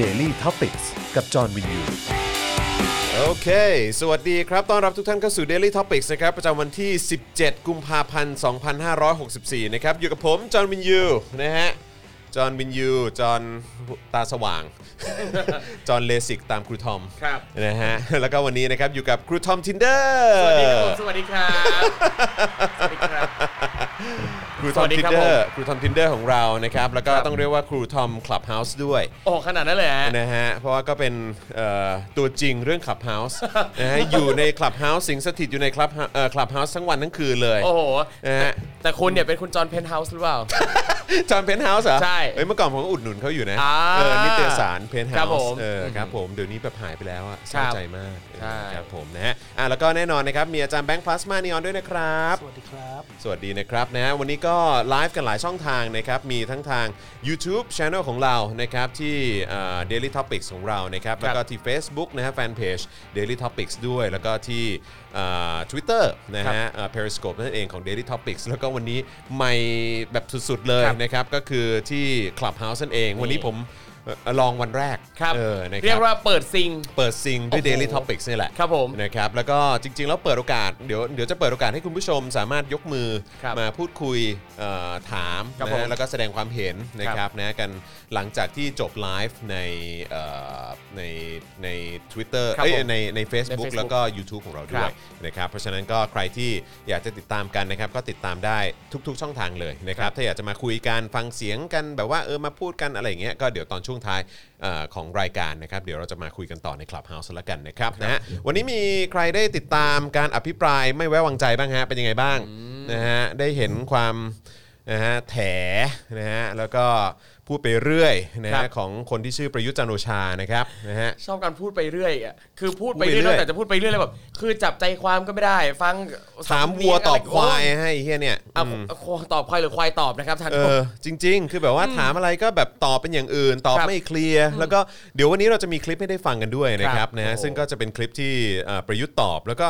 Daily Topic กับจอห์นวินยู โอเค สวัสดีครับ ต้อนรับทุกท่านเข้าสู่ Daily Topics นะครับ ประจำวันที่ 17 กุมภาพันธ์ 2564 นะครับ อยู่กับผม จอห์นวินยู นะฮะ จอห์นวินยู จอห์นตาสว่าง จอห์นเลสิกตามครูทอม ครับ นะฮะ แล้วก็วันนี้นะครับ อยู่กับครูทอม Tinder สวัสดีครับผมสวัสดีครับ สวัสดีครับ ครูทสอวัมสดีทินครับเดอร์ผมครูทอม Tinder ของเรานะครับแล้วก็ครับต้องเรียกว่าครูทอม Clubhouse ด้วยโอ้ขนาดนั้นเลยฮะนะฮะเพราะว่าก็เป็นเอ่อตัวจริงเรื่อง Clubhouse นะฮะอยู่ใน Clubhouse สิงสถิตอยู่ใน Club เอ่อ Clubhouse ทั้งวันทั้งคืนเลยโอ้โหนะฮะแต่คุณเนี่ยเป็นคุณจอห์นเพนท์เฮาส์หรือเปล่าจอห์นเพนท์เฮาส์เหรอใช่เอ้ยเมื่อก่อนผมก็อุดหนุนเขาอยู่นะอ่าเออนิตยสารเพนท์เฮาครับผมเออครับผมเดี๋ยวนี้แบบหายไปแล้วอะเศครัร้าใจมากครับใช่เออครับผมนะฮะอะแล้วก็แน่นอนนะครับมีอาจารย์แบงค์พลาสมานีออนด้วยนะครับสวัสดีครับ สวัสดีนะครับนะฮะวันนี้ก็ไลฟ์กันหลายช่องทางนะครับมีทั้งทาง YouTube Channel ของเรานะครับที่เอ่อ Daily Topics ของเรานะครับแล้วก็ที่ Facebook นะฮะแฟนเพจ Daily Topics ด้วย แล้วก็ที่เอ่อ Twitter นะฮะเอ่อ Periscope นั่นเองของ Daily Topics แล้วก็วันนี้ใหม่แบบสุดๆเลยครับนะครับก็คือที่ Clubhouse นั่นเอง วันนี้ผมเอ่อ ลองวันแรกครับเออนะคเรียรักบว่าเปิดซิง เปิดซิงด้วยโอ้โห Daily Topics นี่แหละครับผมนะครับแล้วก็จริง ๆ แล้วเปิดโอกาสเดี๋ยวเดี๋ยวจะเปิดโอกาสให้คุณผู้ชมสามารถยกมือครับมาพูดคุยเอ่อถามครับนะผมฮะแล้วก็แสดงความเห็นนะครับนะกันหลังจากที่จบไลฟ์ในเอ่อในใน Twitter ครับเอ้ยผมในใน Facebook ใน Facebook แล้วก็ YouTube ของเราด้วครัยบ นะครับเพราะฉะนั้นก็ใครที่อยากจะติดตามกันนะครับก็ติดตามได้ทุก ๆ ช่องทางเลยนะครับถ้าอยากจะมาคุยกันฟังเสียงกันแบบว่าเออมาพูดกันอะไรอย่างเงี้ยก็เดี๋ยวตอนช่วงท้ายเอ่อของรายการนะครับ เดี๋ยวเราจะมาคุยกันต่อใน Clubhouse แล้วกันนะครับนะฮะวันนี้มีใครได้ติดตามการอภิปรายไม่ไว้วางใจบ้างฮะเป็นยังไงบ้างนะฮะได้เห็นความนะฮะแถนะฮะแล้วก็ พูดไปเรื่อยนะครัฮะบ ของคนที่ชื่อประยุทธ์จันทร์โอชานะครับนะฮะ ชอบการพูดไปเรื่อยอะคือพูดไปพูดไปเรื่เรื่ออยยแต่จะพูดไปเรื่อยเลยแบบคือจับใจความก็ไม่ได้ ฟังถามวัวตอบควายให้ไอ้เฮียเนี่ยอะอืมตอบควายหรือควายตอบนะครับท่าน เออจริง ๆ คือแบบว่าถามอะไรก็แบบตอบเป็นอย่างอื่น ตอบครับไม่เคลียร์แล้วก็เดี๋ยววันนี้เราจะมีคลิปให้ได้ฟังกันด้วยนะคครัรับบนะฮะโอ้โหซึ่งก็จะเป็นคลิปที่เอ่อประยุทธ์ตอบ แล้วก็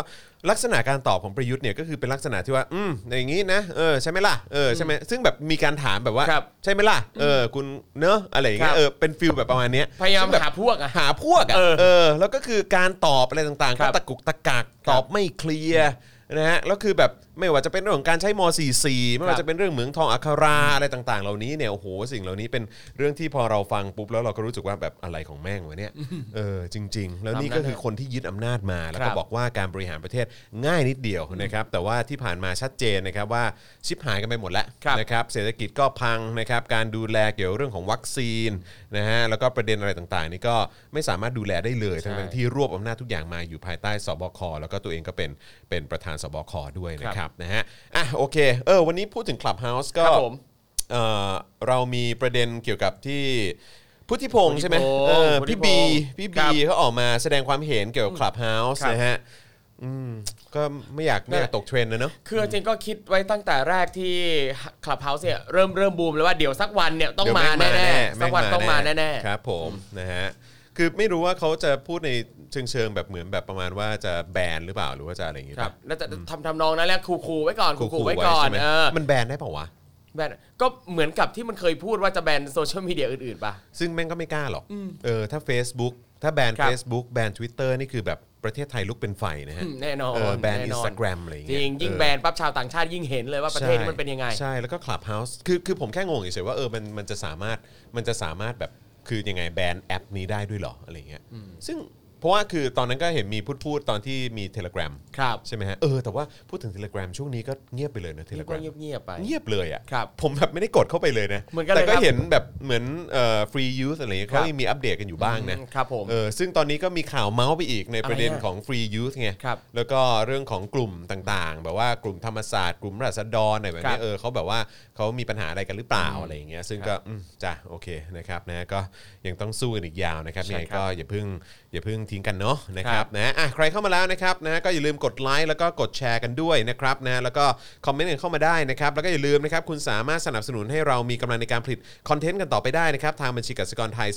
ลักษณะการตอบของประยุทธ์เนี่ยก็คือเป็นลักษณะที่ว่า อืมอย่างนี้นะเออใช่ไหมล่ะเออใช่ไหมซึ่งแบบมีการถามแบบว่า ครับใช่ไหมล่ะเออคุณเนอะอะไรอย่างเงี้ยครับเออเป็นฟิลแบบประมาณเนี้ยพยายามซึ่งแบบ หาพวกอะหาพวกอะเออเออ แล้วก็คือการตอบอะไรต่างๆ ครัก็บตะกุกตะกักตอบไม่เคลียร์นะฮะ แล้วคือแบบ ไม่ว่าจะเป็นเรื่องของการใช้ม .44 ไม่ว่าจะเป็นเรื่องเหมืองทองอัคราอะไรต่าง ๆ เหล่านี้เนี่ยโอ้โหสิ่งเหล่านี้เป็นเรื่องที่พอเราฟังปุ๊บแล้วเราก็รู้สึกว่าแบบอะไรของแม่งวะเนี่ยเออจริง ๆ แล้วนี่ก็คือคนที่ยึดอำนาจมา แล้วก็ครับบอกว่าการบริหารประเทศง่ายนิดเดียวนะครับแต่ว่าที่ผ่านมาชัดเจนนะครับว่าชิบหายกันไปหมดแล้วครับนะครับเศรษฐกิจก็พังนะครับการดูแลเกี่ยวเรื่องของวัคซีนนะฮะแล้วก็ประเด็นอะไรต่างๆ นี่ก็ไม่สามารถดูแลได้เลยทั้งๆที่รวบอำนาจทุกอย่างมาอยู่ภายใต้สบคแล้วก็ตัวเองก็เป็นเป็นประธานสบคด้วยนะครับนะฮะอะโอเคเออวันนี้พูดถึง Clubhouse ก็ครับผม เอ่อเรามีประเด็นเกี่ยวกับที่พุทธิพงศ์ใช่ไหมพุทธิพงศ์เออพุทธิพี่พงศ์บีพี่ครับีบเขาออกมาแสดงความเห็นเกี่ยวกับ Clubhouse ครับ นะฮะอืมก็ไม่อยากไม่อยากตกเทรนด์นะเนาะ คือจริงๆก็คิดไว้ตั้งแต่แรกที่ Clubhouse เนี่ยเริ่มเริ่มบูมแล้วว่าเดี๋ยวสักวันเนี่ยต้องเดี๋ยวมาแม่งแน่แม่ๆสักวันต้องมาแน่ ครับผมนะฮะ คือไม่รู้ว่าเขาจะพูดในเชิงเชิงๆแบบเหมือนแบบประมาณว่าจะแบนหรือเปล่าหรือว่าจะอะไรอย่างงี้ๆครับป่ะแล้วจะทำทำนองนั้นแหละคูๆไว้ก่อนขู่คูๆๆไว้ก่อนใช่ไหมเออมันแบนได้เปล่าวะแบนก็เหมือนกับที่มันเคยพูดว่าจะแบนโซเชียลมีเดียอื่นๆป่ะ ซึ่งแม่งก็ไม่กล้าหรอกเออถ้า Facebook ถ้าแบนครับ Facebook แบน Twitter นี่คือแบบประเทศไทยลุกเป็นไฟนะฮะอืมแน่นอนเออแบนแน่อินนสอนตาแกรมอะไรอย่างจเงี้ยริงยิ่งเออแบนปั๊บชาวต่างชาติยิ่งเห็นเลยว่าประเทศนี้มันเป็นยังไง ใช่แล้วก็ Clubhouse คือคือผมแค่งงเฉยๆว่าเออมันมันจะสามารถมันจะสามารถแบบ คือยังไงแบนแอปนี้ได้ด้วยเหรออะไรเงี้ยซึ่ง เพราะว่าคือตอนนั้นก็เห็นมีพูดพูดตอนที่มี Telegram ครับ ใช่ไหมฮะเออแต่ว่าพูดถึง Telegram ช่วงนี้ก็เงียบไปเลยนะนี่ก็ Telegram เงียบๆไป เงียบเลยอะครับผมแบบไม่ได้กดเข้าไปเลยนะเหมือนกันเลยแต่ก็ครับเห็นแบบเหมือนเอ่อฟรียูสอะไรเงี้ยครัเขาบยังมีอัปเดตกันอยู่บ้างนะอืมครับผม เออซึ่งตอนนี้ก็มีข่าวเมาส์ไปอีกในประเด็นอะไรอะของฟรียูสไงครับแล้วก็เรื่องของกลุ่มต่างๆ แบบว่ากลุ่มธรรมศาสตร์กลุ่มราษฎรอะไรแบบครัเนี้บยเออเขาแบบว่าเขามีปัญหาอะไรกันหรือเปล่าอะไรอย่างเงี้ยซึ่งก็อืมจ้ะโอเคนะครับนะก็ยังต้องสู้กันอีกยาวนะครับใช่ยังไงครับก็อย่าเพิ่งอย่าเพิ่งทิ้งกันเนาะนะคครัรับบนะอะใครเข้ามาแล้วนะครับนะก็อย่าลืมกดไลค์แล้วก็กดแชร์กันด้วยนะครับนะแล้วก็ comment กันเข้ามาได้นะครับแล้วก็อย่าลืมนะครับคุณสามารถสนับสนุนให้เรามีกำลังในการผลิต content กันต่อไปได้นะครับทางบัญชีกสิกรไทย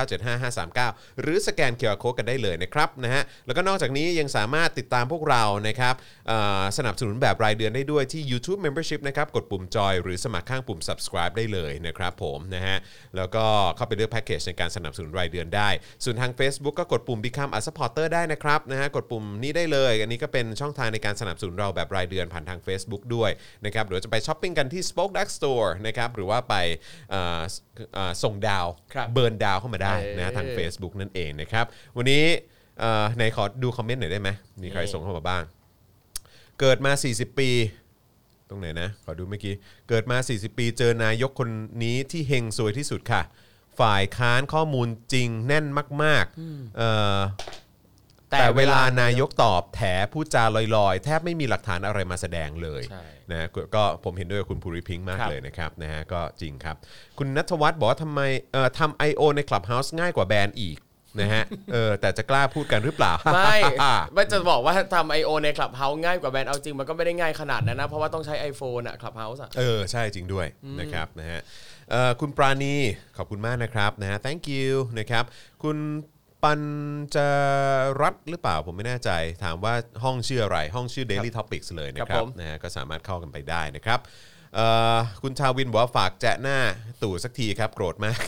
0698975539 หรือสแกน QR Code กันได้เลยนะครับนะฮะแล้วก็นอกจากนี้ยังสามารถติดตามพวกเรานะครับเอ่อสนับสนุนแบบรายเดือนได้ด้วยที่ YouTube Membership นะครับกดปุ่มจอยหรือสมัครข้างปุ่ม subscribe ได้เลยนะครับผมนะฮะแล้วก็เข้าไปเลือกแพ็กเกจในการสนับสนุนรายเดือนได้ส่วนทาง Facebook ก็กดปุ่ม Become a supporter ได้นะครับนะฮะกดปุ่มนี้ได้เลย อันนี้ก็เป็นช่องทางในการสนับสนุนเราแบบรายเดือนผ่านทาง Facebook ด้วยนะครับหรือจะไปช้อปปิ้งกันที่ Spoke Dark Store นะครับหรือว่าไปเอ่อเอ่อส่งดาวครับเบิร์นดาวเข้ามาได้นะเออทาง Facebook นั่นเองนะครับวันนี้เอ่อไหนขอดูคอมเมนต์หน่อยได้ไหมมีใครส่งเข้ามาบ้าง เกิดมา 40 ปีตรงไหนนะ ขอดูเมื่อกี้ เกิดมา 40 ปี เจอนายกคนนี้ที่เฮงซวยที่สุดค่ะ ฝ่ายค้านข้อมูลจริงแน่นมากๆเอ่อแต่เวลานายกตอบแถพูดจาลอยๆ แทบไม่มีหลักฐานอะไรมาแสดงเลยใช่ นะก็ก็ผมเห็นด้วยกับคุณภูริพิงค์มากครับ เลยนะครับนะฮะก็จริงครับ คุณนัทวัฒน์บอกว่าทำไมเอ่อทำ I.O. ใน Clubhouse ง่ายกว่าแบรนด์อีกนะฮะเออแต่จะกล้าพูดกันหรือเปล่า ไม่ไม่จะบอกว่าทำ I.O. ใน Clubhouse ง่ายกว่าแบรนด์เอาจริงมันก็ไม่ได้ง่ายขนาดนั้นนะ เพราะว่าต้องใช้ iPhone อะ Clubhouse อะ เออใช่จริงด้วยนะครับนะฮะเอ่อ คุณปราณีขอบคุณมากนะครับนะฮะ thank you นะครับ คุณปัญจรัตน์หรือเปล่าผมไม่แน่ใจ ถามว่าห้องชื่ออะไร ห้องชื่อ Daily Topics เลยนะคครัรับบผม นะฮะก็สามารถเข้ากันไปได้นะครับเอ่อคุณชาวินบอกว่าฝากแจะหน้าตู่สักทีครับ โกรธมาก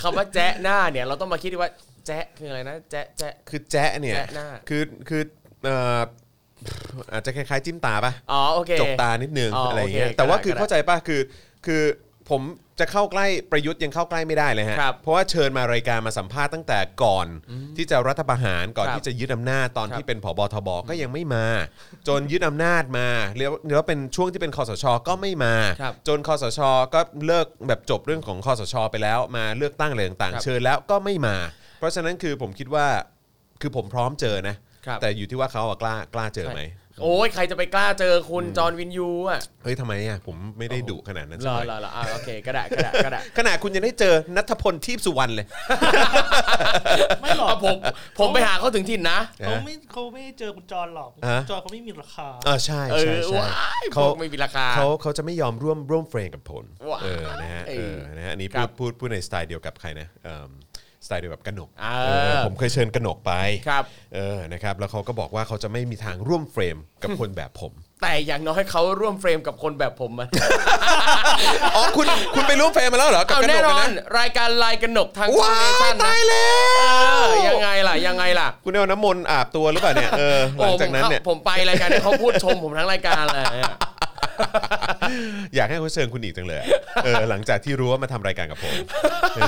คำว่าแจ๊ะหน้าเนี่ยเราต้องมาคิดว่าแจ๊ะคืออะไรนะแจ๊ะแจ๊ะ คือแจะเนี่ยแจ๊ะหน้า คือคือเอ่ออาจจะคล้ายๆจิ้มตาปะ อ๋อโอเค จกตานิดนึงอ๋อออะไรอย่างเงี้ยโอเคแต่ว่าก็ได้คือก็ได้เข้าใจป่ะคือคือผม จะเข้าใกล้ประยุทธ์ยังเข้าใกล้ไม่ได้เลยฮะ ครับเพราะว่าเชิญมารายการมาสัมภาษณ์ตั้งแต่ก่อนที่จะรัฐประหารก่อนครับที่จะยึดอำนาจตอนครับที่เป็นผบทบก็ยังไม่มา จนยึดอำนาจมาเรียกว่าเรียกว่าเป็นช่วงที่เป็นคอสชก็ไม่มา ครับจนคอสชก็เลิกแบบจบเรื่องของคอสชไปแล้วมาเลือกตั้งอะไรต่างครับๆเชิญแล้วก็ไม่มา เพราะฉะนั้นคือผมคิดว่าคือผมพร้อมเจอนะ ครับแต่อยู่ที่ว่าเขาอะกล้ากล้าเจอไหม โอ้ยใครจะไปกล้าเจอคุณจอห์นวินยูอะเฮ้ยทำไมอะผมไม่ได้ดุขนาดนั้นรสักอหน่อยรอรออะโอเคก็ได้ก็ได้ก็ได้ขนาดคุณยังได้เจอนัทพลทีพสุวรรณเลย ไม่หรอกเอาผม ผมไปหาเขาถึงถิ่นนะ เขาไม่เขาไม่เจอคุณจรหรอกฮะจรเขาไม่มีราคาเออใช่เอใช่อใช่ว้ายพเขาวกไม่มีราคาเขาเขาจะไม่ยอมร่วมร่วมเฟรมกับผลว้ายเออนะฮะเอเอออนะฮะอันนี้คพูรัดบพูดพูดในสไตล์เดียวกับใครนะเอิ่ม สไตล์เดียวกับกนกอ่า เออผมเคยเชิญกนกไปครับ เออนะครับแล้วเขาก็บอกว่าเขาจะไม่มีทางร่วมเฟรมกับคนแบบผม แต่อย่างน้อยเขาร่วมเฟรมกับคนแบบผมมาอ๋อคุณคุณไปร่วมเฟรมมาแล้วเหรอกับเอากนแน่กนออะนนะรายการไลน์กันหนกทางว้าเนยชั่นนะตายแล้เอวอยังไงล่ะยังไงล่ะคุณเอาน้ำมนต์อาบตัวหรือเปล่าเนี่ยเออหลังจากนั้นเนี่ย โอ้ผมเข้าผมไปรายการนี้เขาพูดชมผมทั้งรายการเลยอะ อยากให้เขาเชิญคุณอีกจังเลยเออหลังจากที่รู้ว่ามาทำรายการกับผม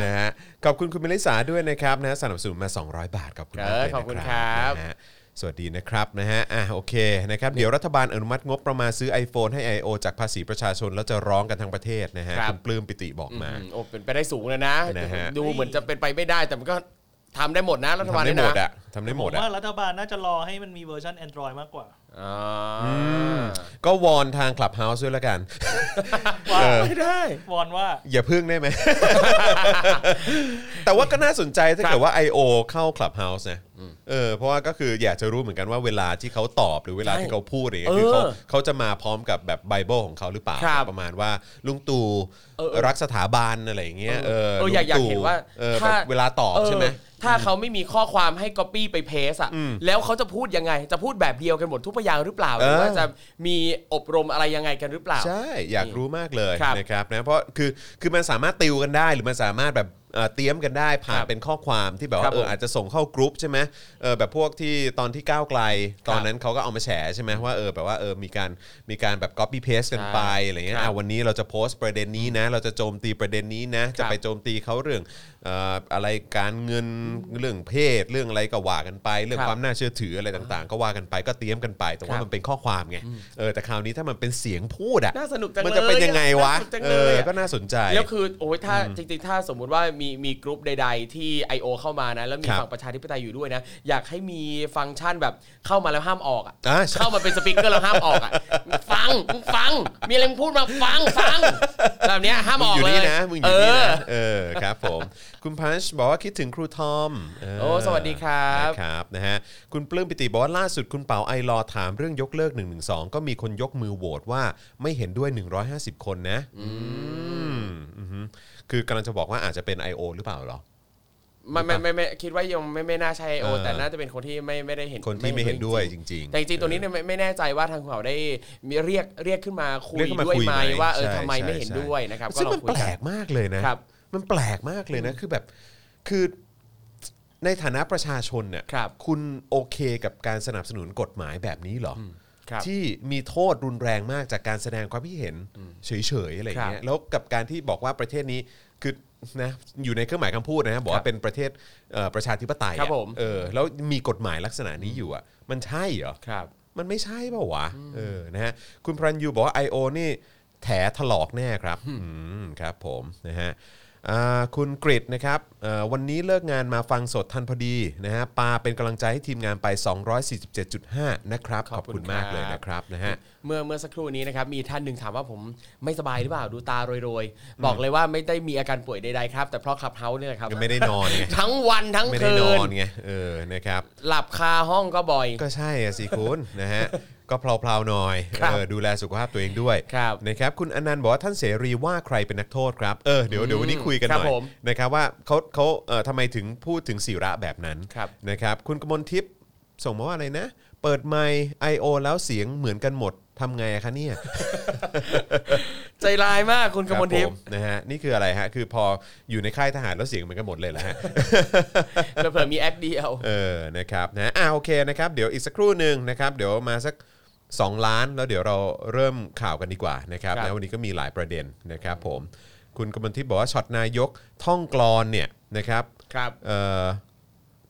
นะฮะขอบคุณคุณเมลิสาด้วยนะครับนะสนับสนุนมา 200 บาทขอบคุณมากเลยเออขอบคุณนะครับนะฮะสวัสดีนะครับนะฮะอะโอเคนะครับเดี๋ยวรัฐบาลอนุมัติงบประมาณซื้อ iPhone ให้ I.O. จากภาษีประชาชน แล้วจะร้องกันทั้งประเทศนะฮะครับ คุณปลื้มปิติบอกมาอืมโอ้เป็นไปได้สูงเลยนะ นะฮะ ดูเหมือนจะเป็นไปไม่ได้แต่มันก็ทำได้หมดนะรัฐบาลทำได้เนี่ยหมดนะ อะทำได้หมดผมอะ ว่ารัฐบาลน่าจะรอให้มันมีเวอร์ชัน Android มากกว่าอ่า ก็วอนทาง Clubhouse ด้วยละกัน ว่าเออไม่ได้ วอนว่า อย่าพึ่งได้ไหม แต่ว่าก็น่าสนใจถ้าครับเกิดว่า I.O. เข้า Clubhouse นะ เออเพราะว่าก็คืออยากจะรู้เหมือนกันว่าเวลาที่เขาตอบหรือเวลาใช่ที่เขาพูดอย่างเงี้ยคือเขาเออเขาจะมาพร้อมกับแบบไบเบิลของเขาหรือเปล่าครับประมาณว่าลุงตู่เออเออรักสถาบันอะไรอย่างเงี้ยเออเอออยากอยากลุงตู่เห็นว่าเออถ้าแบบเวลาตอบใช่ไหมเออถ้าเขาไม่มีข้อความให้ Copy ไปเพสอะแล้วเขาจะพูดยังไง จะพูดแบบเดียวกันหมดทุกพยางค์หรือเปล่าหรือว่าเออจะมีอบรมอะไรยังไงกันหรือเปล่า ใช่ อยากรู้มากเลยครับนะครับนะเพราะคือคือมันสามารถติวกันได้หรือมันสามารถแบบ เอ่อเตรียมกันได้ผ่านครับเป็นข้อความที่แบบครัว่าบเออผมอาจจะส่งเข้ากรุ๊ปใช่ไหมเออแบบพวกที่ตอนที่ก้าวไกล ตอนนั้นเขาก็เอามาแฉใช่ไหมว่าเออแบบว่าเออมีการมีการแบบ copy paste กันไปอะไรเงี้ยครับอะวันนี้เราจะโพสต์ประเด็นนี้นะ เราจะโจมตีประเด็นนี้นะ จะครับไปโจมตีเขาเรื่องเอ่ออะไรการเงินเรื่องเพศเรื่องอะไรก็ว่ากันไป เรื่องครับความน่าเชื่อถืออะไรต่างๆ ก็ว่ากันไปก็เตรียมกันไป แต่ว่าครับมันเป็นข้อความไงเออแต่คราวนี้ถ้ามันเป็นเสียงพูดอะน่าสนุกจังเลยมันจะเป็นยังไงวะน่าสนุกจังเอเลอยอะก็น่าสนใจแล้วคือโอ้ยถ้าจริงๆถ้าสมมุติว่ามีมีกรุ๊ปใด ๆ ที่ I.O. เข้ามานะแล้วมีครับฝั่งประชาธิปไตยอยู่ด้วยนะ อยากให้มีฟังก์ชันแบบเข้ามาแล้วห้ามออกอะอ่าใช่เข้ามาเป็นสปีกเกอร์แล้วห้ามออกอะฟังมึงฟังมีอะไรมึงพูดมาฟังฟังแบบเนี้ยห้ามมึองอกอยู่เลยนี่นะมึงอเอยู่นี่อนะเออครับผม คุณพันช์บอกว่าคิดถึงครูทอมเโอ้สวัสดีครับ นะครับนะฮะคุณปลื้มปิติบอกว่าล่าสุดคุณเปาไอรอถามเรื่องยกเลิก1นึก็มีคนยกมือโหวตว่าไม่เห็นด้วย 150 คนนะอืมอือฮึคือกำลังจะบอกว่าอาจจะเป็น I.O. หรือเปล่าเหรอ ไม่ไม่ไม่ไม่คิดว่ายังไม่ไม่น่าใช่ I.O. เออ แต่น่าจะเป็นคนที่ไม่ไม่ได้เห็นคนที่ไม่เห็นด้วยจริงแต่จริงๆตัวนี้เนี่ยไม่ไม่แน่ใจว่าทางเขาได้มีเรียกเรียกขึ้นมาคุเรียยกขึ้นมาด้วยคุยไหมไหมว่าเออใช่ทำไมไม่ใช่เห็นใช่ ด้วยนะครับก็ซึ่งลอมังนคุแปยลกันกมากเลยนะครับ มันแปลกมากเลยนะคือแบบคือในฐานะประชาชนเนี่ยครับ คุณโอเคกับการสนับสนุนกฎหมายแบบนี้เหรอครับ ที่มีโทษรุนแรงมากจากการแสดงความคิดเห็นเฉยๆอะไรอย่างเงี้ยครับแล้วกับการที่บอกว่าประเทศนี้คือนะอยู่ในเครื่องหมายคำพูดนะฮะบอกครัว่าบเป็นประเทศเอ่อประชาธิปไตยครับอะผม เออแล้วมีกฎหมายลักษณะนี้อยู่อะมันใช่เหรอ ครับ มันไม่ใช่เปล่าวะเออนะฮะคุณพรันยูบอกว่า I.O. นี่แถถลอกแน่ครับอืมครับผมนะฮะอ่า คุณกริดนะครับเอ่อวันนี้เลิกงานมาฟังสดทันพอดีนะฮะปาเป็นกำลังใจให้ทีมงานไป 247.5 นะครับขขออบบคุคุณณมากครับเลยนะครับนะฮะเมื่อเมื่อสักครู่นี้นะครับมีท่านหนึ่งถามว่าผมไม่สบายหรือเปล่าดูตาโรยๆ บอกเลยว่าไม่ได้มีอาการป่วยใดๆครับ แต่เพราะขับเฮาส์เนี่ยแหละครับก็ไม่ได้นอนไงทั้งวันทั้งไม่ได้คืนนอนไงเออนะครับหลับคาห้องก็บ่อย ก็ใช่อะสิคุณนะฮะ ก็เพลาๆหน่อยครับเออดูแลสุขภาพตัวเองด้วยครับนะครับคุณอนันต์บอกว่าท่านเสรีว่าใครเป็นนักโทษครับเออเดี๋ยวเดี๋ยววันนี้คุยกันหน่อยครับผมนะครับว่าเขาเขาเอ่อทำไมถึงพูดถึงศิระแบบนั้นครับ นะครับ คุณกมลทิพย์ส่งมาว่าอะไรนะ เปิดไมค์ I.O. แล้วเสียงเหมือนกันหมดทำไงอะคะเนี่ย ใจร้ายมากคุณกมลทิพครับย์ผนะฮะนี่คืออะไรฮะคือพออยู่ในค่ายทหารแล้วเสียงเหมือนกันหมดเลยแหละฮะ เผื่อๆมีแอคเดียว เออนะครับนะอ่าโอเคนะครับเดี๋ยวอีกสักครู่หนึ่งนะครับเดี๋ยวมาสัก 2 ล้านแล้วเดี๋ยวเราเริ่มข่าวกันดีกว่านะครับครับ นะวันนี้ก็มีหลายประเด็นนะครับผมคุณกมลทิพย์บอกว่าช็อตนายกท่องกลอนเนี่ยนะครับครับ เอ่อ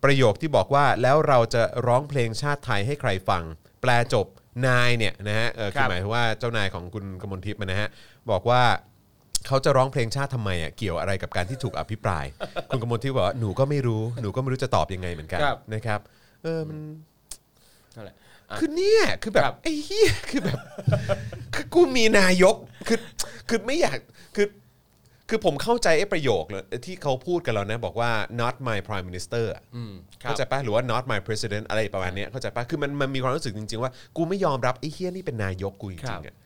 ประโยคที่บอกว่าแล้วเราจะร้องเพลงชาติไทยให้ใครฟัง แปลจบนายเนี่ยนะฮะเออคือหมายถึงว่าเจ้านายของคุณกมลทิพย์นะฮะบอกว่าเขาจะร้องเพลงชาติทำไมอะเกี่ยวอะไรกับการที่ถูกอภิปราย คุณกมลทิพย์บอกว่าหนูก็ไม่รู้หนูก็ไม่รู้จะตอบยังไงเหมือนกันครับ นะครับเออมัน นั่นแหละอะ คือเนี่ยคือแบบครับไอ้เหี้ยคือแบบ คือกูมีนายกคือคือไม่อยากคือคือผมเข้าใจไอ้ประโยคเลยที่เขาพูดกันแล้วนะ บอกว่า not my prime minister อะอืมครัเข้าบใจปะหรือว่า not my president อะไรประมาณเนี้ยเข้าใจปะคือมันมันมีความรู้สึกจริง ๆ ว่ากูไม่ยอมรับไอ้เฮี้ยนี่เป็นนายกกูจครัริบงๆอะ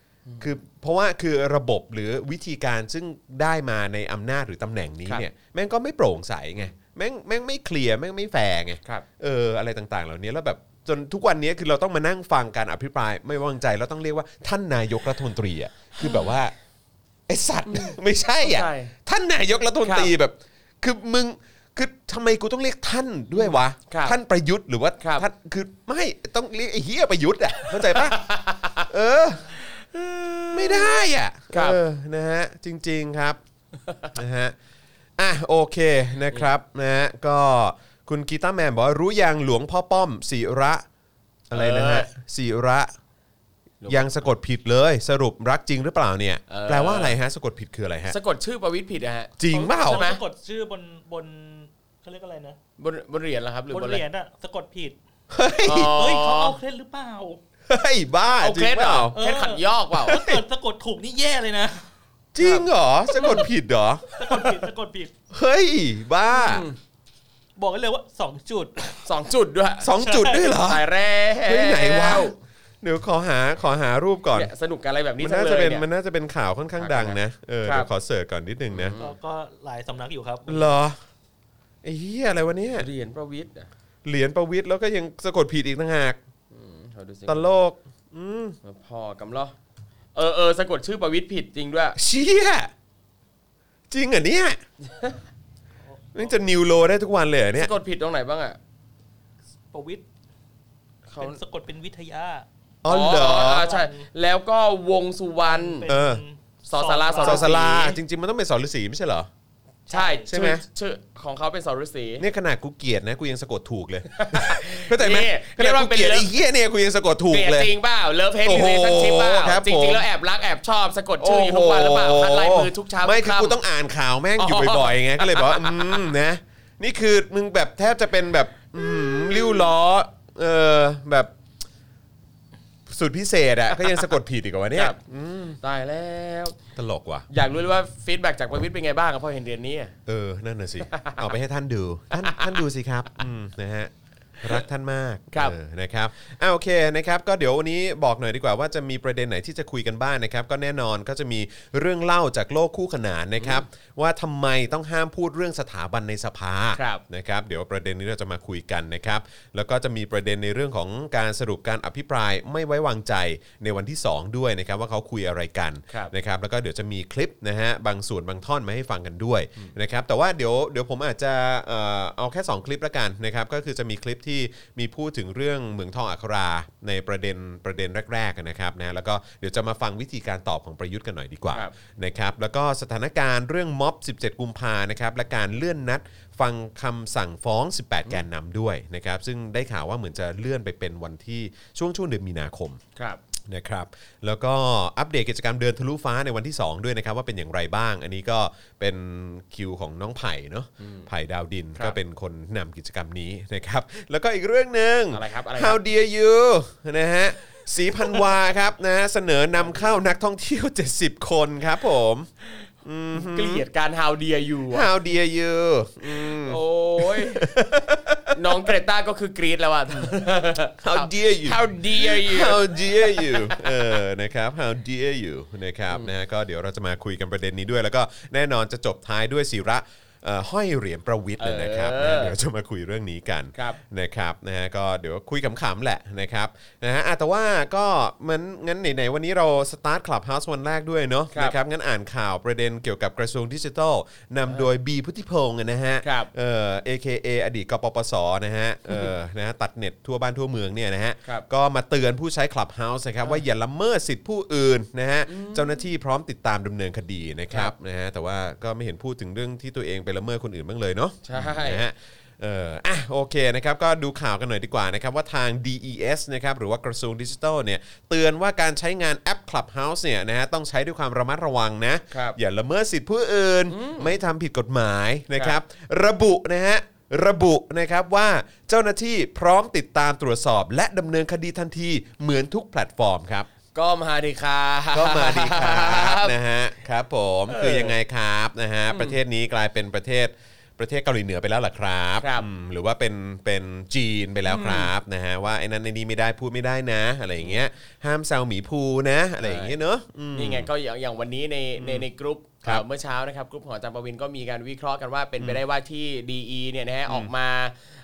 คือเพราะว่าคือระบบหรือวิธีการซึ่งได้มาในอำนาจหรือตำแหน่งนี้ครับ เนี่ยแม่งก็ไม่โปร่งใสไงแม่งแม่งไม่เคลียร์แม่งไม่แฟร์ไงครับ เอออะไรต่างๆ เหล่านี้แล้วแบบ จนทุกวันนี้คือเราต้องมานั่งฟังการอภิปราย ไม่ไว้วางใจแล้วต้องเรียกว่าท่านนายกรัฐมนตรีอะคือแบบว่าไอสัตว์ ไม่ใช่อะเข้าใจท่านนายกรัฐมนตรีแบบ คือมึงคือทำไมกูต้องเรียกท่านด้วยวะ ครับท่านประยุทธ์หรือว่าครับ ท่านคือไม่ต้องเรียกไอ้เฮียประยุทธ์อะเข้าใจปะ เออ ไม่ได้อะครับ เออนะฮะจริง ๆครับ นะฮะอะโอเคนะครับนะฮะก็ คุณกีตาร์แมนบอกว่ารู้ยังหลวงพ่อป้อมศิระอะไรนะฮะศิระยังสะกดผิดเลย สรุปรักจริงหรือเปล่าเนี่ย เออ แปลว่าอะไรฮะ สะกดผิดคืออะไรฮะ สะกดชื่อประวิตรผิดนะฮะ จริงเปล่า ใช่ไหมสะกดชื่อบนบนเขาเรียกอะไรนะบนบนเหรียญเหรอครับหรือบนบนเหอะไรรียญอะสะกดผิดเฮ้ยอ๋อเฮ้ยเขาเอาเคล็ดหรือเปล่า เฮ้ย บ้าเอาจเคริล็งดเปเหรล่าอเคล็ดขัดยอกเปล่า ถ้าเกิดสะกดถูกนี่แย่เลยนะจริงเหรอ สะกดผิดเหรอ สะกดผิดสะกดผิด เฮ้ย บ้า บอกกันเลยว่าสองจุด สองจุดด้วยสองจุดด้วยเหรอตายแร่เฮ้ยไหนวะเดี๋ยวขอหาขอหารูปก่อน เนี่ยสนุกกับอะไรแบบนี้มันจังน่าเลจะยเป็นเนี่ย มันน่าจะเป็นข่าวค่อนข้างดังนะเออครับ เดี๋ยวขอเสิร์ชก่อนนิดนึงนะก็ก็หลายสำนักอยู่ครับ เหรอไอ้เหี้ยอะไรวะเนี่ยเหรียญประวิตรอะเหรียญประวิตรแล้วก็ยังสะกดผิดอีกต่างหากขอดูสิตลกอืมพอกำล้อเออเออสะกดชื่อประวิตรผิดจริงด้วย เชี่ยจริงเหรอเนี่ยมั นจะ new low ได้ทุกวันเลยเหรอเนี่ย สะกดผิดตรงไหนบ้างอะประวิทย์เขาเป็นสะกดเป็นวิทยาอ๋อเหรอ ใช่ แล้วก็วงษ์สุวรรณ เป็นเออ สอศาลาสอศาลาจริง ๆ มันต้องเป็นสอฤาษีไม่ใช่เหรอ ใช่ใช่ไหมชื่อชื่อของเขาเป็นสอฤาษีเนี่ยขนาดกูเกลียดนะกูยังสะกดถูกเลยเข้าใจไหมนี่ขนาดกูเกลียดเรียกว่าเป็น ไอ้เหี้ยเนี่ยกูยังสะกดถูเกกลียดเลย จริงเปล่า love-hate โอ้โห relationship เปล่าครับผมจริงๆ แล้วแอบรักแอบชอบสะกดชื่ออยู่ทุกวันหรือเปล่าคัดลายมือทุกเช้าไม่ทุกคือกูค่ำต้องอ่านข่าวแม่งอยู่บ่อยๆไงก็เลยบอกว่า อืมนะ นี่คือมึงแบบแทบจะเป็นแบบอืมลิ่วล้อเออแบบ สุดพิเศษอะก็ยังสะกดผิดอีกว่าเนี่ยครับตายแล้ว ตลกว่ะ อยากรู้เลยว่า feedback จากประวิทย์เป็นไงบ้างครับพอเห็นเดือนนี้อะ เออ นั่นน่ะสิ เอาไปให้ท่านดู ท่านท่านดูสิครับ อืมนะฮะ รักท่านมากครับเออนะครับอ่าโอเคนะครับก็เดี๋ยววันนี้บอกหน่อยดีกว่าว่าจะมีประเด็นไหนที่จะคุยกันบ้างนะครับก็แน่นอนก็จะมีเรื่องเล่าจากโลกคู่ขนานนะครับว่าทำไมต้องห้ามพูดเรื่องสถาบันในสภาครับนะครับเดี๋ยวประเด็นนี้เราจะมาคุยกันนะครับแล้วก็จะมีประเด็นในเรื่องของการสรุปการอภิปรายไม่ไว้วางใจในวันที่ 2 ด้วยนะครับว่าเขาคุยอะไรกันครับ นะครับแล้วก็เดี๋ยวจะมีคลิปนะฮะบางส่วนบางท่อนมาให้ฟังกันด้วยนะครับแต่ว่าเดี๋ยวเดี๋ยวผมอาจจะเอ่อเอาแค่ 2 คลิปละกันนะครับก็คือจะมีคลิปที่มีพูดถึงเรื่องเหมืองทองอัคราในประเด็นประเด็นแรกๆนะครับนะแล้วก็เดี๋ยวจะมาฟังวิธีการตอบของประยุทธ์กันหน่อยดีกว่าครับนะครับแล้วก็สถานการณ์เรื่องม็อบ 17 กุมภานะครับและการเลื่อนนัดฟังคำสั่งฟ้อง 18 แกนนำด้วยนะครับซึ่งได้ข่าวว่าเหมือนจะเลื่อนไปเป็นวันที่ช่วงช่วงเดือนมีนาคมครับ นะครับแล้วก็อัปเดตกิจกรรมเดินทะลุฟ้าในวันที่ 2 ด้วยนะครับว่าเป็นอย่างไรบ้าง อันนี้ก็เป็นคิวของน้องไผ่เนาะไผ่ดาวดินครับก็เป็นคนนำกิจกรรมนี้นะครับแล้วก็อีกเรื่องหนึ่ง อะไรครับอะไรครับ How dare you นะฮะสีพันวาครับนะเสนอนำเข้านักท่องเที่ยว 70 คนครับผมเกลียดการ how dare you อะ How dare you อืมโอ้ย น้องเกรตาก็คือกรีดแล้วอะ How dare you how dare you How dare you เออนะครับ How dare you นะครับนะฮะก็เดี๋ยวเราจะมาคุยกันประเด็นนี้ด้วย แล้วก็แน่นอนจะจบท้ายด้วยศิระเอ่อ ห้อยเหรียญประวิทย์เลยนะครับเออนะเดี๋ยวจะมาคุยเรื่องนี้กันครับนะครับนะฮะก็เดี๋ยวคุยขำๆแหละนะครับนะฮะอะแต่ว่าก็มันงั้นไหนๆวันนี้เราสตาร์ทคลับเฮาส์วันแรกด้วยเนาะครับนะครับงั้นอ่านข่าวประเด็นเกี่ยวกับกระทรวงดิจิทัลนำโดยบีพุทธิพงศ์นะฮะครับเอ่อ AKA อดีตกปปสนะฮะเออนะฮะตัดเน็ตทั่วบ้านทั่วเมืองเนี่ยนะฮะครับก็มาเตือนผู้ใช้ Clubhouse นะครับว่าอย่าละเมิดสิทธิผู้อื่นนะฮะเจ้าหน้าที่พร้อมติดตามดำเนินคดีนะครับนะฮะแต่ว่าก็ไม่เห็นพูดถึงเรื่องที่ตัวเองไปละเมิดคนอื่นบ้างเลยเนาะใช่ นะฮะเอออะโอเคนะครับก็ดูข่าวกันหน่อยดีกว่านะครับว่าทาง DES นะครับหรือว่ากระทรวงดิจิทัลเนี่ยเตือนว่าการใช้งานแอป Clubhouse เนี่ยนะฮะต้องใช้ด้วยความระมัดระวังนะครับ อย่าละเมิดสิทธิผู้อื่น ไม่ทำผิดกฎหมายนะครับ ระบุนะฮะระบุนะครับว่าเจ้าหน้าที่พร้อมติดตามตรวจสอบ และดำเนินคดีทันทีเหมือนทุกแพลตฟอร์มครับ ก็มาดีครับก็มาดีครับนะฮะครับผมคือยังไงครับนะฮะประเทศนี้กลายเป็นประเทศประเทศเกาหลีเหนือไปแล้วเหรอครับครับอืมหรือว่าเป็นเป็นจีนไปแล้วครับนะฮะว่าไอ้นั้นไอ้นี่ไม่ได้พูดไม่ได้นะ อะไรอย่างเงี้ยห้ามแซวหมีพูห์นะอะไรอย่างเงี้ยเนอะอืมนี่ไงก็อย่างอย่างวันนี้ในในในกรุ๊ปครับเอ่อเมื่อเช้านะครับกรุ๊ปของอาจารย์ปวินก็มีการวิเคราะห์กันว่าเป็นไปได้ว่าที่ DE เนี่ยนะฮะออกมา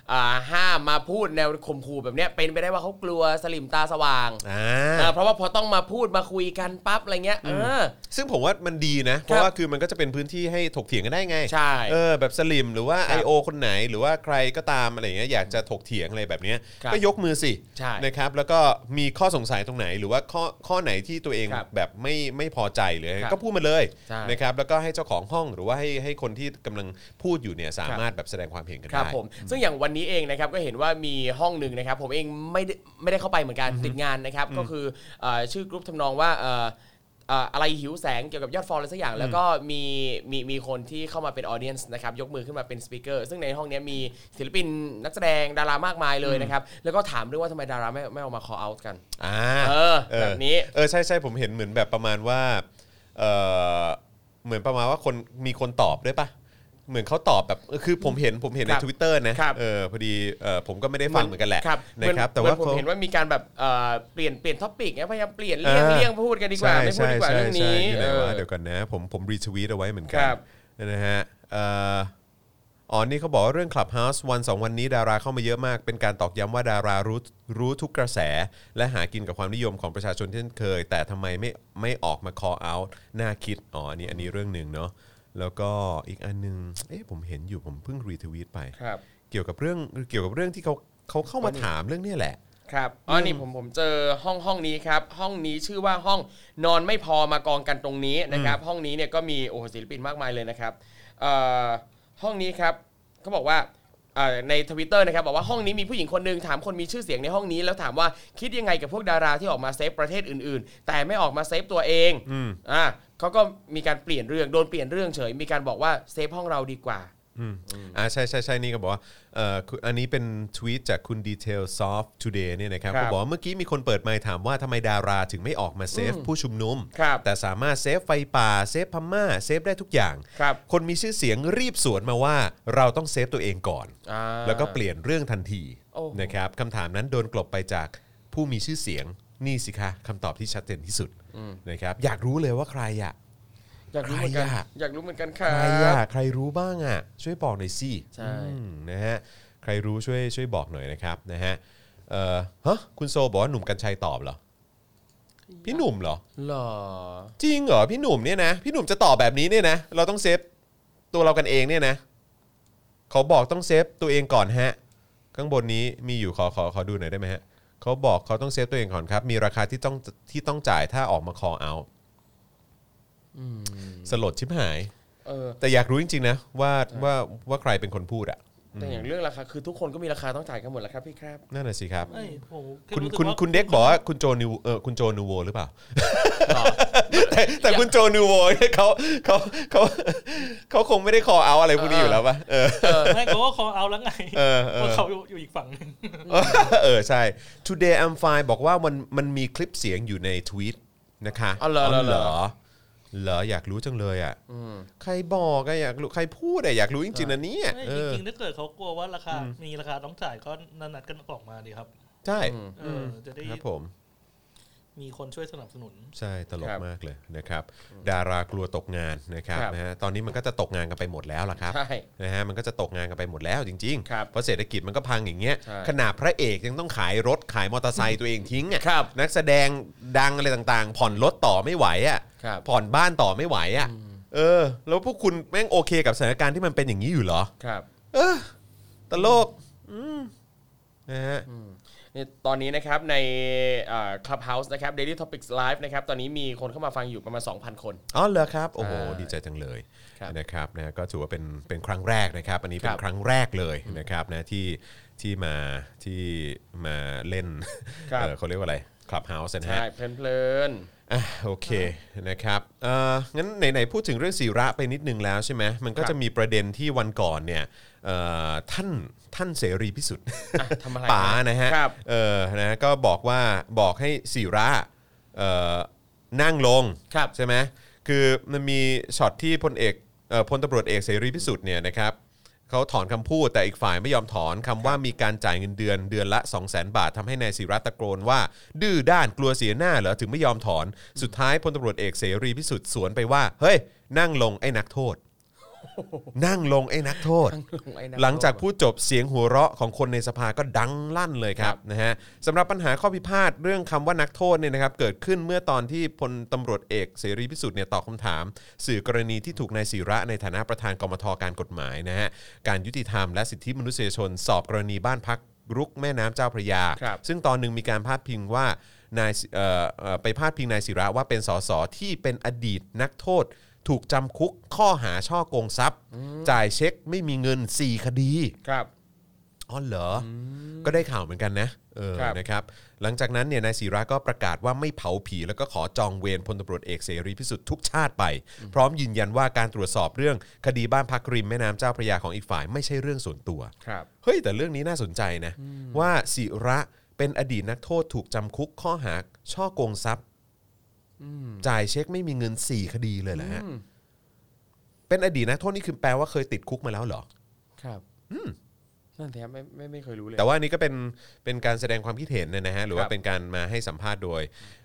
อ่า ห้ามมาพูดแนวข่มขู่แบบเนี้ยเป็นไปได้ว่าเขากลัวสลิมตาสว่างอ่าอ่าเพราะว่าพอต้องมาพูดมาคุยกันปั๊บอะไรเงี้ยเออซึ่งผมว่ามันดีนะ เพราะว่าคือมันก็จะเป็นพื้นที่ให้ถกเถียงกันได้ไงใช่เออแบบสลิมหรือว่าครับ I.O. คนไหนหรือว่าใครก็ตามอะไรอย่างเงี้ยอยากจะถกเถียงอะไรแบบเนี้ยครับก็ยกมือสิใช่นะครับแล้วก็มีข้อสงสัยตรงไหน หรือว่าข้อข้อไหนที่ตัวเองครับแบบไม่ไม่พอใจหรืออะไรครับก็พูดมาเลยใช่นะครับแล้วก็ให้เจ้าของห้องหรือว่าให้ให้คนที่กำลังพูดอยู่เนี่ยสามารถแบบแสดงความเห็นกันได้ครับผมซึ่งอย่างวันนี้เองนะครับก็เห็นว่ามีห้องหนึ่งนะครับ ผมเองไม่ได้ไม่ได้เข้าไปเหมือนกันติดงานนะครับ ก็คือเอ่อชื่อกรุ๊ปทำนองว่าเอ่อเอ่ออะไรหิวแสงเกี่ยวกับยอด fol อะไรสักอย่าง แล้วก็มีมีมีคนที่เข้ามาเป็น audience นะครับยกมือขึ้นมาเป็น speaker ซึ่งในห้องเนี้ยมีศิลปินนักแสดงดารามากมายเลยนะครับ แล้วก็ถามด้วยว่าทำไมดาราไม่ไม่ออกมา call out กันอ่าเออแบบนี้เออใช่ใช่ผมเห็นเหมือนแบบประมาณว่าเออเหมือนประมาณว่าคนมีคนตอบด้วยปะ เหมือนเขาตอบแบบเออคือผมเห็นผมเห็นใน ครับ Twitter นะครับ เออพอดีเออผมก็ไม่ได้ฟังเหมือนกันแหละครับนะครับเหมืแต่อนว่า เหมือนผมเขาผมเห็นว่ามีการแบบเอ่อเปลี่ยนเปลี่ยน topic เนี่ยพยายามเปลี่ยนเลี่ยงอ่า เลี่ยงพูดกันดีกว่า ไม่พูดดีกว่าเรื่องนี้ใช่ใช่ใช่อยู่ไหนวะเออเดี๋ยวกันนะ ผมผม retweet เอาไว้เหมือนกันครับ นะฮะเอ่ออ๋อนี่เขาบอกว่าเรื่อง Clubhouse วันสองวันนี้ดาราเข้ามาเยอะมาก เป็นการตอกย้ำว่าดารารู้รู้ทุกกระแส และหากินกับความนิยมของประชาชนเช่นเคย แต่ทำไมไม่ไม่ออกมา call out น่าคิด อ๋ออันนี้อันนี้เรื่องหนึ่งเนาะ แล้วก็อีกอันหนึงเอ๊ะผมเห็นอยู่ผมเพิ่งรีทวีตไป ครับ เกี่ยวกับเรื่องเกี่ยวกับเรื่องที่เขาเขาเข้ามาถามเรื่องเนี้แหละ ครับอ๋อนี่ผมผมเจอห้องห้องนี้ครับ ห้องนี้ชื่อว่าห้องนอนไม่พอมากองกันตรงนี้นะครับ ห้องนี้เนี่ยก็มีโอ้โหศิลปินมากมายเลยนะครับเอ่อห้องนี้ครับเขาบอกว่าเอ่อในทวิตเตอร์นะครับบอกว่าห้องนี้มีผู้หญิงคนหนึ่งถามคนมีชื่อเสียงในห้องนี้แล้วถามว่าคิดยังไงกับพวกดาราที่ออกมา save ประเทศอื่นๆ แต่ไม่ออกมา save ตัวเองอ่า เขาก็มีการเปลี่ยนเรื่องโดนเปลี่ยนเรื่องเฉย มีการบอกว่า save ห้องเราดีกว่าอ่าใช่ใช่ใช่นี่ก็บอกว่าเอ่อคุณอันนี้เป็นทวีตจากคุณ Detail Soft Today เนี่ยนะครับครับก็บอกว่าเมื่อกี้มีคนเปิดไมค์ถามว่าทำไมดาราถึงไม่ออกมา save ผู้ชุมนุม ครับแต่สามารถ save ไฟป่า save พม่า save ได้ทุกอย่างครับคนมีชื่อเสียงรีบสวนมาว่าเราต้อง save ตัวเองก่อน อ่า แล้วก็เปลี่ยนเรื่องทันทีโอ้โหนะครับคำถามนั้นโดนกลบไปจากผู้มีชื่อเสียง นี่สิคะคำตอบที่ชัดเจนที่สุดนะครับอยากรู้เลยว่าใครอะ อยากรู้เหมือนกัน ใครอะ อยากรู้เหมือนกันครับใครอะใครรู้บ้างอะช่วยบอกหน่อยสิใช่ อืมนะฮะใครรู้ช่วยช่วยบอกหน่อยนะครับนะฮะเอ่อฮะคุณโซบอกว่าหนุ่มกัญชัยตอบเหรอพี่หนุ่มเหรอ หรอ จริงเหรอพี่หนุ่มเนี่ยนะพี่หนุ่มจะตอบแบบนี้เนี่ยนะ เราต้อง saveตัวเรากันเองเนี่ยนะเขาบอกต้อง save ตัวเองก่อนฮะ ข้างบนนี้มีอยู่ขอขอขอดูหน่อยได้ไหมฮะ เขาบอกเขาต้อง save ตัวเองก่อนครับ มีราคาที่ต้องที่ต้องจ่ายถ้าออกมาคอเอาสลดชิบหาย เออแต่อยากรู้จริงๆนะว่าว่าว่าใครเป็นคนพูดอะ แต่อย่างเรื่องราคาคือทุกคนก็มีราคาต้องจ่ายกันหมดแล้วครับพี่ครับนั่นน่ะสิครับเอ้ยผมแคุณรู้สึคุณว่าคุณเด็กบอกว่าคุณโจนูโวเออคุณโจนูโวหรือเปล่าหรอแต่แต่คุณโจนูโวเนี่ยเขาเขาเขาเขาคงไม่ได้คอเอาอะไรพวกนี้อยู่แล้วป่ะเออไม่เขาก็คอเอาแล้วไงเออเออว่าเขาอยู่อยู่อีกฝั่งหนึ่งเออใช่ Today I'm fine บอกว่ามันมันมีคลิปเสียงอยู่ในทวีตนะคะอ๋อเหรอ เหรอเหรอเหรออยากรู้จังเลยอะใครบอกอะอยากรู้ใครพูดอะอยากรู้จริงๆนะเนี่ยไม่เอจอริงๆถ้าเกิดเขากลัวว่าราคา มีราคาต้องจ่ายก็นัดกันออกมาดีครับ ใช่เออจะได้ครับผม มีคนช่วยสนับสนุน ใช่ตลคกรับมากเลยนะครับดารากลัวตกงานนะครับครับนะฮะตอนนี้มันก็จะตกงานกันไปหมดแล้วล่ะครับใช่นะฮะมันก็จะตกงานกันไปหมดแล้วจริงครับเพราะเศรษฐกิจมันก็พังอย่างเงี้ยใช่ขนาดพระเอกยังต้องขายรถขายมอเตอร์ไซค์ตัวเองทิ้งอะครับนักแสดงดังอะไรต่างๆ ผ่อนรถต่อไม่ไหวอะครับ ผ่อนบ้านต่อไม่ไหวอะเออ แล้วพวกคุณแม่งโอเคกับสถานการณ์ที่มันเป็นอย่างนี้อยู่เหรอ ครับตลกอืมนะฮะนี่ ตอนนี้นะครับในเอ่อ Clubhouse นะครับ Daily Topics Live นะครับตอนนี้มีคนเข้ามาฟังอยู่ประมาณ 2,000 คน อ๋อเหรอครับ โอ้โหใช่ดีใจจังเลยครับนะครับนะก็ถือว่าเป็นเป็นครั้งแรกนะครับ อันนี้เป็คนรับครั้งแรกเลยนะครับนะที่ที่มาที่มาเล่นครับเอ่อเขาเรียกว่าอะไรคลับเฮาส์นะฮะใช่เพลินอะโอเคนะครับเอ่องั้นไหนๆพูดถึงเรื่องศิระไปนิดนึงแล้วใช่ไหมมันก็ครับจะมีประเด็นที่วันก่อนเนี่ยเอ่อท่าน ท่านเสรีพิสุทธิ์ๆอะทำอะไรป๋านะฮะครับ เออนะก็บอกว่าบอกให้ศิระเอ่อนั่งลงครับ ใช่ไหมคือมันมีช็อตที่พลเอกเอ่อพลตำรวจเอกเสรีพิสุทธิ์เนี่ยนะครับเขาถอนคำพูดแต่อีกฝ่ายไม่ยอมถอนคำว่ามีการจ่ายเงินเดือนเดือนละ 2 0 0 0 0 0 บาททำให้นายศิระตะโกนว่า ดื้อด้านกลัวเสียหน้าเหรอถึงไม่ยอมถอน สุดท้ายพลตำรวจเอกเสรีพิสุทธิ์สวนไปว่า เฮ้ย นั่งลงไอ้นักโทษ นั่งลงไอ้นักโทษ หลังจากพูดจบเสียงหัวเราะของคนในสภาก็ดังลั่นเลยครับนะฮะสำหรับปัญหาข้อพิพาทเรื่องคำว่านักโทษเนี่ยนะครับเกิดขึ้นเมื่อตอนที่พลตำรวจเอกเสรีพิสุทธิ์เนี่ยตอบคำถาม สื่อกรณีที่ถูกนายศิระในฐานะประธานกมทการกฎหมายนะฮะการยุติธรรมและสิทธิมนุษยชน สอบกรณีบ้านพักรุกแม่น้ำเจ้าพระยาครับซึ่งตอนหนึ่งมีการพาดพิงว่านายเอ่อเอ่อไปพาดพิงนายศิระว่าเป็นสสที่เป็นอดีตนักโทษ ถูกจำคุกข้อหาช่อโกงทรัพย์ จ่ายเช็คไม่มีเงิน 4 คดีครับอ๋อเหรออก็ได้ข่าวเหมือนกันนะเออครับ นะครับ หลังจากนั้นเนี่ยนายศิระก็ประกาศว่าไม่เผาผี แล้วก็ขอจองเวรพลตำรวจเอกเสรีพิสุทธิ์ทุกชาติไป พร้อมยืนยันว่าการตรวจสอบเรื่องคดีบ้านพักริมแม่น้ำเจ้าพระยาของอีกฝ่ายไม่ใช่เรื่องส่วนตัว ครับ เฮ้ยแต่เรื่องนี้น่าสนใจนะ ว่าศิระเป็นอดีตนักโทษถูกจำคุกข้อหาช่อโกงทรัพย์ จ่ายเช็คไม่มีเงิน4คดีเลยเหรอฮะอืมเป็นอดีตนักโทษนี่คือแปลว่าเคยติดคุกมาแล้วเหรอ ครับนั่นแท้ไม่ไม่ไม่เคยรู้เลย แต่ว่าอันนี้ก็เป็นเป็นการแสดงความคิดเห็นนะฮะหรือว่าครับเป็นการมาให้สัมภาษณ์โดย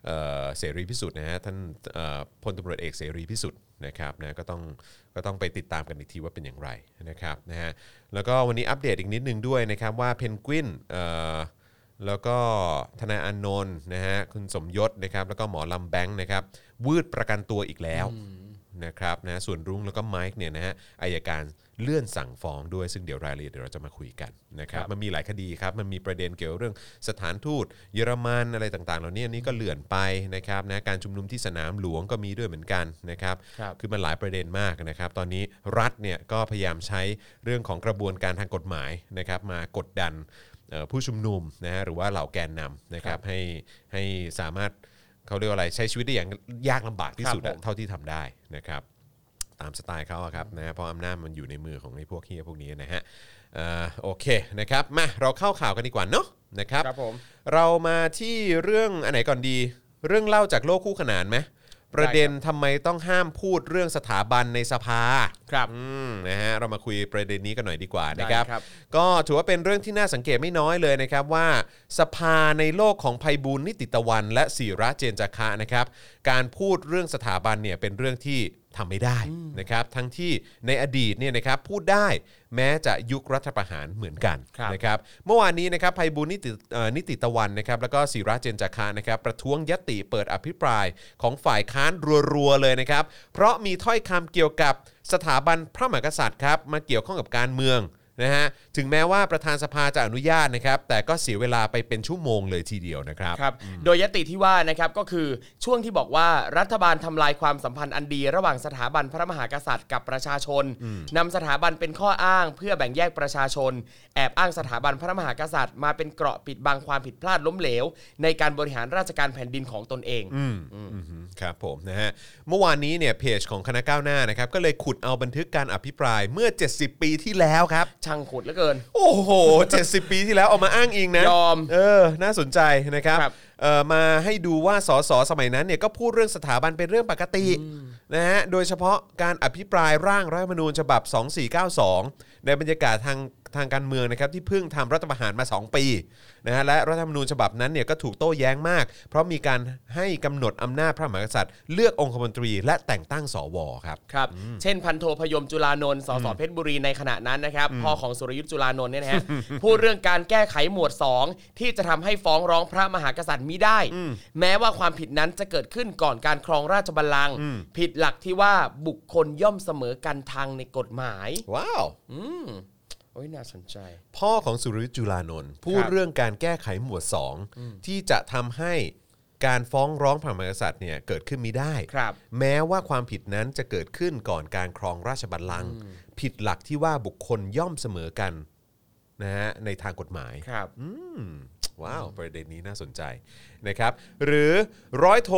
เอ่อเสรีพิสุทธิ์นะฮะท่านเอ่อพลตำรวจเอกเสรีพิสุทธิ์นะครับนะก็ต้องก็ต้องไปติดตามกันอีกทีว่าเป็นอย่างไรนะครับนะฮะแล้วก็วันนี้อัปเดตอีกนิดนึงด้วยนะครับว่าเพนกวินเอ่อ แล้วก็ทนายอานนท์นะฮะคุณสมยศนะครับแล้วก็หมอลำแบงค์นะครับวืดประกันตัวอีกแล้วนะครับนะส่วนรุ้งแล้วก็ไมค์เนี่ยนะฮะอายการเลื่อนสั่งฟ้องด้วยซึ่งเดี๋ยวรายละเอียดเดี๋ยวเราจะมาคุยกันนะครับครับมันมีหลายคดีครับมันมีประเด็นเกี่ยวเรื่องสถานทูตเยอรมันอะไรต่างๆ เหล่านี้อันนี้ก็เลื่อนไปนะครับนะการชุมนุมที่สนามหลวงก็มีด้วยเหมือนกันนะครับครับคือมันหลายประเด็นมากนะครับ ตอนนี้รัฐเนี่ยก็พยายามใช้เรื่องของกระบวนการทางกฎหมายนะครับมากดดันเอ่อ ผู้ชุมนุมนะฮะหรือว่าเหล่าแกนนำนะครับให้ให้สามารถเขาเรียกว่าอะไรใช้ชีวิตได้อย่างยากลำบากที่สุดครัอะบผมเท่าที่ทำได้นะครับ ตามสไตล์เขาอะครับนะเพราะอำนาจมันอยู่ในมือของไอ้พวกเฮียพวกนี้นะฮะเอ่อโอเคนะครับมาเราเข้าข่าวกันดีกว่าเนาะนะครับ ครับผม เรามาที่เรื่องอันไหนก่อนดี เรื่องเล่าจากโลกคู่ขนานไหม ประเด็นทำไมต้องห้ามพูดเรื่องสถาบันในสภาครับอืมนะฮะเรามาคุยประเด็นนี้กันหน่อยดีกว่านะครับ ได้ครับ ก็ถือว่าเป็นเรื่องที่น่าสังเกตไม่น้อยเลยนะครับว่า สภาในโลกของภัยบูลย์นิติตะวัน และศิระเจนจาคะนะครับ การพูดเรื่องสถาบันเนี่ยเป็นเรื่องที่ ทำไม่ได้นะครับทั้งที่ในอดีตเนี่ยนะครับพูดได้แม้จะยุครัฐประหารเหมือนกันครับนะครับเมื่อวานนี้นะครับภัยบูลย์นิติเอ่อนิติตะวันนะครับแล้วก็ศิระเจนจาคะนะครับประท้วงยติเปิดอภิปรายของฝ่ายค้านรัวๆเลยนะครับเพราะมีถ้อยคำเกี่ยวกับสถาบันพระมหากษัตริย์ครับมาเกี่ยวข้องกับการเมือง นะฮะถึงแม้ว่าประธานสภาจะอนุญาตนะครับ แต่ก็เสียเวลาไปเป็นชั่วโมงเลยทีเดียวนะครับ ครับ โดยยติที่ว่านะครับก็คือช่วงที่บอกว่ารัฐบาลทำลายความสัมพันธ์อันดี ระหว่างสถาบันพระมหากษัตริย์กับประชาชนนำสถาบันเป็นข้ออ้างเพื่อแบ่งแยกประชาชน แอบอ้างสถาบันพระมหากษัตริย์ มาเป็นเกราะปิดบังความผิดพลาดล้มเหลว ในการบริหารราชการแผ่นดินของตนเอง อืมอืมครับผมนะฮะเมื่อวานนี้เนี่ยเพจของคณะก้าวหน้านะครับก็เลยขุดเอาบันทึกการอภิปรายเมื่อ 70 ปีที่แล้วครับช่างขุดเหลือเกิน โอ้โห 70 ปีที่แล้วเอามาอ้างอิงนะยอมเออ น่าสนใจนะครับครับ เอ่อมาให้ดูว่าสสสมัยนั้นเนี่ยก็พูดเรื่องสถาบันเป็นเรื่องปกตินะฮะโดยเฉพาะการอภิปรายร่างรัฐธรรมนูญฉบับ 2492 ในบรรยากาศทาง ทางการเมืองนะครับที่เพิ่งทำรัฐประหารมา 2 ปีนะฮะและรัฐธรรมนูญฉบับนั้นเนี่ยก็ถูกโต้แย้งมาก เพราะมีการให้กำหนดอำนาจพระมหากษัตริย์ เลือกองคมนตรีและแต่งตั้งสวครับครับเช่นพันโทพยมจุลานนท์สสเพชรบุรีในขณะนั้นนะครับพ่อของสุรยุทธ์จุลานนท์เนี่ยนะฮะพูดเรื่องการแก้ไขหมวด 2 ที่จะทำให้ฟ้องร้องพระมหากษัตริย์มิได้ แม้ว่าความผิดนั้นจะเกิดขึ้นก่อนการครองราชบัลลังก์ผิดหลักที่ว่าบุคคลย่อมเสมอกันทางในกฎหมาย ว้าว โอ้ยน่าสนใจ พ่อของสุรยุทธ์จุลานนท์พูดครับเรื่องการแก้ไขหมวด 2 ที่จะทำให้การฟ้องร้องพระมหากษัตริย์เนี่ยเกิดขึ้นมิได้ ครับแม้ว่าความผิดนั้นจะเกิดขึ้นก่อนการครองราชบัลลังก์ผิดหลักที่ว่าบุคคลย่อมเสมอกันนะฮะในทางกฎหมาย ครับ อืม ว้าว ประเด็นนี้น่าสนใจนะครับ หรือร้อยโท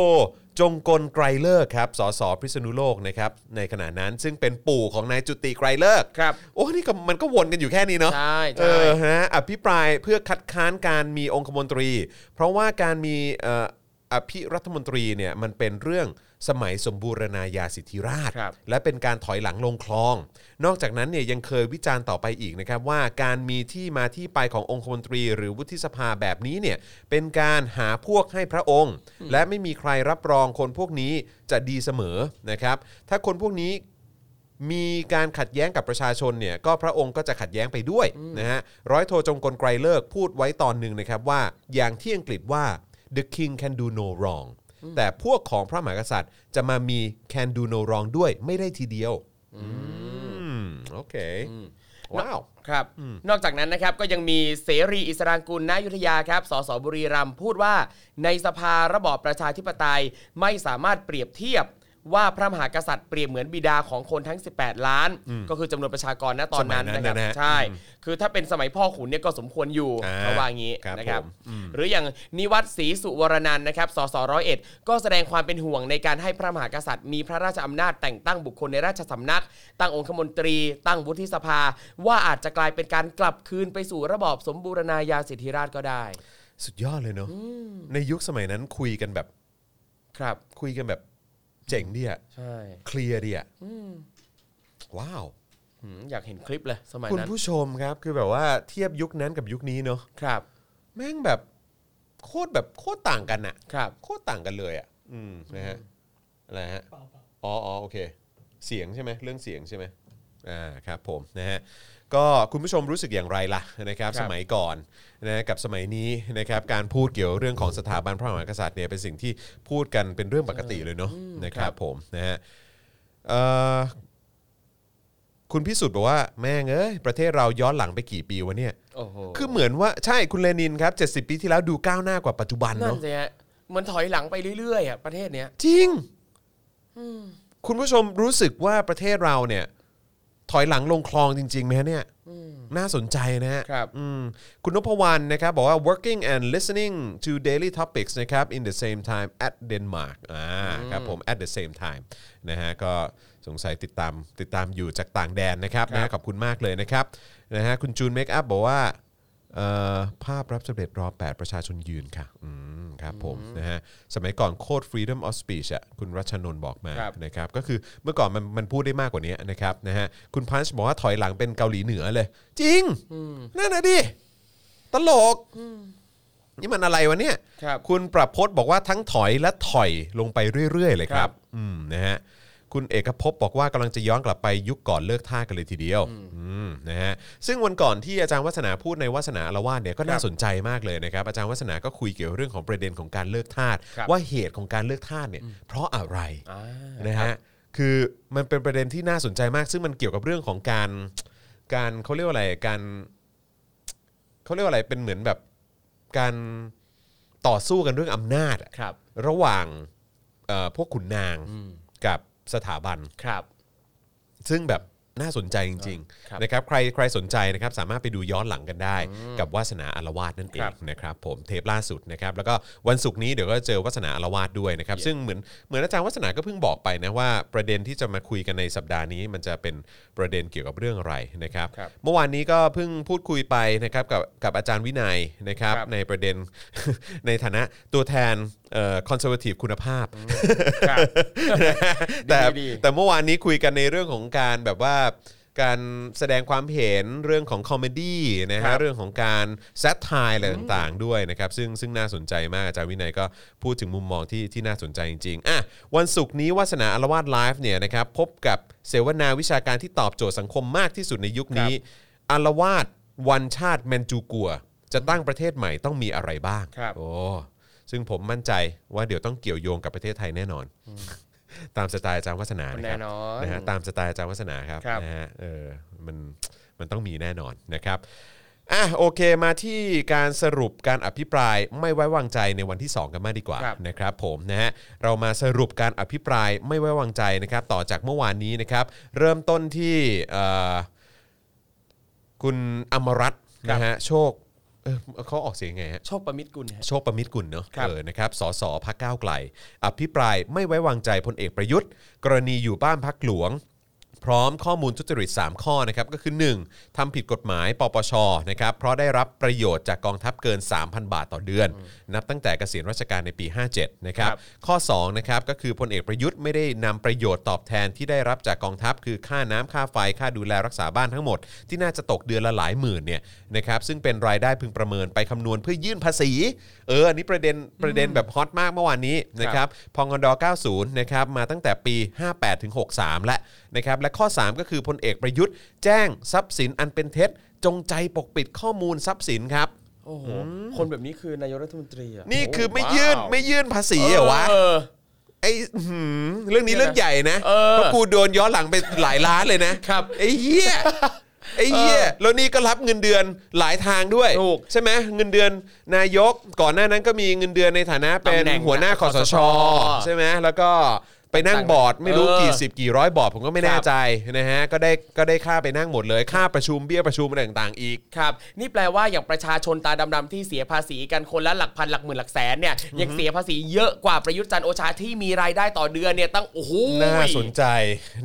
จงกลไกรเลิกษ์ครับสสพิษณุโลกนะครับในขณะนั้นซึ่งเป็นปู่ของนายจุติไกรเลิกษ์ครับโอ้นี่ก็มันก็วนกันอยู่แค่นี้เนาะใช่ใช่เออฮะอภิปรายเพื่อคัดค้านการมีองคมนตรี เพราะว่าการมีเอ่ออภิรัฐมนตรีเนี่ยมันเป็นเรื่องสมัยสมบูรณาญาสิทธิราช ครับและเป็นการถอยหลังลงคลอง นอกจากนั้นเนี่ยยังเคยวิจารณ์ต่อไปอีกนะครับว่าการมีที่มาที่ไปขององคมนตรี หรือวุฒิสภาแบบนี้เนี่ยเป็นการหาพวกให้พระองค์ และไม่มีใครรับรองคนพวกนี้จะดีเสมอนะครับ ถ้าคนพวกนี้ มีการขัดแย้งกับประชาชนเนี่ยก็พระองค์ก็จะขัดแย้งไปด้วยนะฮะร้อยโทจงกลไกรเลิกษ์พูดไว้ตอนหนึ่งนะครับว่าอย่างที่อังกฤษว่า the king can do no wrong แต่พวกของพระมหากษัตริย์จะมามี can do no wrong ด้วยไม่ได้ทีเดียวอืมโอเค ว้าว ครับ นอกจากนั้นนะครับก็ยังมีเสรีอิสรางกุลนายุทธยาครับ สสบุรีรัมย์พูดว่า ในสภาระบอบประชาธิปไตยไม่สามารถเปรียบเทียบ ว่าพระมหากษัตริย์เปรียบเหมือนบิดาของคนทั้ง 18 ล้าน ก็คือจำนวนประชากรณตอนนั้นสมัยนั้นนะครับนะฮะใช่ คือถ้าเป็นสมัยพ่อขุนเนี่ยก็สมควรอยู่อ่าเขาว่างี้ครับนะครับ ผมอืม หรืออย่างนิวัตรศรีสุวรนันท์นะครับ สสร้อยเอ็ดก็แสดงความเป็นห่วงในการให้พระมหากษัตริย์มีพระราชอำนาจแต่งตั้งบุคคลในราชสำนัก ตั้งองคมนตรี ตั้งวุฒิสภา ว่าอาจจะกลายเป็นการกลับคืนไปสู่ระบอบสมบูรณาญาสิทธิราชย์ก็ได้ สุดยอดเลยเนาะในยุคสมัยนั้นคุยกันแบบ ครับ คุยกันแบบ เจ๋งดีอะใช่เคลียร์ดีอะว้าวหืมอยากเห็นคลิปเลยสมัยคุณนั้นผู้ชมครับคือแบบว่าเทียบยุคนั้นกับยุคนี้เนาะครับแม่งแบบโคตรแบบโคตรต่างกันอะครับ โคตรต่างกันเลยอะอืมนะฮะอะไรฮะเปล่าเปล่าอ๋ออ๋อโอเค เสียงใช่ไหมเรื่องเสียงใช่ไหมอ่าครับผมนะฮะ ก็คุณผู้ชมรู้สึกอย่างไรล่ะนะครับครับสมัยก่อนนะกับสมัยนี้นะครับการพูดเกี่ยวเรื่องของสถาบันพระมหากษัตริย์เนี่ยเป็นสิ่งที่พูดกันเป็นเรื่องปกติเลยเนาะนะครับผมนะฮะเอ่อคุณพิสุทธิ์บอกว่าแม่งเอ้ยประเทศเราย้อนหลังไปกี่ปีวะเนี่ยโอ้โหคือเหมือนว่าใช่คุณเลนินครับ 70 ปีที่แล้วดูก้าวหน้ากว่าปัจจุบันนั่นเนาะสิฮะมันถอยหลังไปเรื่อยๆอะประเทศเนี้ยจริงคุณผู้ชมรู้สึกว่าประเทศเราเนี่ย ถอยหลังลงคลองจริงๆไหมฮะเนี่ยน่าสนใจนะฮะครับอืมคุณนพวรรณนะครับบอกว่า working and listening to daily topics นะครับ in the same time at Denmark อ่าครับผม at the same time นะฮะก็สงสัยติดตามติดตามอยู่จากต่างแดนนะครับครับนะฮะขอบคุณมากเลยนะครับนะฮะคุณจูนเมคอัพบอกว่าเอ่อ ภาพรับสำเร็จรอ 8 ประชาชนยืนค่ะอืมครับผมนะฮะสมัยก่อนโคด freedom of speech อะคุณรัชนนท์บอกมาครับนะครับก็คือเมื่อก่อนมันมันพูดได้มากกว่านี้นะครับนะฮะคุณพันช์บอกว่าถอยหลังเป็นเกาหลีเหนือเลย จริงนั่นนะดิ ตลกนี่มันอะไรวะเนี่ยครับคุณประพจน์บอกว่าทั้งถอยและถอยลงไปเรื่อย ๆ เลยคครัรับบอืมนะฮะคุณเอกภพบอกว่ากำลังจะย้อนกลับไปยุคก่อนเลิกท่ากันเลยทีเดียวอืม นะฮะซึ่งวันก่อนที่อาจารย์วัฒนาพูดในวัฒนาอารวาสเนี่ยก็น่าสนใจมากเลยนะครับอาจารย์วัฒนาก็คุยเกี่ยวเรื่องของประเด็นของการเลิกทาสครับว่าเหตุของการเลิกทาสเนี่ยเพราะอะไรอ่านะครัฮะบคือมันเป็นประเด็นที่น่าสนใจมาก ซึ่งมันเกี่ยวกับเรื่องของการการเขาเรียกว่าอะไรการเขาเรียกว่าอะไรเป็นเหมือนแบบการต่อสู้กันเรื่องอำนาจอะครับ ระหว่างเอ่อพวกขุนนางอืมกับสถาบันครับ ซึ่งแบบน่าสนใจจริงครับๆ นะครับใครใครสนใจนะครับสามารถไปดูย้อนหลังกันได้ กับวาสนาอารวาสนั่นเอครังบนะครับผมเทปล่าสุดนะครับแล้วก็วันศุกร์นี้เดี๋ยวก็เจอวาสนาอารวาสด้วยนะครับ ซึ่งเหมือนเหมือนอาจารย์วาสนาก็เพิ่งบอกไปนะว่าประเด็นที่จะมาคุยกันในสัปดาห์นี้ มันจะเป็นประเด็นเกี่ยวกับเรื่องอะไรนะครับ ครับ เมื่อวานนี้ก็เพิ่งพูดคุยไปนะครับกับกับอาจารย์วินัยนะครับครับ ในประเด็น ในฐานะตัวแทน conservative คุณภาพ ครับ แต่ดีแต่เมื่อวานนี้คุยกันในเรื่องของการแบบว่า การแสดงความเห็นเรื่องของ comedy นะครับ เรื่องของการ satire อะไรต่างๆด้วยนะครับซึ่งซึ่งน่าสนใจมากอาจารย์วินัยก็พูดถึงมุมมองที่ที่น่าสนใจจริงๆอะวันศุกร์นี้วาสนาอารวาสไลฟ์เนี่ยนะครับพบกับเสวนาวิชาการที่ตอบโจทย์สังคมมากที่สุดในยุคนี้อารวาสวันชาติแมนจูกัว จะตั้งประเทศใหม่ต้องมีอะไรบ้างครับ โอ้ซึ่งผมมั่นใจว่าเดี๋ยวต้องเกี่ยวโยงกับประเทศไทยแน่นอน ตามสไตล์อาจารย์วัฒนานะคแน่รับนอนนะฮะตามสไตล์อาจารย์วัฒนาครับครับ นะฮะเออมันมันต้องมีแน่นอนนะครับอะโอเคมาที่การสรุปการอภิปรายไม่ไว้วางใจในวันที่ 2 กันมากดีกว่าครับ นะครับผมนะฮะเรามาสรุปการอภิปรายไม่ไว้วางใจนะครับต่อจากเมื่อวานนี้นะครับ เริ่มต้นที่เอ่อ คุณอมรัตน์นะฮะโชค เออเขาออกเสียงไงฮะ โชคประมิตรกุลฮะ โชคประมิตรกุลเนาะครับ เออนะครับสสพักก้าวไกล อภิปรายไม่ไว้วางใจพลเอกประยุทธ์ กรณีอยู่บ้านพักหลวง พร้อมข้อมูลทุจริต 3 ข้อนะครับก็คือ 1. ทำผิดกฎหมายปปชนะครับเพราะได้รับประโยชน์จากกองทัพเกิน 3,000 บาทต่อเดือน นับตั้งแต่เกษียณราชการในปี 57นะครับครับข้อ2นะครับก็คือพลเอกประยุทธ์ไม่ได้นำประโยชน์ตอบแทนที่ได้รับจากกองทัพ คือค่าน้ำค่าไฟค่าดูแลรักษาบ้านทั้งหมด ที่น่าจะตกเดือนละหลายหมื่นเนี่ยนะครับซึ่งเป็นรายได้พึงประเมินไปคำนวณเพื่อยื่นภาษี เอออันนี้ประเด็นประเด็นแบบฮอตมากเมื่อวานนี้นะครับพงด90นะครับมาตั้งแต่ปี 58ถึง63 และนะครับและข้อ 3 ก็คือพลเอกประยุทธ์ แจ้งทรัพย์สินอันเป็นเท็จ จงใจปกปิดข้อมูลทรัพย์สินครับ โอ้โห คนแบบนี้คือนายกรัฐมนตรีอะนี่คือไม่โว้าวยื่นไม่ยื่นภาษีเหรอวะ เออ ไอ้อื้อหือเรื่องนี้เรื่องใหญ่นะเออเพราะกูโดนย้อนหลังไปหลายล้านเลยนะครับ ไอ้เหี้ยไอ้เหี้ยแล้วนี่ก็รับเงินเดือนหลายทางด้วย ถูกใช่ไหมเงินเดือนนายกก่อนหน้านั้นก็มีเงินเดือนในฐานะเป็นตำแหน่งหัวหน้าคอสชคสชใช่ไหมแล้วก็ ไปนั่งบอร์ดไม่รู้เออกี่สิบกี่ร้อยบอร์ดผมก็ไม่แน่ครับใจนะฮะก็ได้ก็ได้ค่าไปนั่งหมดเลย ค่าประชุมเบี้ยประชุมอะไรต่างๆอีกครับ นี่แปลว่าอย่างประชาชนตาดำๆที่เสียภาษีกันคนละหลักพันหลักหมื่นหลักแสนเนี่ยยังเสียภาษีเยอะกว่าประยุทธ์จันทร์โอชาที่มีรายได้ต่อเดือนเนี่ยตั้งโอ้โหน่าสนใจ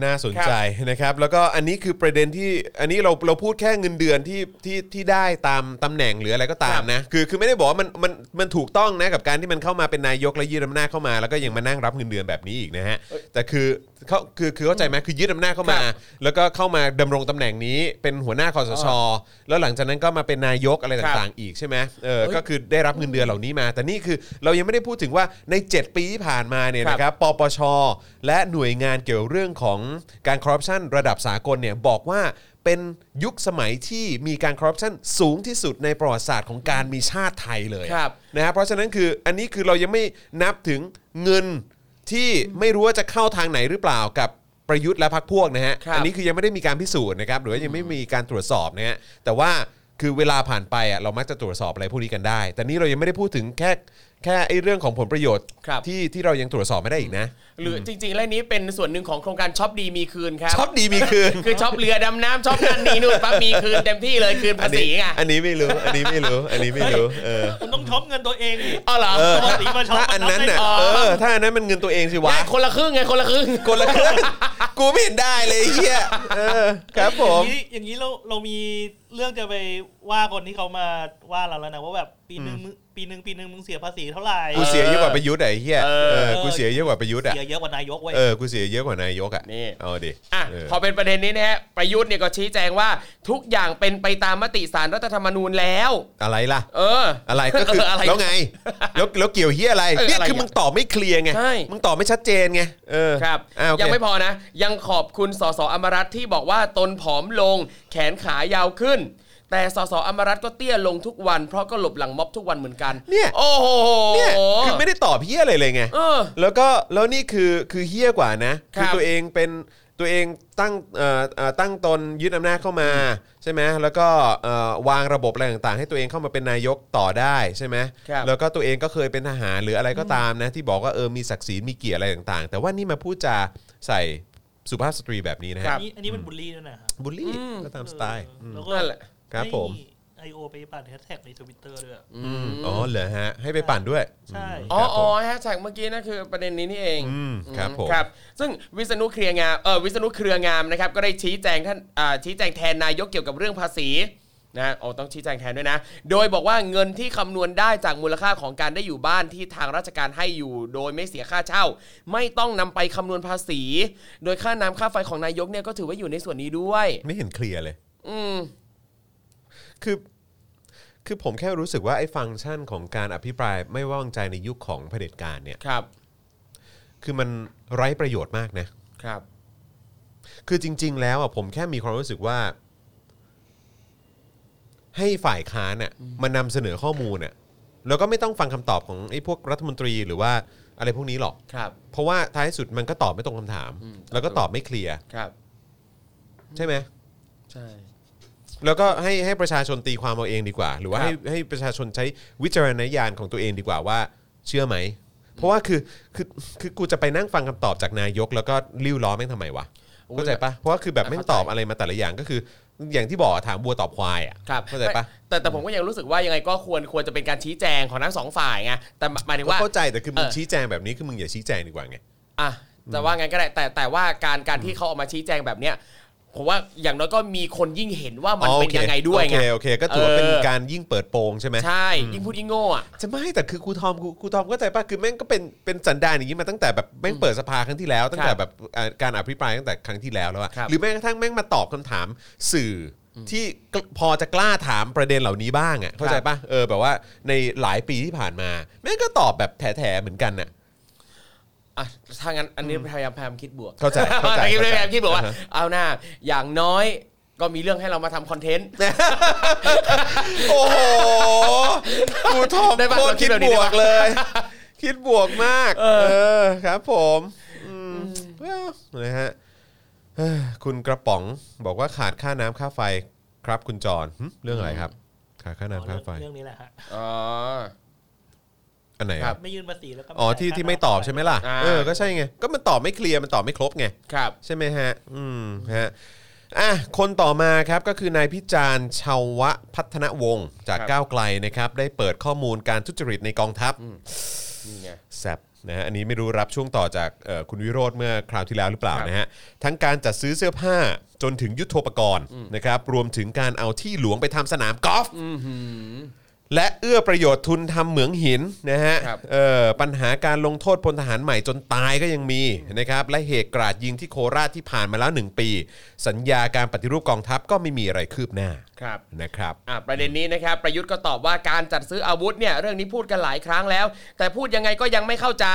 น่าสนใจนะครับ แล้วก็อันนี้คือประเด็นที่อันนี้เราเราพูดแค่เงินเดือนที่ที่ที่ได้ตามตำแหน่งหรืออะไรก็ตามนะคือคือไม่ได้บอกว่ามันมันมันถูกต้องนะกับการที่มันเข้ามาเป็นนายกและยืดอำนาจเข้ามา แล้วก็ยังมานั่งรับเงินเดือนแบบนี้อีกนะฮะแต่คือเขาคือคือเข้าใจไหมคือยึดอำนาจเข้ามา แล้วก็เข้ามาดำรงตำแหน่งนี้เป็นหัวหน้าคอสช แล้วหลังจากนั้นก็มาเป็นนายกอะไรต่างๆ อีกใช่ไหมเออก็คือได้รับเงินเดือนเหล่านี้มา แต่นี่คือเรายังไม่ได้พูดถึงว่าใน 7 ปีที่ผ่านมาเนี่ยนะครับปปช และหน่วยงานเกี่ยวเรื่องของการคอร์รัปชันระดับสากลเนี่ยบอกว่าเป็นยุคสมัยที่มีการคอร์รัปชันสูงที่สุดในประวัติศาสตร์ของการมีชาติไทยเลยครับนะครับเพราะฉะนั้นคืออันนี้คือเรายังไม่นับถึงเงิน ที่ไม่รู้ว่าจะเข้าทางไหนหรือเปล่ากับประยุทธ์และพรรคพวกนะฮะ ครับ อันนี้คือยังไม่ได้มีการพิสูจน์นะครับ หรือว่ายังไม่มีการตรวจสอบนะฮะ แต่ว่าคือเวลาผ่านไปอะเรามักจะตรวจสอบอะไรพวกนี้กันได้ แต่นี่เรายังไม่ได้พูดถึงแค่ แค่ไอ้เรื่องของผลประโยชน์ครับ ที่ที่เรายังตรวจสอบไม่ได้อีกนะ หรือจริงๆแล้วนี้เป็นส่วนหนึ่งของโครงการช็อปดีมีคืนครับช็อปดีมีคืนคือช็อปเรือดำน้ำช็อปนั่นนี่นู่นปั๊บมีคืนเต็มที่เลยคืนภาษีไงออันนี้ไม่รู้ อันนี้ไม่รู้ อันนี้ไม่รู้เออคุณต้องช็อปเงินตัวเองดิอ๋อเหรอเออปกติมาช็อปถ้าอันนั้นน่ะอ๋อเออถ้าอันนั้นมันเงินตัวเองสิวะได้คนละครึ่งไงคนละครึ่งคนละครึ่งกูไม่เห็นได้เลยไอ้เฮียเออครับผม อย่างนี้อย่างนี้เราเรามีเรื่องจะไปว่าคนที่เขามาว่าเราแล้วนะว่าแบบปีหนึ่งมึงปีหนึ่งปีหนึ่งมึงเสียภาษีเท่าไหร่กูเสียเยอะกว่าประยุทธ์อะไอ้เฮียเออ เออกูเสียเยอะกว่าประยุทธ์อะเสียเยอะกว่านายกเว้ย เออกูเสียเยอะกว่านายกอะนี่ เอาดิอะเออ พอเป็นประเด็นนี้นะฮะประยุทธ์เนี่ยก็ชี้แจงว่าทุกอย่างเป็นไปตามมติสารรัฐธรรมนูญแล้ว อะไรล่ะ เออ อะไรก็คือเอะไรแล้วไงแล้วแล้วเกี่ยวเฮียอะไรเออเนี่ยอะไรคือมึงตอบไม่เคลียร์ไงใช่ มึงตอบไม่ชัดเจนไงเออครับ อ่าโอเคยังไม่พอนะ ยังขอบคุณสสอมรัตน์ที่บอกว่าตนผอมลง แขนขายาวขึ้น แต่สสอมรัตน์ก็เตี้ยลงทุกวัน เพราะก็หลบหลังม็อบทุกวันเหมือนกันเนี่ยโอ้โหเนี่ยคือไม่ได้ตอบเฮียอะไรเลยไงเออ แล้วก็แล้วนี่คือคือเฮี้ยกว่านะครับตัวเองเป็นตัวเองตั้งเอ่อเอ่อตั้งตนยึดอำนาจเข้ามาใช่ไหมแล้วก็เอ่อวางระบบอะไรต่างๆ ให้ตัวเองเข้ามาเป็นนายกต่อได้ใช่ไหมครับ แล้วก็ตัวเองก็เคยเป็นทหารหรืออะไรก็ตามนะ ที่บอกว่าเออมีศักดิ์ศรีมีเกียรติอะไรต่างๆ แต่ว่านี่มาพูดจาใส่สุภาพสตรีแบบนี้นะครัฮะบอันนี้อันนี้มันบูลลี่ด้วยนะครับบูลลี่ก็ตามสไตล์เออแล้วก็นั่นแหละ ครับผม IO ไปปั่นแฮชแท็กในทวิตเตอร์ด้วยอ๋อเหรอฮะ ให้ไปปั่นด้วยใช่ อ๋อครับผมอ๋อแฮชแท็กเมื่อกี้นั่นคือประเด็นนี้นี่เองอืมครับผม ครับ ซึ่งวิษณุเครืองามเออวิษณุเครืองามนะครับ ก็ได้ชี้แจงท่านอ่าชี้แจงแทนนายกเกี่ยวกับเรื่องภาษีนะโอ้ต้องชี้แจงแทนด้วยนะ โดยบอกว่าเงินที่คำนวณได้จากมูลค่าของการได้อยู่บ้านที่ทางราชการให้อยู่ โดยไม่เสียค่าเช่า ไม่ต้องนำไปคำนวณภาษี โดยค่าน้ำค่าไฟของนายกเนี่ยก็ถือว่าอยู่ในส่วนนี้ด้วย ไม่เห็นเคลียร์เลย อืม คือคือผมแค่รู้สึกว่าไอ้ฟังก์ชันของการอภิปรายไม่ไว้วางใจในยุคของเผด็จการเนี่ย ครับ คือมันไร้ประโยชน์มากนะ ครับ คือจริง ๆ แล้วอะผมแค่มีความรู้สึกว่า ให้ฝ่ายค้านอะมานำเสนอข้อมูลอะแล้วก็ไม่ต้องฟังคำตอบของไอ้พวกรัฐมนตรีหรือว่าอะไรพวกนี้หรอก ครับ เพราะว่าท้ายสุดมันก็ตอบไม่ตรงคำถาม อืม แล้วก็ตอบไม่เคลียร์ครับ ใช่ไหม ใช่ แล้วก็ให้ให้ประชาชนตีความเอาเองดีกว่า หรือว่าครับให้ให้ประชาชนใช้วิจารณญาณของตัวเองดีกว่าว่า เชื่อไหม เพราะว่าคือคือคือกูจะไปนั่งฟังคำตอบจากนายก แล้วก็ริ้วล้อแม่งทำไมวะเข้าใจปะเพราะว่าคือแบบแม่งตอบอะไรมาแต่ละอย่างก็คือ อย่างที่บอกอะถามบัวตอบควายอะครับเข้าใจปะแต่แต่ผมก็ยังรู้สึกว่ายังไงก็ควรควรจะเป็นการชี้แจงของทั้งสองฝ่ายไงแต่หมายถึงก็ว่า เข้าใจแต่คือมึงเออ ชี้แจงแบบนี้คือมึงอย่าชี้แจงดีกว่าไง อะจะว่าไงก็ได้แต่แต่ว่าการการที่เขาออกมาชี้แจงแบบเนี้ย ผมว่าอย่างน้อยก็มีคนยิ่งเห็นว่ามันอ๋อเป็นโอเคยังไงด้วยโอไงเคโอเค ก็ถือว่าเป็นเออการยิ่งเปิดโปงใช่ไหมใช่ยิ่งพูดยิ่งโง่อะจะไม่แต่คือครูทอมครูครูทอมเข้าใจป่ะคือแม่งก็เป็นเป็นสันดานอย่างนี้มาตั้งแต่แบบแม่งเปิดสภาครั้งที่แล้วตั้งแต่แบบอ่าการอภิปรายตั้งแต่ครั้งที่แล้วแล้วอะครับหรือแม้กระทั่งแม่งมาตอบคำถามสื่ออที่กพอจะกล้าถามประเด็นเหล่านี้บ้างอะเข้าใจป่ะเออแบบว่าในหลายปีที่ผ่านมา แม่งก็ตอบแบบแถๆเหมือนกันน่ะ อะถ้างั้นอันนี้พยายามพยายามคิดบวกเข้าใจเข้าใจพยเข้าใจายามคิดบวกว่าอ่าฮะเอาหน้าอย่างน้อยก็มีเรื่องให้เรามาทำคอนเทนต์ โอ้โหครูทอมได้ปะโคตรเราคิคิดดแบบนี้บได้วปะกเลย คิดบวกมาก เออครับผมอืมนะฮะเอ้อคุณกระป๋องบอกว่าขาดค่าน้ำค่าไฟครับคุณจรหึเรื่องอะไรครับ ขาดค่าน้ำค่าไฟ เรื่องนี้แหละฮะอ๋อ อันไหนครับไม่ยื่นภาษีแล้วก็อ๋อที่ที่ไม่ตอบใช่ไหมล่ะอ่า เออก็ใช่ไงก็มันตอบไม่เคลียร์มันตอบไม่ครบไง ครับ ใช่ไหมฮะ อืมฮะ อะ คนต่อมาครับก็คือนายพิจารณ์ชาวพัฒนวงศ์จากครับ ก้าวไกลนะครับ ได้เปิดข้อมูลการทุจริตในกองทัพนี่ไง แซบนะฮะ อันนี้ไม่รู้รับช่วงต่อจากเอ่อคุณวิโรธเมื่อคราวที่แล้วหรือเปล่าครับนะฮะ ทั้งการจัดซื้อเสื้อผ้าจนถึงยุทโธปกรณ์นะครับ รวมถึงการเอาที่หลวงไปทำสนามกอล์ฟอื้อหือ และเอื้อประโยชน์ทุนทำเหมืองหินนะฮะครับ เอ่อปัญหาการลงโทษพลทหารใหม่จนตายก็ยังมีนะครับและเหตุกราดยิงที่โคราชที่ผ่านมาแล้ว 1 ปี สัญญาการปฏิรูปกองทัพก็ไม่มีอะไรคืบหน้าครับ นะครับ อะประเด็นนี้นะครับประยุทธ์ก็ตอบว่าการจัดซื้ออาวุธเนี่ยเรื่องนี้พูดกันหลายครั้งแล้ว แต่พูดยังไงก็ยังไม่เข้าใจ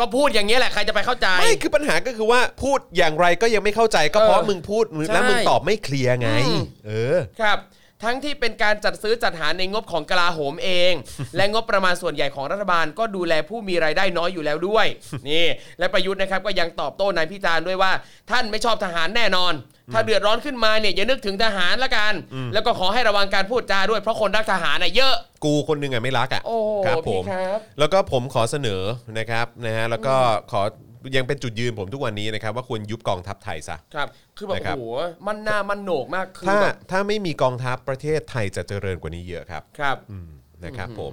ก็พูดอย่างนี้ยแหละใครจะไปเข้าใจ ไม่คือปัญหาก็คือว่าพูดอย่างไรก็ยังไม่เข้าใจก็เพราะเออมึงพูดใช่แล้วมึงตอบไม่เคลียร์ไงอืมเออ ครับ ทั้งที่เป็นการจัดซื้อจัดหาในงบของกลาโหมเอง และงบประมาณส่วนใหญ่ของรัฐบาลก็ดูแลผู้มีรายได้น้อยอยู่แล้วด้วย นี่ และประยุทธ์นะครับก็ยังตอบโต้นายพิจารณ์ด้วยว่า ท่านไม่ชอบทหารแน่นอน ถ้าเดือดร้อนขึ้นมาเนี่ยอย่านึกถึงทหารละกัน แล้วก็ขอให้ระวังการพูดจาด้วยเพราะคนรักทหารน่ะเยอะ กูคนหนึงอะไม่รักอะโอ้โหครับผพี่ม ครับ แล้วก็ผมขอเสนอนะครับนะฮะแล้วก็ขอยังเป็นจุดยืนผมทุกวันนี้นะครับว่าควรยุบกองทัพไทยซะ ครับ คือแบบนะครับโอ้โหมันหน้ามันโหนกมากคือถ้าแบบถ้าไม่มีกองทัพประเทศไทยจะเจริญกว่านี้เยอะครับครับ อืมนะครับผม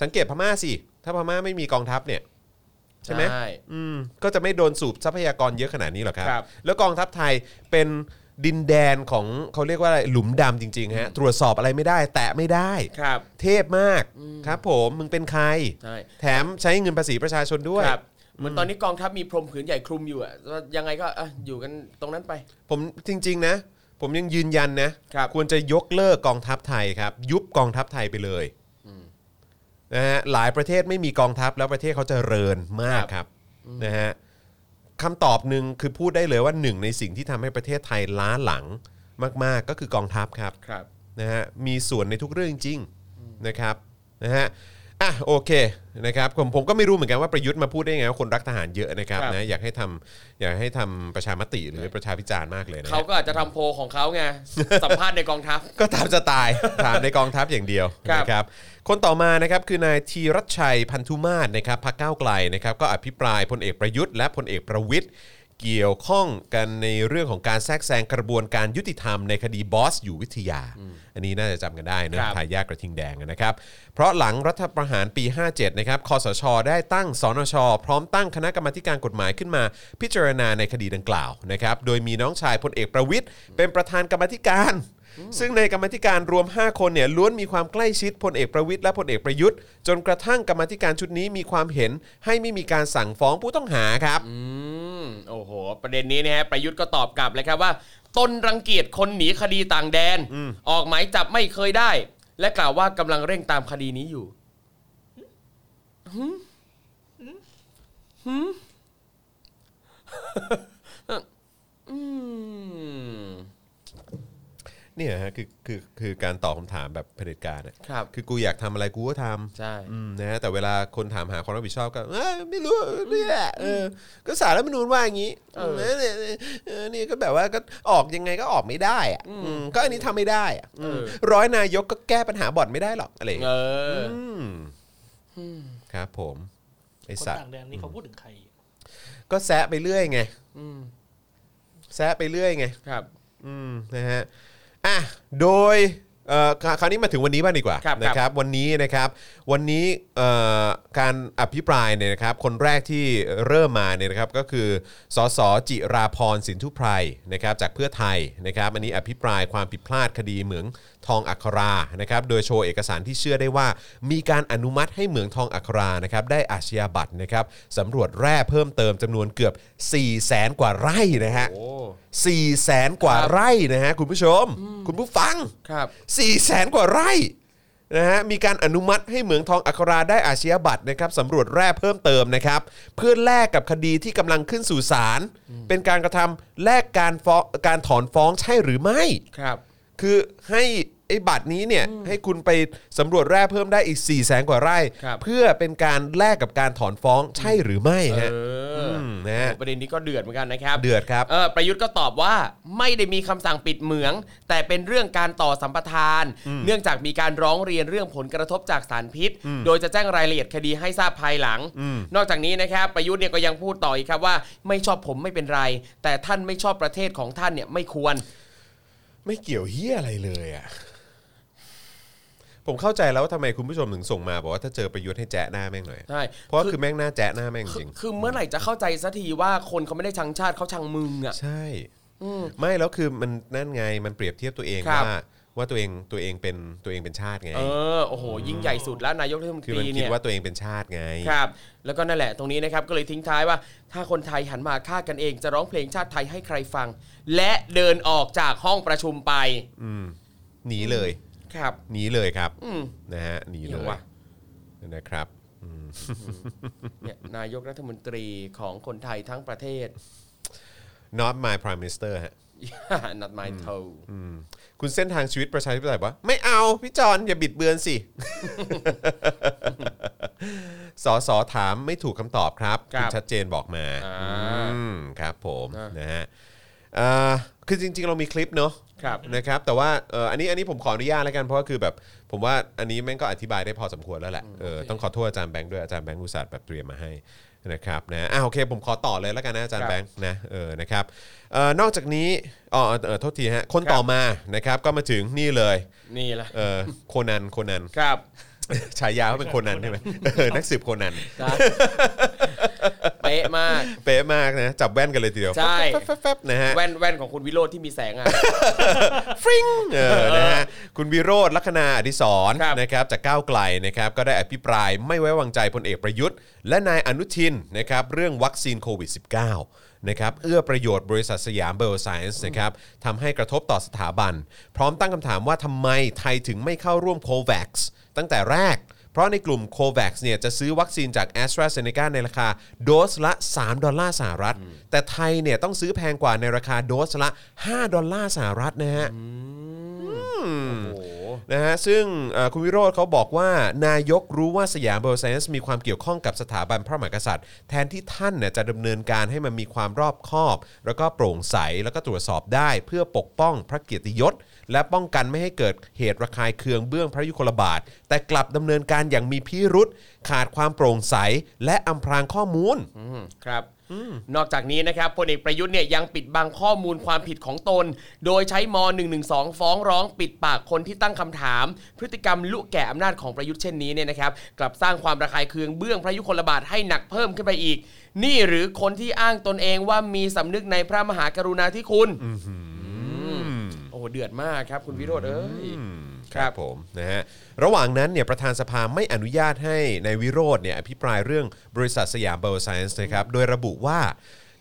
สังเกตพม่าสิถ้าพม่าไม่มีกองทัพเนี่ย ใช่ไหม อืมก็จะไม่โดนสูบทรัพยากรเยอะขนาดนี้หรอกครับ ครับ แล้วกองทัพไทยเป็น ดินแดนของเขาเรียกว่าอะไรหลุมดำจริงๆฮะตรวจสอบอะไรไม่ได้ แตะไม่ได้ ครับ เทพมากครับ ผมมึงเป็นใคร ใช่ แถมใช้เงินภาษีประชาชนด้วย ครับเหมือนตอนนี้กองทัพมีพรมผืนใหญ่คลุมอยู่อะยังไงก็อะอยู่กันตรงนั้นไป ผมจริง ๆ นะ ผมยังยืนยันนะครับ ควรจะยกเลิกกองทัพไทยครับ ยุบกองทัพไทยไปเลยนะฮะหลายประเทศไม่มีกองทัพแล้วประเทศเขาเจริญมากครับนะฮะ คำตอบหนึ่งคือพูดได้เลยว่าหนึ่งในสิ่งที่ทำให้ประเทศไทยล้าหลังมาก ๆ ก็คือกองทัพครับครับนะฮะมีส่วนในทุกเรื่องจริงๆนะครับนะฮะอะโอเคนะครับผมผมก็ไม่รู้เหมือนกันว่าประยุทธ์มาพูดได้ไงว่าคนรักทหารเยอะนะครับครับ นะอยากให้ทำอยากให้ทำประชามติหรือประชาพิจารณ์มากเลยนะฮะเขาก็อาจจะทำโพลของเขาไง สัมภาษณ์ในกองทัพ ก็ตามสไตล์ถามในกองทัพอย่างเดียวครับ นะครับ คนต่อมานะครับคือนายธีรัชชัยพันธุมาศนะครับพรรคก้าวไกลนะครับก็อภิปรายพลเอกประยุทธ์และพลเอกประวิทย์เกี่ยวข้องกันในเรื่องของการแทรกแซงกระบวนการยุติธรรมในคดีบอสอยู่วิทยา อันนี้น่าจะจำกันได้เนคอะรับ ทายาทกระทิงแดงนะครับ เพราะหลังรัฐประหารปี 57 นะครับคอสช ได้ตั้งสนช พร้อมตั้งคณะกรรมาธิการกฎหมายขึ้นมา พิจารณาในคดีดังกล่าวนะครับ โดยมีน้องชายพลเอกประวิทย์เป็นประธานกรรมาธิการ ซึ่งในกรรมาธิการรวม 5 คนเนี่ยล้วนมีความใกล้ชิดพลเอกประวิทย์และพลเอกประยุทธ์ จนกระทั่งกรรมาธิการชุดนี้มีความเห็นให้ไม่มีการสั่งฟ้องผู้ต้องหาครับ อืมโอ้โห ประเด็นนี้นะฮะประยุทธ์ก็ตอบกลับเลยครับว่า ตนรังเกียจคนหนีคดีต่างแดนออกหมายจับไม่เคยได้ และกล่าวว่ากำลังเร่งตามคดีนี้อยู่หืมหืมอืม เนี่ยฮะคือคือคือการตอบคำถามแบบเผด็จการอะครับ คือกูอยากทำอะไรกูก็ทำใช่ อืมนะฮะแต่เวลาคนถามหาความรับผิดชอบก็เอ้ยไม่รู้นี่แหละเออก็สารรัฐธรรมนูญว่าอย่างนี้เออ เออเนี่ยเออนี่ก็แบบว่าก็ออกยังไงก็ออกไม่ได้อะอืมก็อันนี้ทำไม่ได้อะอืมเออร้อยนายกก็แก้ปัญหาบ่อนไม่ได้หรอกอะไรอย่างเอเงี้ยอมครับผมไอคนสัตว์ ต่างแดนนี่เขาพูดถึงใครก็แซะไปเรื่อยไงอืม แซะไปเรื่อยไง ครับ อืมนะฮะ อะโดยเอ่อครคราวนี้มาถึงวันนี้บ้างดีกว่าครับนะครับ วันนี้นะครับ วันนี้เอ่อการอภิปรายเนี่ยนะครับคนแรกที่เริ่มมาเนี่ยนะครับก็คือสสจิราพรสินทุไพรนะครับจากเพื่อไทยนะครับอันนี้อภิปรายความผิดพลาดคดีเหมืองทองอัครานะครับโดยโชว์เอกสารที่เชื่อได้ว่า มีการอนุมัติให้เหมืองทองอัครานะครับได้อาชญาบัตรนะครับสำรวจแร่เพิ่มเติมจำนวนเกือบ 4 0 0แสนกว่าไร่นะฮะโอ้สี่แสนกว่าครับไร่นะฮะคุณผู้ชม คุณผู้ฟังครับ4ี่แสนกว่าไร่ นะฮะมีการอนุมัติให้เหมืองทองอัคราได้อาชญาบัตรนะครับสำรวจแร่เพิ่มเติมนะครับเพื่อแลกกับคดีที่กำลังขึ้นสู่ศาลเป็นการกระทำแลกการฟ้องการถอนฟ้องใช่หรือไม่ ครับ คือให้ไอ้บัตรนี้เนี่ยให้คุณไปสำรวจแร่เพิ่มได้อีก4ี่แสนกว่าไร่ ครับ เพื่อเป็นการแลกกับการถอนฟ้องใช่หรือไม่เอฮะออ มนะฮะ ประเด็นนี้ก็เดือดเหมือนกันนะครับเดือดครับ เออประยุทธ์ก็ตอบว่าไม่ได้มีคำสั่งปิดเหมือง แต่เป็นเรื่องการต่อสัมปทาน เนื่องจากมีการร้องเรียนเรื่องผลกระทบจากสารพิษ โดยจะแจ้งรายละเอียดคดีให้ทราบภายหลังนอกจากนี้นะครับประยุทธ์เนี่ยก็ยังพูดต่ออีกครับว่า ไม่ชอบผมไม่เป็นไร แต่ท่านไม่ชอบประเทศของท่านเนี่ยไม่ควร ไม่เกี่ยวเฮียอะไรเลยอะ ผมเข้าใจแล้วว่าทำไมคุณผู้ชมถึงส่งมาบอกว่าถ้าเจอประยุทธ์ให้แจ๊ะหน้าแม่งหน่อยใช่เพราะว่าคือแม่งหน้าแจ๊ะหน้าแม่งจคือริงคือเมื่อไหร่จะเข้าใจสักทีว่าคนเขาไม่ได้ชังชาติเขาชังมึงอะใช่ไม่แล้วคือมันนั่นไงมันเปรียบเทียบตัวเองครับว่าว่าตัวเองตัวเองเป็นตัวเองเป็นชาติไง เออโอ้โหยิ่งใหญ่สุดแล้วนายกรัฐมนตคือรีมันคิดเนี่ยว่าตัวเองเป็นชาติไงครับ แล้วก็นั่นแหละตรงนี้นะครับก็เลยทิ้งท้ายว่า ถ้าคนไทยหันมาฆ่ากันเอง จะร้องเพลงชาติไทยให้ใครฟัง และเดินออกจากห้องประชุมไป อืมหนีเลย ครับหนีเลยครับอืมนะฮะหนีเลเหี้ยยว่ะนะครับเนี่ยนายกรัฐมนตรีของคนไทยทั้งประเทศ not my prime minister ฮะ not my toe คุณเส้นทางชีวิตประชาธิปไตยว่าไม่เอาพี่จอนอย่าบิดเบือนสิ สอสอถามไม่ถูกคำตอบครับ ครับณชัดเจนบอกมาอ่าอืมครับผมอ่านนะฮะเอ่อคือจริง ๆ เรามีคลิปเนาะครับนะครับแต่ว่าเอ่ออันนี้อันนี้ผมขออนุญาตแล้วกันเพราะว่าคือแบบผมว่าอันนี้แม่งก็อธิบายได้พอสมควรแล้วแหละเออต้องขอโทษอาจารย์แบงค์ด้วยอาจารย์แบงค์อุตส่าห์แบบเตรียมมาให้นะครับนะอะโอเคผมขอต่อเลยแล้วกันนะอาจารย์ครับแบงค์นะเออนะครับเอ่อนอกจากนี้อ๋อเออโทษทีฮะคนต่อมานะครับก็มาถึงนี่เลยนี่แหละเออโคนันโคนันครับฉายาเขาเป็นโคนันใช่ไหมเออนักสืบโคนันครับเป๊ะมาก เป๊ะมากนะ จับแว่นกันเลยทีเดียวใช่แฟบๆๆนะฮะแว่นแว่นของคุณวิโรจน์ที่มีแสงอะฟริ้งเออนะฮะคุณวิโรจน์ ลักขณาอดิศรครับ นะครับจากก้าวไกลนะครับก็ได้อภิปรายไม่ไว้วางใจพลเอกประยุทธ์ และนายอนุทินนะครับเรื่องวัคซีนโควิด -19 นะครับเอื้อประโยชน์บริษัทสยามไบโอไซเอนซ์นะครับทำให้กระทบต่อสถาบัน พร้อมตั้งคำถามว่าทำไมไทยถึงไม่เข้าร่วม COVAX ตั้งแต่แรก เพราะในกลุ่ม COVAX เนี่ยจะซื้อวัคซีนจาก AstraZeneca ในราคาโดสละ 3 ดอลลาร์สหรัฐ แต่ไทยเนี่ยต้องซื้อแพงกว่าในราคาโดสละ 5 ดอลลาร์สหรัฐนะฮะโอ้โห นะฮะซึ่งคุณวิโรจน์เขาบอกว่านายกรู้ว่าสยามไบโอไซเอนซ์มีความเกี่ยวข้องกับสถาบันพระมหากษัตริย์ แทนที่ท่านเนี่ยจะดำเนินการให้มันมีความรอบคอบ แล้วก็โปร่งใสแล้วก็ตรวจสอบได้ เพื่อปกป้องพระเกียรติยศ และป้องกันไม่ให้เกิดเหตุระคายเคืองเบื้องพระยุคลบาท แต่กลับดำเนินการอย่างมีพิรุษขาดความโปร่งใสและอำพรางข้อมูลครับ นอกจากนี้นะครับพลเอกประยุทธ์เนี่ยยังปิดบังข้อมูลความผิดของตน โดยใช้ม .112 ฟ้องร้องปิดปากคนที่ตั้งคำถาม พฤติกรรมลุแก่อำนาจของประยุทธ์เช่นนี้เนี่ยนะครับกลับสร้างความระคายเคืองเบื้องพระยุคลบาทให้หนักเพิ่มขึ้นไปอีก นี่หรือคนที่อ้างตนเองว่ามีสำนึกในพระมหากรุณาธิคุณมโอ้โหเดือดมากครับ คุณวิโรธเอ้ย คครัรับบผมนะฮะระหว่างนั้นเนี่ยประธานสภาไม่อนุญาตให้ในายวิโรธเนี่ยอภิปรายเรื่องบริษัทสยามเบลไซน์นะครับโดยระบุว่า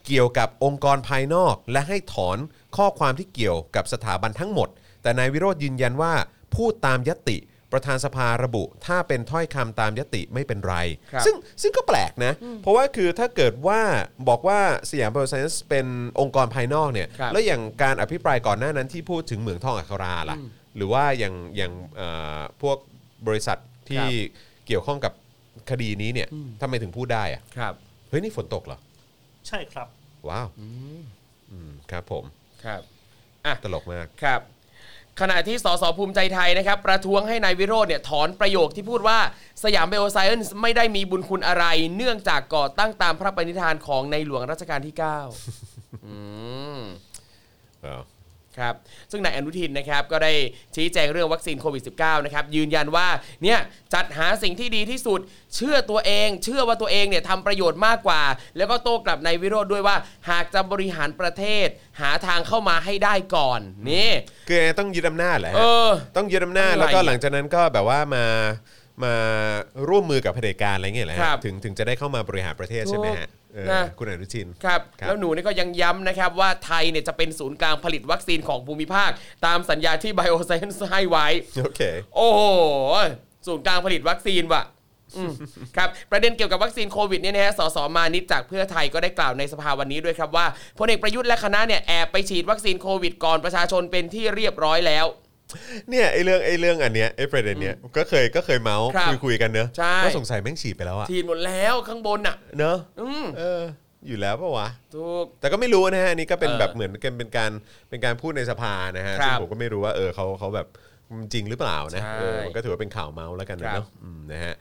เกี่ยวกับองค์กรภายนอก และให้ถอนข้อความที่เกี่ยวกับสถาบันทั้งหมด แต่นายวิโรธยืนยันว่าพูดตามยติประธานสภาระบุ ถ้าเป็นถ้อยคำตามยติไม่เป็นไร ครับซึ่งซึ่งก็แปลกนะ เพราะว่าคือถ้าเกิดว่าบอกว่าสยามเบลไซน์เป็นองค์กรภายนอกเนี่ย ครับ แล้วอย่างการอภิปรายก่อนหน้านั้นที่พูดถึงเหมืองทองอัคราล่ะ หรือว่าอย่างอย่างเอ่อพวกบริษัทที่เกี่ยวข้องกับคดีนี้เนี่ยทำไมถึงพูดได้อะครับเฮ้ยนี่ฝนตกเหรอ ใช่ครับ ว้าวอืมครับผมครับตลกมาก ครับขณะที่สสภูมิใจไทยนะครับ ประท้วงให้นายวิโรจน์เนี่ยถอนประโยคที่พูดว่าสยามเบลไซเอนส์ไม่ได้มีบุญคุณอะไร เนื่องจากก่อตั้งตามพระปณิธานของในหลวงรัชกาลที่ 9 อืมว้าว ครับซึ่งนายอนุทินนะครับก็ได้ชี้แจงเรื่องวัคซีนโควิด -19 นะครับยืนยันว่าเนี่ยจัดหาสิ่งที่ดีที่สุด เชื่อตัวเอง เชื่อว่าตัวเองเนี่ยทำประโยชน์มากกว่า แล้วก็โต้กลับนายวิโรธด้วยว่า หากจะบริหารประเทศ หาทางเข้ามาให้ได้ก่อนนี่คือไงต้องยึดอำนาจแหละเอฮะอต้องยึดอำนาจอะไรแล้วก็หลังจากนั้นก็แบบว่ามามาร่วมมือกับเผด็จการอะไรเงี้ยแหละฮะครับถึงถึงจะได้เข้ามาบริหารประเทศใช่ไหมฮะเออ นะคุณอนุทินครับครับแล้วหนูนี่ก็ยังย้ำนะครับว่าไทยเนี่ยจะเป็นศูนย์กลางผลิตวัคซีนของภูมิภาค ตามสัญญาที่ Bioscience ให้ไว้ โอเค โอ้โหศูนย์กลางผลิตวัคซีนว่ะอืมครับประเด็นเกี่ยวกับวัคซีนโควิดเนี่ยนะฮะสสมานิดจากเพื่อไทยก็ได้กล่าวในสภาวันนี้ด้วยครับว่าพลเอกประยุทธ์และคณะเนี่ยแอบไปฉีดวัคซีนโควิดก่อนประชาชนเป็นที่เรียบร้อยแล้ว เนี่ยไอ้เรื่องไอ้เรื่องอันเนี้ยไอ้ประเด็นเนี้ยก็เคยก็เคยเมาส์ครับคุยคุยกันเนอะใช่ว่าสงสัยแม่งฉีดไปแล้วอะฉีดหมดแล้วข้างบนอะ เนอะอืมเออ อยู่แล้วปะวะ ถูก แต่ก็ไม่รู้นะฮะอันนี้ก็เป็นเออแบบเหมือนกันเป็นการเป็นการพูดในสภานะฮะครับซึ่งผมก็ไม่รู้ว่าเออเขาเขาแบบจริงหรือเปล่านะใช่เออมันก็ถือว่าเป็นข่าวเมาส์แล้วกันนะครับ เนาะอืมนะฮะ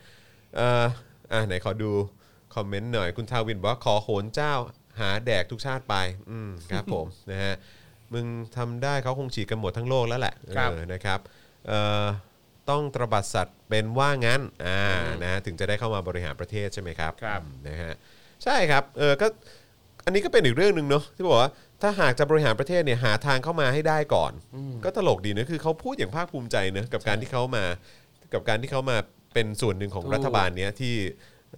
เอ่ออะไหนขอดูคอมเมนต์หน่อยคุณทาวินบอกว่าขอโหนเจ้าหาแดกทุกชาติไป อืมครับผม นะฮะ มึงทำได้เขาคงฉีดกันหมดทั้งโลกแล้วแหละครับ เออนะครับเอ่อต้องตระบัดสัตว์เป็นว่างั้นอ่านะฮะถึงจะได้เข้ามาบริหารประเทศใช่ไหมครับ ครับอืมนะฮะใช่ครับเออก็อันนี้ก็เป็นอีกเรื่องหนึ่งเนาะที่บอกว่าถ้าหากจะบริหารประเทศเนี่ยหาทางเข้ามาให้ได้ก่อน ก็ตลกดีนะคือเขาพูดอย่างภาคภูมิใจเนะกับการที่เขามากับการที่เขามาเป็นส่วนหนึ่งของถูกรัฐบาลเนี้ยที่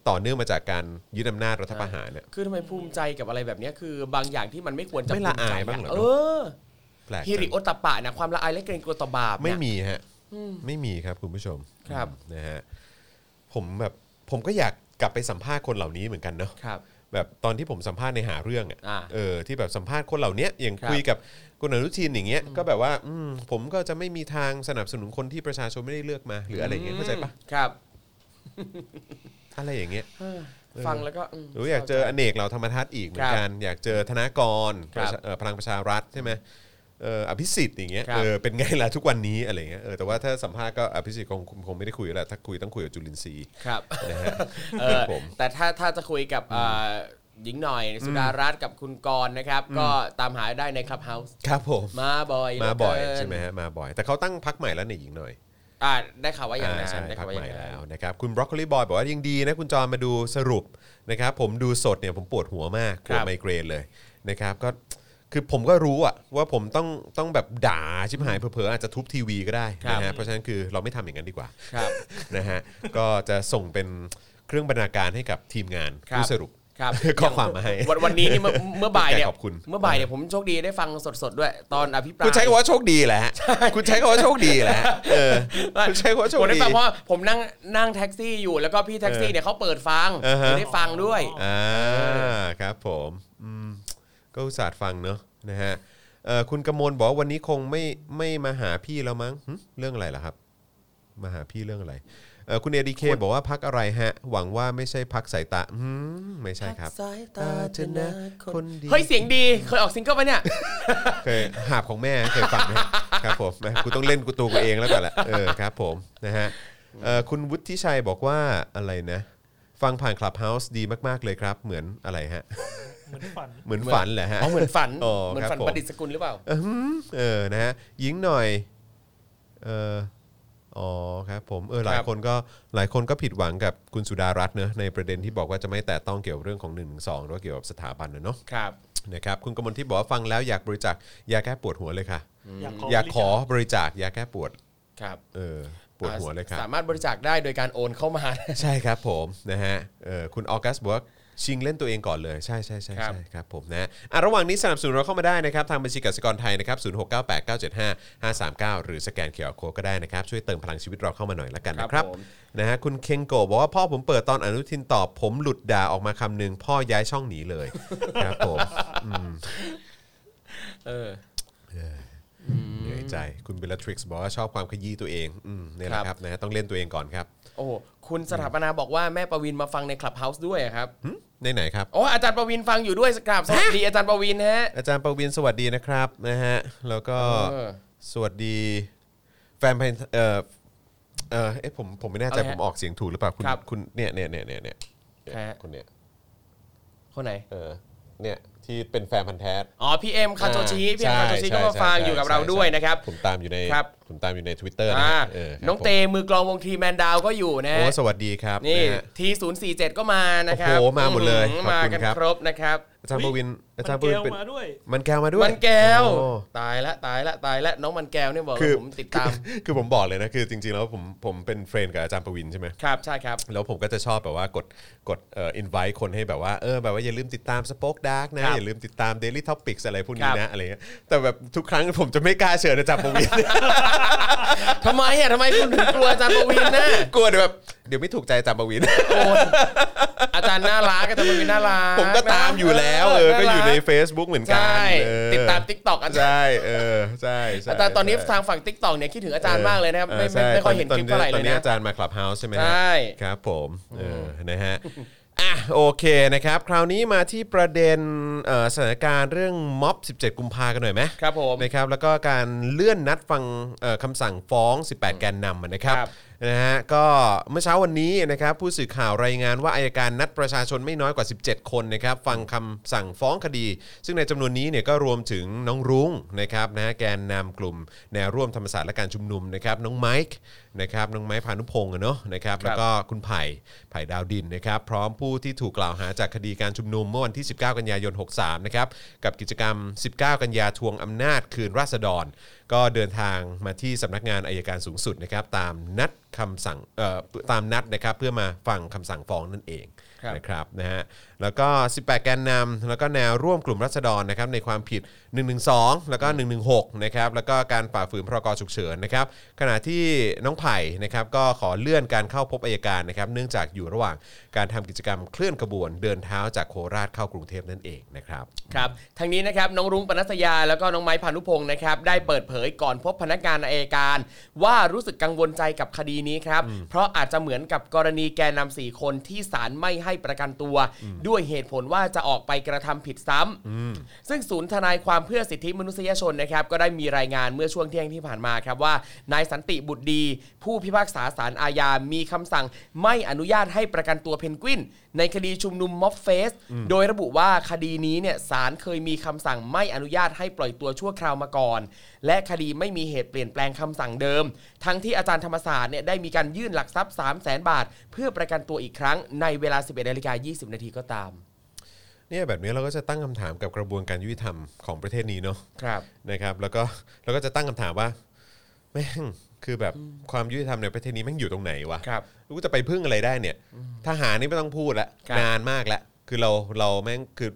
ต่อเนื่องมาจากการยึดอำนาจรัฐประหารเนี่ยคือทำไมภูมิใจกับอะไรแบบเนี้ยคือบางอย่างที่มันไม่ควรจะไม่ละอายภูมิใจบ้างเหรอเออแปลกฮิริโอจังตปปะนะความละอายและเกรงกลัวต่อบาปเนี่ยไม่มีฮะไม่มีครับคุณผู้ชมครับนะฮะผมแบบผมก็อยากกลับไปสัมภาษณ์คนเหล่านี้เหมือนกันเนาะครับแบบตอนที่ผมสัมภาษณ์ในหาเรื่องอะอ่าเออที่แบบสัมภาษณ์คนเหล่านี้อย่างครับคุยกับคุณอนุทินอย่างเงี้ยก็แบบว่าอืมผมก็จะไม่มีทางสนับสนุนคนที่ประชาชนไม่ได้เลือกมา หรืออะไรอย่างเงี้ยเข้าใจปะครับ อะไรอย่างเงี้ยฟังแล้วก็มหรืออยากเจอเอนกเหล่าธรรมทัศน์อีกเหมือนกัน อยากเจอธนกรครับประชาเอ่อพลังประชารัฐใช่ไหมเอออภิสิทธิ์อย่างเงี้ยครับเออเป็นไงล่ะทุกวันนี้อะไรเงี้ยเออแต่ว่าถ้าสัมภาษณ์ก็อภิสิทธิ์คงคงไม่ได้คุยแล้วถ้าคุยต้องคุยกับจุลินทรีย์ครับนะฮะเออครับผมแต่ถ้าถ้าจะคุยกับเอ่อหญิงหน่อยสุดารัตน์กับคุณกรณ์นะครับ ก็ตามหาได้ใน Clubhouse ครับผมมาบ่อยมาบ่อยเหลือเกินใช่ไหมฮะมาบ่อย แต่เขาตั้งพรรคใหม่แล้วในยหญิงหน่อย อ่าได้ข่าวว่าอย่างนั้อ่านใช่ได้พัข่ากวว่าใหอม่ย่างนั้แล้วนนะครับคุณบรอกโคลีบอยบอกว่ายังดีนะคุณจอนมาดูสรุปนะครับผมดูสดเนี่ยผมปวดหัวมากปวดไมเกรนเลยนะครับก็คือผมก็รู้อะว่าผมต้องต้องแบบด่าชิบหายเผลอๆอาจจะทุบทีวีก็ได้นะฮะเพราะฉะนั้นคือเราไม่ทำอย่างนั้นดีกว่าครับนะฮะก็จะส่งเป็นเครื่องบรรณาการให้กับทีมงานครับผู้สรุป ครับข้อความมาให้วันวันนี้นี่เมื่อเมื่อบ่ายเนี่ยขอบคุณเมื่อบ่ายเนี่ยผมโชคดีได้ฟังสดๆด้วย ตอนอภิปรายคุณใช้คำว่าโชคดีแหละฮะคุณใช้คำว่าโชคดีแหละฮะเออคุณใช้คำว่าโชคผมได้ดีฟังเพราะว่าผมนั่งนั่งแท็กซี่อยู่แล้วก็พี่แท็กซี่เนี่ยเขาเปิดฟังอ่าฮะผมได้ฟังด้วยอ่าครับผมอืมก็อุตส่าห์ฟังเนอะนะฮะเอ่อคุณกมลบอกว่าวันนี้คงไม่ไม่มาหาพี่แล้วมั้งหึเรื่องอะไรล่ะครับ มาหาพี่เรื่องอะไรเอ่อ คุณเอดีเคบอกว่าพักอะไรฮะ หวังว่าไม่ใช่พักสายตาอืมไม่ใช่ครับ สายตาเธอนะคนดีเฮ้ยเสียงดีเคยออกซิงเกิลปะเนี่ยเคยหาบของแม่เคยฟังไหมครับผมนะกูต้องเล่นกูตัวกูเองแล้วกันแหละเออครับผมนะฮะเอ่อคุณวุฒิชัยบอกว่าอะไรนะ ฟังผ่านคลับเฮาส์ดีมาก ๆ เลยครับ เหมือนอะไรฮะเหมือนฝันเหมือนฝันแหละฮะอ๋อเหมือนฝันอ๋อเหมือนครับฝันผมประดิษฐ์สกุลหรือเปล่าเออหืมเออนะฮะยิงหน่อยเออ อ๋อครับผมเออหลายครับคนก็หลายคนก็ผิดหวังกับคุณสุดารัตน์เนอะในประเด็นที่บอกว่าจะไม่แตะต้องเกี่ยวกับเรื่องของ1นึหรือว่าเกี่ยวกับสถาบันนะเนาะครับนะครับคุณกมลที่บอกว่าฟังแล้วอยากบริจาคยาแก้ปวดหัวเลยค่ะ อยากขออยากขอบริจาคยาแก้ปวดครับเออปวดหัวเลยครับสามารถบริจาคได้โดยการโอนเข้ามา ใช่ครับผมนะฮะเออคุณออกัสบอกว่า ชิงเล่นตัวเองก่อนเลยใช่ใช่ใช่ครับ ใช่ครับผมนะอะระหว่างนี้สนับสนุนเราเข้ามาได้นะครับ ทางบัญชีกสิกรไทยนะครับ0698975539หรือสแกน QR code ก็ได้นะครับ ช่วยเติมพลังชีวิตเราเข้ามาหน่อยละกันนะครับผม นะฮะคุณเคงโกะบอกว่าพ่อผมเปิดตอนอนุทินตอบ ผมหลุดด่าออกมาคำหนึ่งพ่อย้ายช่องหนีเลย ครับผมเออ เหนื่อยใจ คุณเบลทริกซ์บอกว่าชอบความขยี้ตัวเองอืมนี่แหละครับครับนะฮะต้องเล่นตัวเองก่อนครับ โอ้โหคุณสถาปนาบอกว่าแม่ประวินมาฟังใน Clubhouse ด้วยอะครับ ในไหนครับ โอ้อาจารย์ประวินฟังอยู่ด้วยกราบสวัสดีอาจารย์ประวินฮะ อาจารย์ประวินสวัสดีนะครับนะฮะ แล้วก็เออ สวัสดีแฟนเพลงเออเออเอ๊ะผมผมไม่แน่ใจอะไรผฮะมออกเสียงถูกหรือเปล่าคุณครับคุณเนี่ยเนี่ยเนี่ยเนี่ยเนี่ยใครฮะ คนเนี่ยคนไหน เออเนี่ย ที่เป็นแฟนพันธ์แท้ อ๋อพี่เอ็มคาโตชิพี่เอ็มใช่คาโตชิใช่ก็มาฟังใช่อยู่กับเราใช่ด้วยใช่นะครับ ผมตามอยู่ในครับผมตามอยู่ใน Twitter นะอ่าฮะเออครับน้องเตผมมือกลองวงทีแมนดาวก็อยู่นะโอ้สวัสดีครับนี่ะฮะทีศูนย์สี่เจ็ดก็มานะครับโอ้โหมาหมดเลยอื้อขอบมาคุณกันครับครบนะครับอาจารย์ประวิน อาจารย์ปมันระวินแก้วเป็นมาด้วย มันแก้วมาด้วยมันแก้ว โอ้ ตายละตายละตายละน้องมันแก้วเนี่ยบอกคืว่าอ ผมติดตามคือคือผมบอกเลยนะคือจริงๆแล้วผมผมเป็นเฟรนด์กับอาจารย์ประวินใช่ไหม ครับใช่ครับ แล้วผมก็จะชอบแบบว่ากดกดเอ่อ invite คนให้แบบว่าเออแบบว่าอย่าลืมติดตาม Spoke Dark นะ ครับอย่าลืมติดตาม Daily Topics อะไรพวกคนี้รับนะอะไรเงี้ยแต่แบบทุกครั้งผมจะไม่กล้าเชิญอาจารย์ประวิน ทำไมอะทำไมคุณถึงกลัวอาจารย์ประวินนะกลัวเดี๋ยวแบบเดี๋ยวไม่ถูกใจอาจารย์ประวินโอ้อาจารย์น่ารักอาจารย์ประวินน่ารักผมก็ตามอยู่แล้วเออก็อยู่ใน Facebook เหมือนกัใช่เออติดตาม TikTok อาจารย์ใช่เออใช่ใช่อาจารย์ตอนนี้ใช่ทางฝั่ง TikTok เนี่ยคิดถึงอาจารย์มากเลยนะครับไม่เออไม่ใช่ไม่ค่อยเห็นคลิปเท่าไหร่เลยตอนนี้นะ อาจารย์มา Clubhouse ใช่ไหมฮะใช่ ครับผมเออนะฮะอะโอเคนะครับ คราวนี้มาที่ประเด็นเอ่อสถานการณ์เรื่องม็อบ 17 กุมภากันหน่อยไหม ครับผม นะครับแล้วก็การเลื่อนนัดฟังเอ่อคำสั่งฟ้อง 18 แกนนำนะครับ ครับ นะฮะก็เมื่อเช้าวันนี้นะครับผู้สื่อข่าวรายงานว่าอายการนัดประชาชนไม่น้อยกว่า 17 คนนะครับฟังคำสั่งฟ้องคดี ซึ่งในจำนวนนี้เนี่ยก็รวมถึงน้องรุ้งนะครับนะฮะแกนนำกลุ่มแนวร่วมธรรมศาสตร์และการชุมนุมนะครับน้องไมค์นะครับน้องไมค์พานุพงศ์อะเนาะนะครับแล้วก็คุณไผ่ไผ่ดาวดินนะครับพร้อมผู้ที่ถูกกล่าวหาจากคดีการชุมนุมเมื่อวันที่ 19 กันยายน 63 นะครับกับกิจกรรม 19 กันยาทวงอำนาจคืนราษฎร ก็เดินทางมาที่สำนักงานอายการสูงสุดนะครับตามนัดคำสั่งเอ่อตามนัดนะครับเพื่อมาฟังคำสั่งฟ้องนั่นเองครับ นะครับนะฮะ แล้วก็ 18 แกนนำแล้วก็แนวร่วมกลุ่มรัษฎรนะครับในความผิด 112 แล้วก็ 116 นะครับแล้วก็การฝ่าฝืนพรกฉุกเฉินนะครับขณะที่น้องไผ่นะครับก็ขอเลื่อนการเข้าพบอัยการนะครับเนื่องจากอยู่ระหว่างการทำกิจกรรมเคลื่อนขบวนเดินเท้าจากโคราชเข้ากรุงเทพนั่นเองนะครับครับทางนี้นะครับน้องรุ้งปนัสยาแล้วก็น้องไม้พานุพงศ์นะครับได้เปิดเผยก่อนพบพนักงานอัยการ ว่ารู้สึกกังวลใจกับคดีนี้ครับเพราะอาจจะเหมือนกับกรณีแกนนำสี่คนที่ศาลไม่ให้ประกันตัวด้วยเหตุผลว่าจะออกไปกระทำผิดซ้ำซึ่งศูนย์ทนายความเพื่อสิทธิมนุษยชนนะครับก็ได้มีรายงานเมื่อช่วงเที่ยงที่ผ่านมาครับว่านายสันติบุตรดี ผู้พิพากษาศาลอาญา มีคำสั่งไม่อนุญาตให้ประกันตัวเพนกวิน ในคดีชุมนุมม็อบเฟส โดยระบุว่าคดีนี้เนี่ยศาลเคยมีคำสั่งไม่อนุญาตให้ปล่อยตัวชั่วคราวมาก่อน และคดีไม่มีเหตุเปลี่ยนแปลงคำสั่งเดิม ทั้งที่อาจารย์ธรรมศาสตร์เนี่ยได้มีการยื่นหลักทรัพย์ 3 0 0แสนบาท เพื่อประกันตัวอีกครั้งในเวลา 11นาฬิกา20 นาทีก็ตาม เนี่ยแบบนี้เราก็จะตั้งคำถามกับกระบวนการยุติธรรมของประเทศนี้เนาะครับนะครับ แล้วก็เราก็จะตั้งคำถามว่าแม่งคือแบบความยุติธรรมในประเทศนี้แม่งอยู่ตรงไหนวะครับกูจะไปพึ่งอะไรได้เนี่ย ทหารนี่ไม่ต้องพูดละครับนานมากแล้วคือเราเราแม่งคือ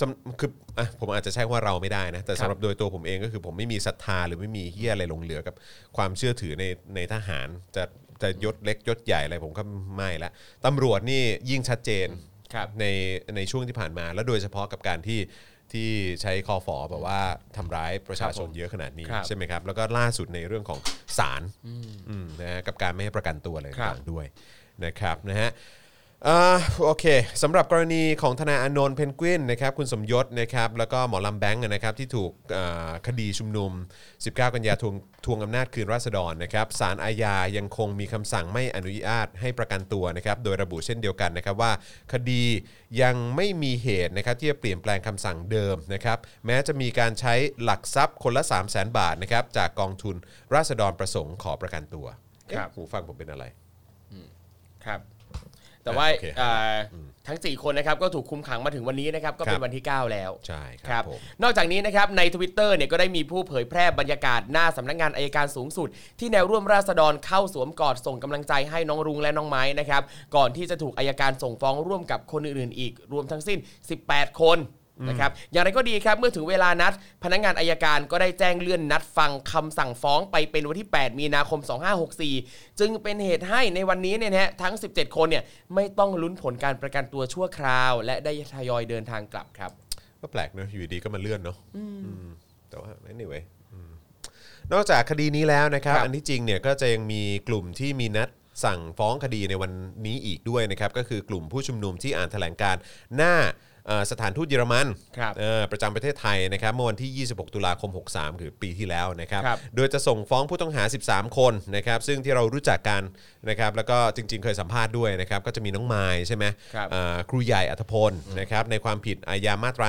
สำคืออะผมอาจจะใช้ว่าเราไม่ได้นะ แต่ครับสำหรับโดยตัวผมเองก็คือผมไม่มีศรัทธาหรือไม่มีเฮียอะไรหลงเหลือกับ ความเชื่อถือในในทหารจะจะยศเล็กยศใหญ่อะไรผมก็ไม่ละตำรวจนี่ยิ่งชัดเจนครับในในช่วงที่ผ่านมา แล้วโดยเฉพาะกับการที่ที่ใช้คอฟอแบบว่าทำร้ายประชาชนครับผมเยอะขนาดนี้ครับใช่ไหมครับแล้วก็ล่าสุดในเรื่องของศาลอืมนะฮะกับการไม่ให้ประกันตัวอะไรครับต่างๆด้วยนะครับนะฮะ อ่าโอเคสำหรับกรณีของทนายอานนท์เพนกวินนะครับคุณสมยศนะครับแล้วก็หมอลำแบงค์นะครับที่ถูกอ่าคดีชุมนุม 19 กันยาทวงทวงอำนาจคืนราษฎรนะครับศาลอาญายังคงมีคำสั่งไม่อนุญาตให้ประกันตัวนะครับโดยระบุเช่นเดียวกันนะครับว่า คดียังไม่มีเหตุนะครับที่จะเปลี่ยนแปลงคำสั่งเดิมนะครับแม้จะมีการใช้หลักทรัพย์คนละ 3 0 0 0 0 0 บาทนะครับจากกองทุนราษฎรประสงค์ขอประกันตัวเอ๊ะครับหูฟังผมเป็นอะไรครับ แต่ว่าโอเคเอ่อทั้ง 4 คนนะครับก็ถูกคุมขังมาถึงวันนี้นะครับก็เป็ครันบวันที่ 9 แล้วใช่คครัรับบผมนอกจากนี้นะครับใน Twitter เนี่ยก็ได้มีผู้เผยแพร่บรรยากาศหน้าสำนักงานอายการสูงสุด ที่แนวร่วมราษฎรเข้าสวมกอดส่งกำลังใจให้น้องรุ้งและน้องไม้นะครับก่อนที่จะถูกอายการส่งฟ้องร่วมกับคนอื่นๆ อีกรวมทั้งสิ้น 18 คน นะครับอย่างไรก็ดีครับเมื่อถึงเวลานัด พนักงานอายการก็ได้แจ้งเลื่อนนัดฟังคำสั่งฟ้องไปเป็นวันที่ 8 มีนาคม 2564 จึงเป็นเหตุให้ในวันนี้เนี่ยนะฮะทั้ง 17 คนเนี่ยไม่ต้องลุ้นผลการประกันตัวชั่วคราว และได้ทยอยเดินทางกลับครับ ก็แปลกเนอะอยู่ดีก็มาเลื่อนเนาะอืมแต่ว่า anyway อืมนอกจากคดีนี้แล้วนะครับครับ อันที่จริงเนี่ยก็จะยังมีกลุ่มที่มีนัดสั่งฟ้องคดีในวันนี้อีกด้วยนะครับ ก็คือกลุ่มผู้ชุมนุมที่อ่านแถลงการณ์หน้าเอ่อ สถานทูตเยอรมันครับเอ่อประจำประเทศไทยนะครับเมื่อวันที่ 26 ตุลาคม 63 คือปีที่แล้วนะครับครับโดยจะส่งฟ้องผู้ต้องหา 13 คนนะครับซึ่งที่เรารู้จักกันนะครับแล้วก็จริง ๆ เคยสัมภาษณ์ด้วยนะครับก็จะมีน้องไมายใช่ไหมครับเอ่อครูใหญ่อัธพลนะครับในความผิดอาญามาตรา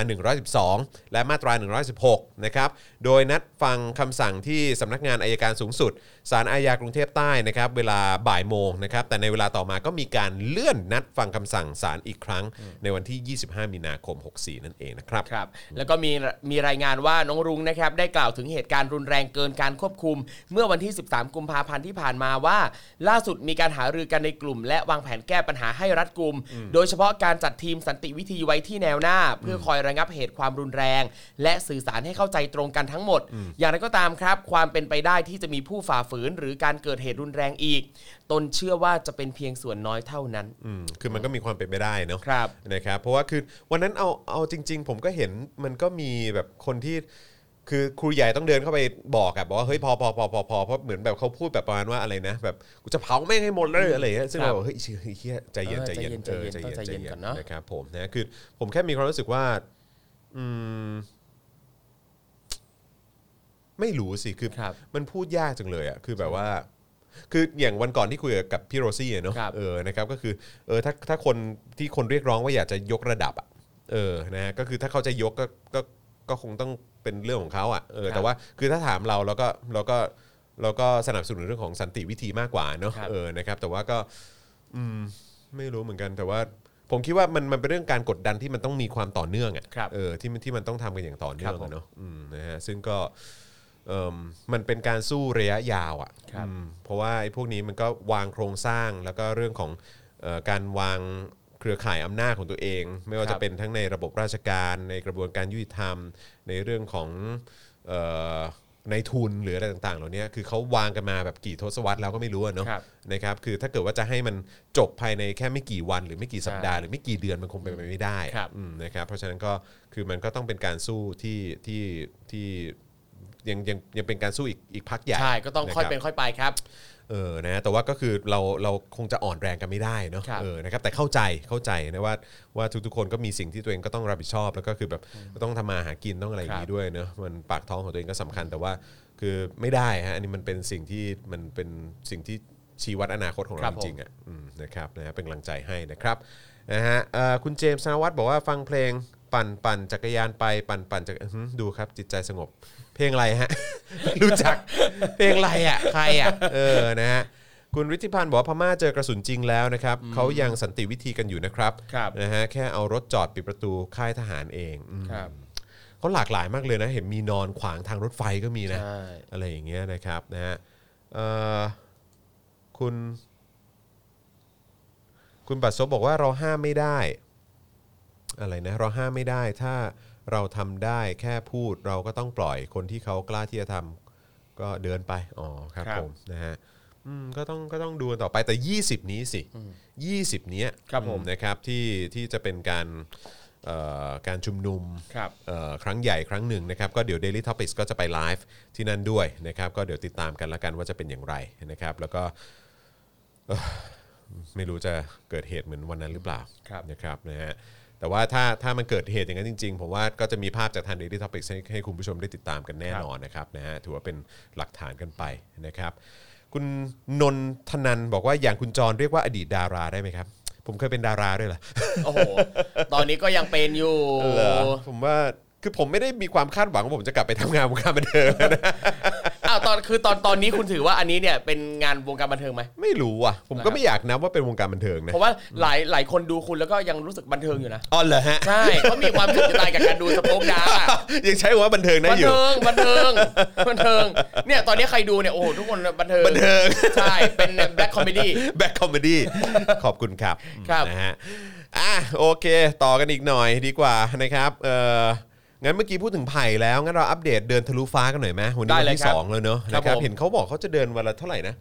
112 และมาตรา 116 นะครับโดยนัดฟังคำสั่งที่สำนักงานอายการสูงสุดศาลอาญากรุงเทพใต้นะครับเวลาบ่ายโมงนะครับแต่ในเวลาต่อมาก็มีการเลื่อนนัดฟังคำสั่งศาลอีกครั้งในวันที่ 25 มีนาคม 64 นั่นเองนะครับครับ แล้วก็มีมีรายงานว่าน้องรุ้งนะครับได้กล่าวถึงเหตุการณ์รุนแรงเกินการควบคุม เมื่อวันที่ 13 กุมภาพันธ์ที่ผ่านมาว่า ล่าสุดมีการหารือกันในกลุ่ม และวางแผนแก้ปัญหาให้รัดกุม โดยเฉพาะการจัดทีมสันติวิธีไว้ที่แนวหน้า เพื่อคอยระงับเหตุความรุนแรง และสื่อสารให้เข้าใจตรงกันทั้งหมด อย่างไรก็ตามครับ ความเป็นไปได้ที่จะมีผู้ฝ่าฝืน หรือการเกิดเหตุรุนแรงอีก ตนเชื่อว่าจะเป็นเพียงส่วนน้อยเท่านั้น อืมคือมันก็มีความเป็นไปได้เนาะครับ นะครับ เพราะว่าคือวันนั้นเอาเอาจริง ๆ ผมก็เห็นมันก็มีแบบคนที่ คือครูใหญ่ต้องเดินเข้าไปบอกอะบอกว่าเฮ้ยพอพอพอพอพอเพราะเหมือนแบบเขาพูดแบบประมาณว่าอะไรนะ แบบกูจะเผาแม่งให้หมดเลยอะไรอย่างเงี้ยซึ่งครับเราบอกเฮ้ยเชี่ยเฮียใจเย็นเออใจเย็นใจเย็นใจเย็นต้องใจเย็นก่อนเนอะ นะครับผมนะคือผมแค่มีความรู้สึกว่า อืม ไม่รู้สิคือครับ มันพูดยากจังเลยอะคือแบบว่า คืออย่างวันก่อนที่คุยกับพี่โรซี่อะเนาะครับ เออนะครับก็คือเออถ้าถ้าคนที่คนเรียกร้องว่าอยากจะยกระดับอะเออนะฮะก็คือถ้าเขาจะยกก็ก็ก็คงต้องเป็นเรื่องของเขาอะเออครับแต่ว่าคือถ้าถามเราเราก็เราก็เราก็สนับสนุนเรื่องของสันติวิธีมากกว่าเนาะครับ เออนะครับ แต่ว่าก็ อืมไม่รู้เหมือนกันแต่ว่า ผมคิดว่ามันมันเป็นเรื่องการกดดันที่มันต้องมีความต่อเนื่องอะครับ เออที่มันที่มันต้องทำกันอย่างต่อเนื่องครับผม อะเนาะอืมนะฮะซึ่งก็ เออมันเป็นการสู้ระยะยาวอะครับอืมเพราะว่าไอ้พวกนี้มันก็วางโครงสร้างแล้วก็เรื่องของเออการวางเครือข่ายอำนาจของตัวเอง ไม่ว่าครัจะบ เป็นทั้งในระบบราชการในกระบวนการยุติธรรม ในเรื่องของเอ่อในทุนหรืออะไรต่างๆ เหล่านี้คือเขาวางกันมาแบบกี่ทศวรรษแล้วก็ไม่รู้อะเนาะครับ นะครับคือถ้าเกิดว่าจะให้มันจบภายในแค่ไม่กี่วัน หรือไม่กี่สัปดาห์ใช่หรือไม่กี่เดือนมันคงเป็นไปไม่ได้ครับ อืมนะครับเพราะฉะนั้นก็คือมันก็ต้องเป็นการสู้ที่ที่ที่ ยังยังยังเป็นการสู้อีกอีกพักใหญ่ใช่ก็ต้องค่อยะรับเป็นค่อยไปครับ เออนะแต่ว่าก็คือเราเราคงจะอ่อนแรงกันไม่ได้เนาะครับเออนะครับแต่เข้าใจเข้าใจนะว่าว่าทุกๆคนก็มีสิ่งที่ตัวเองก็ต้องรับผิดชอบ แล้วก็คือแบบก็ต้องทำมาหากินต้องอะไรอย่างนี้ด้วยเนาะมันปากท้องของตัวเองก็สำคัญแต่ว่าคือไม่ได้ฮะอันนี้มันเป็นสิ่งที่มันเป็นสิ่งที่ชี้วัดอนาคตของคเรารับจริงๆอะอืมนะครับนะฮะเป็นกำลังใจให้นะครับนะฮะเอ่อคุณเจมส์ธนวัฒน์บอกว่าฟังเพลงปั่นปั่นจักรยานไปปั่นปั่นจักรอื้อหือดูครับจิตใจสงบเพ ลงอะไรฮะ รู้จัก เพลงอะไรอะ ใครอะ เออ นะฮะ คุณฤทธิพันธ์บอกว่าพม่าเจอกระสุนจริงแล้วนะครับ เขายังสันติวิธีกันอยู่นะครับครับ นะฮะ แค่เอารถจอดปิดประตูค่ายทหารเองอืมครับ เขาหลากหลายมากเลยนะ เห็นมีนอนขวางทางรถไฟก็มีนะ ใช่ อะไรอย่างเงี้ยนะครับนะฮะเอ่อคุณ คุณบัตรซบบอกว่าเราห้ามไม่ได้ อะไรนะ เราห้ามไม่ได้ ถ้า เราทำได้แค่พูดเราก็ต้องปล่อยคนที่เขากล้าที่จะทำก็เดินไปอ๋อครับครับ ผมนะฮะอืมก็ต้องก็ต้องดูกันต่อไปแต่ 20 นี้สิ 20 เนี้ยครับผม อืนะครับที่ที่จะเป็นการเอ่อการชุมนุม ครับ เอ่อครั้งใหญ่ครั้งหนึ่งนะครับก็เดี๋ยว Daily Topics ก็จะไปไลฟ์ที่นั่นด้วยนะครับก็เดี๋ยวติดตามกันละกันว่าจะเป็นอย่างไรนะครับแล้วก็เอ่อไม่รู้จะเกิดเหตุเหมือนวันนั้นหรือเปล่าครับ นะครับนะฮะ แต่ว่าถ้าถ้ามันเกิดเหตุอย่างนั้นจริงๆ ผมว่าก็จะมีภาพจากทาง Daily Topics ให้ให้คุณผู้ชมได้ติดตามกันแน่นอนนะครับนะฮะถือว่าเป็นหลักฐานกันไปนะครับ คุณนนทนันบอกว่าอย่างคุณจรเรียกว่าอดีตดาราได้ไหมครับ ผมเคยเป็นดาราด้วยเหรอโอ้โห ตอนนี้ก็ยังเป็นอยู่ เหรอผมว่าคือผมไม่ได้มีความคาดหวังว่าผมจะกลับไปทำงานวงการบันเทิงนะ อ้าวตอนคือตอนตอนนี้คุณถือว่าอันนี้เนี่ยเป็นงานวงการบันเทิงไหม ไม่รู้อะ ผมก็ไม่อยากนับว่าเป็นวงการบันเทิงนะ เพราะว่าหลายหลายคนดูคุณแล้วก็ยังรู้สึกบันเทิงอยู่นะ อ๋อเหรอฮะ ใช่เขามีความสุขจะตายกับการดูสปงดาร์กอะยังใช้คำว่าบันเทิงได้บันอยู่ เทิงบันเทิงบันเทิง เนี่ยตอนนี้ใครดูเนี่ยโอ้โหทุกคนบันเทิงบันเทิง ใช่เป็น black comedy black comedy ขอบคุณครับครับ นะฮะอะโอเค ต่อกันอีกหน่อยดีกว่านะครับเออ งั้นเมื่อกี้พูดถึงไผ่แล้วงั้นเราอัปเดตเดินทะลุฟ้ากันหน่อยไหมวันนี้ได้วันเลยที่ครับสองแล้วเนอะครับนะครับผม เห็นเขาบอกเขาจะเดินวันละเท่าไหร่นะ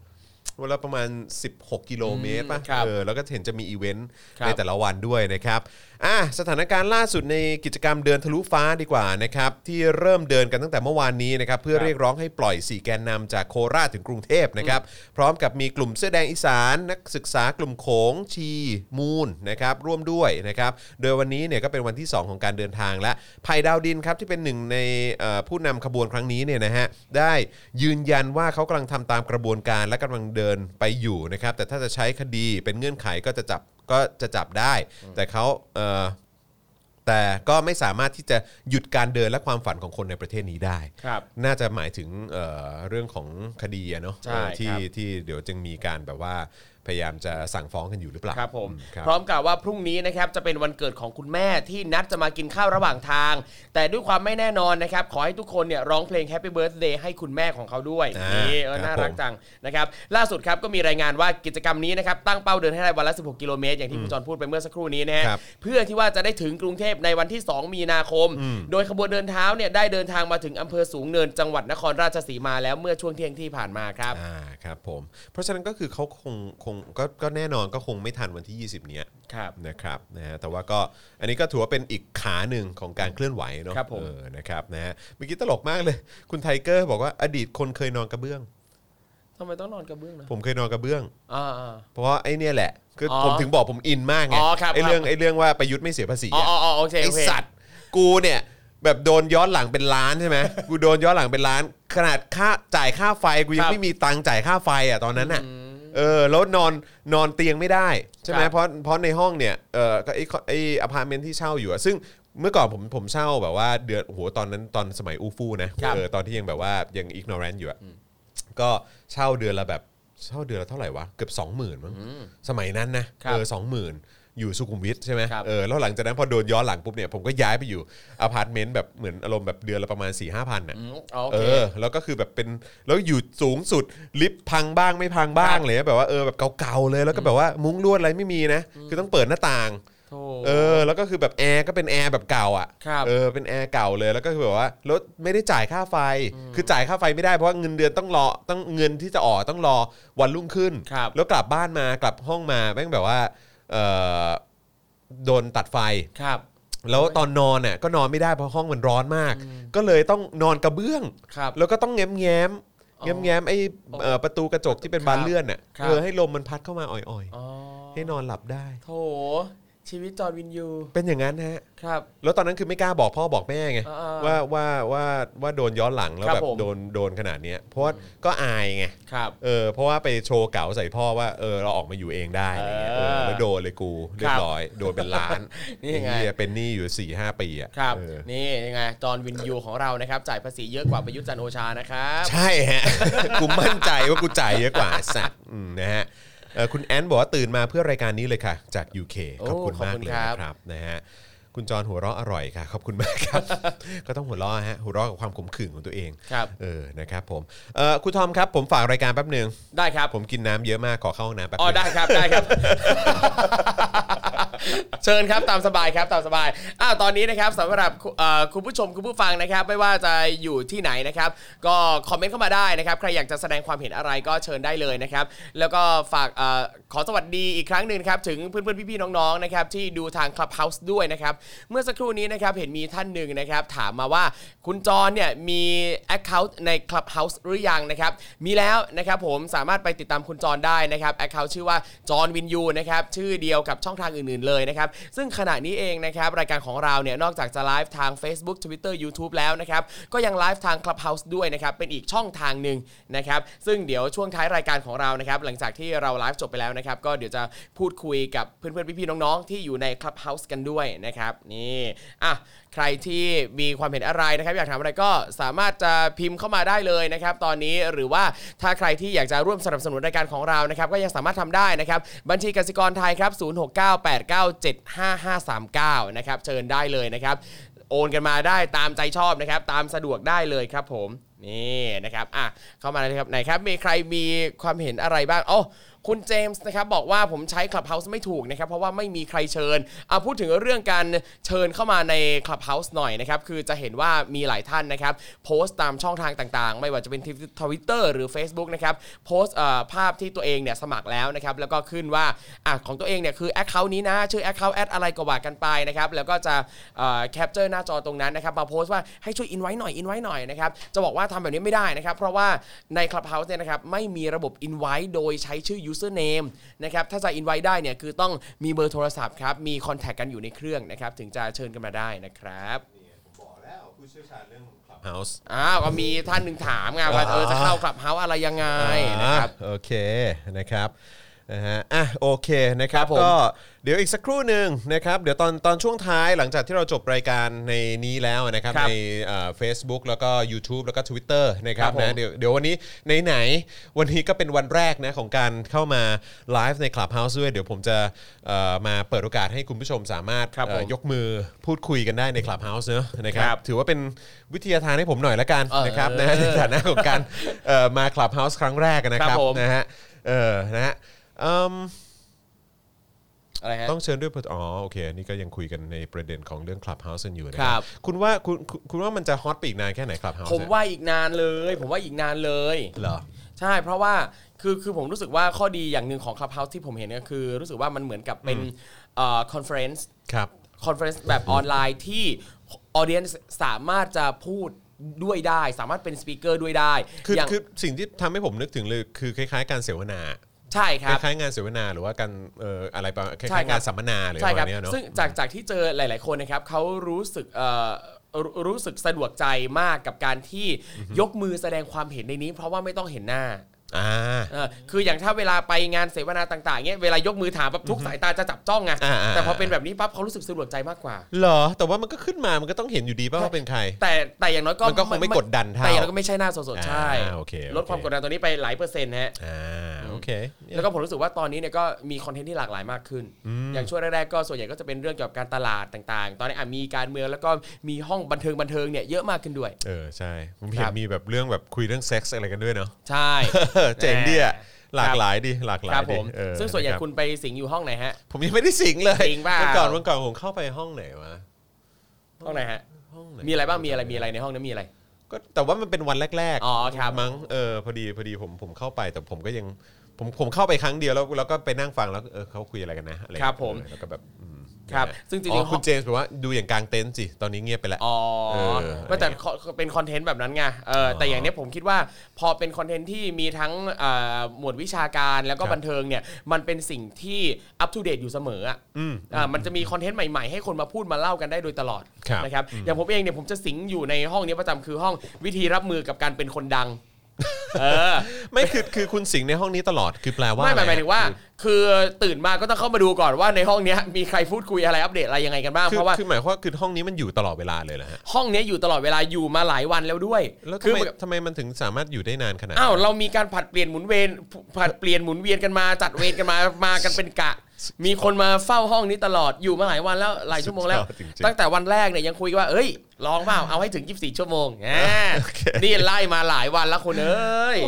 วันละประมาณ 16 กิโลเมตรป่ะครับเออแล้วก็เห็นจะมีอีเวนต์ครับในแต่ละวันด้วยนะครับอะสถานการณ์ล่าสุดในกิจกรรมเดินทะลุฟ้าดีกว่านะครับที่เริ่มเดินกันตั้งแต่เมื่อวานนี้นะครับเพื่อครับเรียกร้องให้ปล่อย 4 แกนนำจากโคราชถึงกรุงเทพนะครับพร้อมกับมีกลุ่มเสื้อแดงอีสาน นักศึกษากลุ่มโขงชีมูลนะครับร่วมด้วยนะครับโดยวันนี้เนี่ยก็เป็นวันที่ 2 ของการเดินทางและภัยดาวดินครับที่เป็นหนึ่งในเอ่อผู้นำขบวนครั้งนี้เนี่ยนะฮะได้ยืนยันว่าเขากำลังทำตามกระบวนการและกำลังเดินไปอยู่นะครับ แต่ถ้าจะใช้คดีเป็นเงื่อนไขก็จะจับก็จะจับได้ แต่เขาเอ่อแต่ก็ไม่สามารถที่จะหยุดการเดินและความฝันของคนในประเทศนี้ได้ ครับน่าจะหมายถึงเอ่อเรื่องของคดีอะเนาะใช่เออที่ครับที่เดี๋ยวจึงมีการแบบว่า พยายามจะสั่งฟ้องกันอยู่หรือเปล่าครับผมอืครับพร้อมกับว่าพรุ่งนี้นะครับจะเป็นวันเกิดของคุณแม่ที่นัดจะมากินข้าวระหว่างทาง แต่ด้วยความไม่แน่นอนนะครับ ขอให้ทุกคนเนี่ยร้องเพลง Happy Birthday ให้คุณแม่ของเขาด้วยอ่านี่เออครับน่ารักผมจังนะครับ ล่าสุดครับก็มีรายงานว่ากิจกรรมนี้นะครับตั้งเป้าเดินให้ได้วันละ 16 กิโลเมตร อย่างที่คุณจรพูดไปเมื่อสักครู่นี้นะฮะครับเพื่อที่ว่าจะได้ถึงกรุงเทพในวันที่ 2 มีนาคม โดยขบวนเดินเท้าเนี่ยได้เดินทางมาถึงอำเภอสูงเนินจังหวัดนครราชสีมาแล้วเมื่อช่วงเที่ยงที่ผ่านมาครับอ่าครับผมเพราะฉะนั้นก็คือเขาคงคงก็ก็แน่นอนก็คงไม่ทันวันที่ 20 เนี้ยครับนะครับนะฮะแต่ว่าก็อันนี้ก็ถือว่าเป็นอีกขาหนึ่งของการเคลื่อนไหวเนาะครับผม เออนะครับนะฮะเมื่อกี้ตลกมากเลย คุณไทเกอร์บอกว่าอดีตคนเคยนอนกระเบื้อง ทำไมต้องนอนกระเบื้องนะผมเคยนอนกระเบื้อง อ่าเพราะว่าไอ้เนี่ยแหละคือเออผมถึงบอกผมอินมากไงอ๋อครับไอ้เรื่องครับ ไอ้เรื่องว่าประยุทธ์ไม่เสียภาษีๆอ๋ออะ อ๋ออ๋อโอเคไอโอเค สัตว์กูเนี่ย แบบโดนย้อนหลังเป็นล้านใช่ไหม กูโดนย้อนหลังเป็นล้าน ขนาดค่าจ่ายค่าไฟกูยั ครับ ไม่มีตังค์จ่ายค่าไฟอะตอนนั้นอะ เออแล้วนอนนอนเตียงไม่ได้ใช่ไหมครับเพราะเพราะในห้องเนี่ยเออก็ไอไออพาร์ตเมนต์ที่เช่าอยู่อะซึ่งเมื่อก่อนผมผมเช่าแบบว่าเดือนโอ้โหตอนนั้นตอนสมัยอูฟูนะครับเออตอนที่ยังแบบว่ายัง ignorant อยู่อะก็เช่าเดือนละแบบเช่าเดือนละเท่าไหร่วะเกือบ 20,000มั้งสมัยนั้นนะครับเออสองหมื่น อยู่สุขุมวิทใช่ไหมครับเออแล้วหลังจากนั้นพอโดนย้อนหลังปุ๊บเนี่ยผมก็ย้ายไปอยู่อพาร์ตเมนต์แบบเหมือนอารมณ์แบบเดือนละประมาณสี่ห้าพันอะอืมโอเอเค อแล้วก็คือแบบเป็นแล้วอยู่สูงสุดลิฟต์พังบ้างไม่พังบ้างครับ เลยแบบว่าเออแบบเก่าๆเลยแล้วก็แบบว่ามุ้งลวดอะไรไม่มีนะ คือต้องเปิดหน้าต่าง โธ่ เออแล้วก็คือแบบแอร์ก็เป็นแอร์แบบเก่าอะครับเออเป็นแอร์เก่าเลยแล้วก็คือแบบว่าแล้วไม่ได้จ่ายค่าไฟ คือจ่ายค่าไฟไม่ได้เพราะว่าเงินเดือนต้องรอต้องเงินที่จะออกต้องรอวันรุ่งขึ้น ครับแล้วกลับบ้านมากลับห้องมาแม่งแบบว่าเออ โดนตัดไฟ ครับ แล้วตอนนอนน่ะก็นอนไม่ได้เพราะห้องมันร้อนมาก ก็เลยต้องนอนกระเบื้อง ครับแล้วก็ต้องแง้มแง้มอ๋อแง้มแง้มไอ้เอ่อประตูกระจกที่เป็นบานเลื่อนน่ะครับ เออให้ลมมันพัดเข้ามาอ่อยอ๋อๆ ให้นอนหลับได้ โถ ชีวิตจอร์นวินยูเป็นอย่างนั้นฮะครับ แล้วตอนนั้นคือไม่กล้าบอกพ่อบอกแม่ไงอ่าๆว่าว่าว่าว่าโดนย้อนหลังแล้วครับแบบผม โดนโดนขนาดเนี้ยเพราะว่าก็อายไงครับ เออเพราะว่าไปโชว์เก๋าใส่พ่อว่าเออเราออกมาอยู่เองได้อะไรเงี้ยเออเออแล้วโดนเลยกูเรียบร้อยโดนเป็นล้านนี่ไง อ้เหี้ยเป็นหนี้อยู่4ี่ห้าปีอะครับ เออ นี่ยังไงจอร์นวินยูของเรานะครับ จ่ายภาษีเยอะกว่าประยุทธ์จันทร์โอชานะครับ ใช่ฮะ กูมั่นใจว่ากูจ่ายเยอะกว่าไอ้สัตว์อืมนะฮะ เอ่อคุณแอนบอกว่าตื่นมาเพื่อรายการนี้เลยค่ะ จาก UK โอ้ขอบคุณขอบมากคุณเลยครับนะครับนะฮะคุณจรหัวเราะอร่อยค่ะ ขอบคุณมากครับ ก็ต้องหัวเราะฮะหัวเราะกับความขมขื่นของตัวเองครับเออนะครับผมเอ่อคุณทอมครับ ผมฝากรายการแป๊บหนึ่งได้ครับผมกินน้ำเยอะมากขอเข้าห้องน้ำแป๊บหอ๋อนึงได้ครับได้ครับ เชิญครับตามสบายครับตามสบายอ้าวตอนนี้นะครับสำหรับคุณผู้ชมคุณผู้ฟังนะครับ ไม่ว่าจะอยู่ที่ไหนนะครับ ก็คอมเมนต์เข้ามาได้นะครับ ใครอยากจะแสดงความเห็นอะไรก็เชิญได้เลยนะครับ แล้วก็ฝากขอสวัสดีอีกครั้งหนึ่งครับถึงเพื่อนๆพี่ๆน้องๆนะครับที่ดูทาง Clubhouse ด้วยนะครับ เมื่อสักครู่นี้นะครับเห็นมีท่านหนึ่งนะครับถามมาว่าคุณจรเนี่ยมี Account ใน Clubhouse หรือยังนะครับ มีแล้วนะครับผมสามารถไปติดตามคุณจรได้นะครับ Account ชื่อว่าจรวินยูนะครับชื่อเดียวกับช่องทางอื่นๆเลยนะครับ ซึ่งขณะนี้เองนะครับรายการของเราเนี่ยนอกจากจะไลฟ์ทาง Facebook Twitter YouTube แล้วนะครับก็ยังไลฟ์ทาง Clubhouse ด้วยนะครับเป็นอีกช่องทางหนึ่งนะครับซึ่งเดี๋ยวช่วงท้ายรายการของเรานะครับหลังจากที่เราไลฟ์จบไปแล้วนะครับก็เดี๋ยวจะพูดคุยกับเพื่อนๆพี่ๆน้องๆ ที่อยู่ใน Clubhouse กันด้วยนะครับนี่อะ ใครที่มีความเห็นอะไรนะครับ อยากถามอะไรก็สามารถจะพิมพ์เข้ามาได้เลยนะครับ ตอนนี้หรือว่าถ้าใครที่อยากจะร่วมสนับสนุนรายการของเรานะครับ ก็ยังสามารถทำได้นะครับ บัญชีกสิกรไทยครับ 0698975539 นะครับ เชิญได้เลยนะครับ โอนกันมาได้ตามใจชอบนะครับ ตามสะดวกได้เลยครับผม นี่นะครับ อะ เข้ามาเลยครับ ไหนครับ มีใครมีความเห็นอะไรบ้าง โอ๋อ คุณเจมส์นะครับบอกว่าผมใช้ Clubhouse ไม่ถูกนะครับ เพราะว่าไม่มีใครเชิญเอาพูดถึงเรื่องการเชิญเข้ามาใน Clubhouse หน่อยนะครับ คือจะเห็นว่ามีหลายท่านนะครับ โพสต์ตามช่องทางต่างๆ ไม่ว่าจะเป็นทวิตเตอร์หรือ Facebook นะครับ โพสต์ภาพที่ตัวเองเนี่ยสมัครแล้วนะครับ แล้วก็ขึ้นว่าอะของตัวเองเนี่ยคือ Account นี้นะ ชื่อ Account at อะไรก็ว่ากันไปนะครับ แล้วก็จะ capture หน้าจอตรงนั้นนะครับ มาโพสต์ว่าให้ช่วยอินไว้หน่อยอินไว้หน่อยนะครับ จะบอกว่าทำแบบนี้ไม่ได้นะครับ เพราะว่าใน Clubhouse เนี่ยนะครับไม่มีระบบ invite โดยใช้ชื่อ username นะครับถ้าจะ invite ได้เนี่ยคือต้องมีเบอร์โทรศัพท์ครับมี contact กันอยู่ในเครื่องนะครับถึงจะเชิญกันมาได้นะครับบอกแล้วผู้เชี่ยวชาญเรื่อง Clubhouse อ้าวก็มีท่านหนึ่งถามไงว่าเออจะเข้า Clubhouse อะไรยังไงนะครับอ่าโอเคนะครับ นะฮะอะโอเคนะครับครับผมก็เดี๋ยวอีกสักครู่หนึ่งนะครับเดี๋ยวตอนตอนช่วงท้ายหลังจากที่เราจบรายการในนี้แล้วนะครับครับในเฟซบุ๊กแล้วก็ YouTube แล้วก็ Twitter นะครับครับผมนะเดี๋ยวเดี๋ยววันนี้ไหนๆวันนี้ก็เป็นวันแรกนะของการเข้ามาไลฟ์ใน Clubhouse ด้วย เดี๋ยวผมจะเอ่อมาเปิดโอกาสให้คุณผู้ชมสามารถครับผมเอ่อยกมือพูดคุยกันได้ใน Clubhouse เนอะนะครับครับถือว่าเป็นวิทยาทานให้ผมหน่อยละกันเออนะครับนะฮะในฐานะของการเอ่อมา Clubhouse ครั้งแรกนะคครัรับบผมนะฮะเออนะฮะ อืมอะไรฮะ ต้องเชิญด้วยอ๋อโอเคอันนี่ก็ยังคุยกันในประเด็นของเรื่อง Clubhouse กันอยู่นะครับคุณว่าคุณคุณคุณว่ามันจะฮอตไปอีกนานแค่ไหน Clubhouse ผมว่าอีกนานเลย ผมว่าอีกนานเลย เหรอ ใช่ เพราะว่าคือคือผมรู้สึกว่าข้อดีอย่างหนึ่งของ Clubhouse ที่ผมเห็นก็คือ รู้สึกว่ามันเหมือนกับเป็นเอ่อคอนเฟอเรนซ์ ครับ คอนเฟอเรนซ์แบบออนไลน์ที่ออเดียนสามารถจะพูดด้วยได้ สามารถเป็นสปีกเกอร์ด้วยได้คืออย่าง คือสิ่งที่ทำให้ผมนึกถึงเลยคือคล้ายๆ การเสวนา ใช่คครับล้ายๆงานเสวนาหรือว่าการเอ่ออะไรประมาณคใช่ล้ายครับๆงานสัมมนาหรือใช่ประคมารัณบเนี้ยเนาะซึ่งจากจากที่เจอหลาย ๆคนนะครับเขารู้สึกเอ่อรู้รู้สึกสะดวกใจมากกับการที่ยกมือแสดงความเห็นในนี้ เพราะว่าไม่ต้องเห็นหน้า อ่า เออคืออย่างถ้าเวลาไปงานเสวนาต่างๆเงี้ยเวลายกมือถามปั๊บทุกสายตาจะจับจ้องไงอ่าอ่าแต่พอเป็นแบบนี้ปั๊บเขารู้สึกสะดวกใจมากกว่า เหรอ แต่ว่ามันก็ขึ้นมามันก็ต้องเห็นอยู่ดีป่ะว่าเป็นใคร แต่แต่อย่างน้อยก็มันก็คงไม่กดดันเท่าแต่อย่างน้อยก็ไม่ใช่หน้าสดๆใช่อ่าโอเคโอเค ลดความกดดันตัวนี้ไปหลายเปอร์เซ็นต์ฮะ อ่าโอเค แล้วก็ผมรู้สึกว่าตอนนี้เนี่ยก็มีคอนเทนต์ที่หลากหลายมากขึ้น อย่างช่วงแรกๆก็ส่วนใหญ่ก็จะเป็นเรื่องเกี่ยวกับการตลาดต่างๆ ตอนนี้อะมีการเมืองแล้วก็มีห้องบันเทิงบันเทิงเนี่ยเยอะมากขึ้นด้วย เออใช่ผมคเห็รันบมีแบบเรื่องแบบคุยเรื่องเซ็กส์อะไรกันด้วยเนาะ ใช่เจ๋งดีอะหลากหลายดีหลากหลาคยรับดีผมเออซึ่งส่วนใหญ่ะรับคุณไปสิงอยู่ห้องไหนฮะ ผมยังไม่ได้สิงเลยสิงเปล่าวันก่อนวันก่อนผมเข้าไปห้องไหนวะห้องไหนฮะ ห้องไหนมีอะไรบ้าง มีอะไร มีอะไรในห้องนั้นมีอะไร ก็แต่ว่ามันเป็นวันแรกๆ อ๋อครับ มั้งเออพอดีพอดีผมผมเข้าไปแต่ผมก็ยังผมผมเข้าไปครั้งเดียวแล้วแล้วก็ไปนั่งฟังแล้วเออเขาคุยอะไรกันนะอะไรครับผมเออแล้วก็แบบอืม ครับนะฮะซึ่งจริงๆอ๋อห้คุองณเจมส์บอกว่าดูอย่างกลางเต็นท์สิ ตอนนี้เงียบไปแล้ว อ๋อเออไม่แต่คเป็นคอนเทนต์แบบนั้นไงเออแต่อย่างเนี้ยผมคิดว่าพอเป็นคอนเทนต์ที่มีทั้งเอ่อหมวดวิชาการแล้วก็ครับบันเทิงเนี่ยมันเป็นสิ่งที่อัป o d เดตอยู่เสมออะอืมอ่ามันจะมีคอนเทนต์ใหม่ๆ ให้คนมาพูดมาเล่ากันได้โดยตลอดครับนะครับอย่างผมเองเนี่ยผมจะสิงอยู่ในห้องนี้ประจำคือห้องวิธีรับมือกับการเป็นคนดัง เออไม่คือคือคุณสิงห์ในห้องนี้ตลอดคือแปลว่าไม่หอะมายหรมายถึงว่า คือตื่นมาก็ต้องเข้ามาดูก่อนว่าในห้องเนี้ยมีใครพูดคุยอะไรอัปเดตอะไรยังไงกันบ้างคือเพราะว่าคือหมายความว่าคือห้องนี้มันอยู่ตลอดเวลาเลยเหรอฮะห้องเนี้ยอยู่ตลอดเวลาอยู่มาหลายวันแล้วด้วยแล้วทำคือไมเหมือนกับทำไมมันถึงสามารถอยู่ได้นานขนาดอ้าวนั้นเรามีการผัดเปลี่ยนหมุนเวียนผัดเปลี่ยนหมุนเวียนกันมาจัดเวรกันมามากันเป็นกะ มีคนมาเฝ้าห้องนี้ตลอดอยู่มาหลายวันแล้วหลายชั่วโมงแล้วสุดยอดจริงๆตั้งแต่วันแรกเนี่ยยังคุยกันว่า เอ้ยลองเปล่าเอาให้ถึง 24 ชั่วโมงแหมโอเคนี่ไล่มาหลายวันแล้วคุณเอ้ย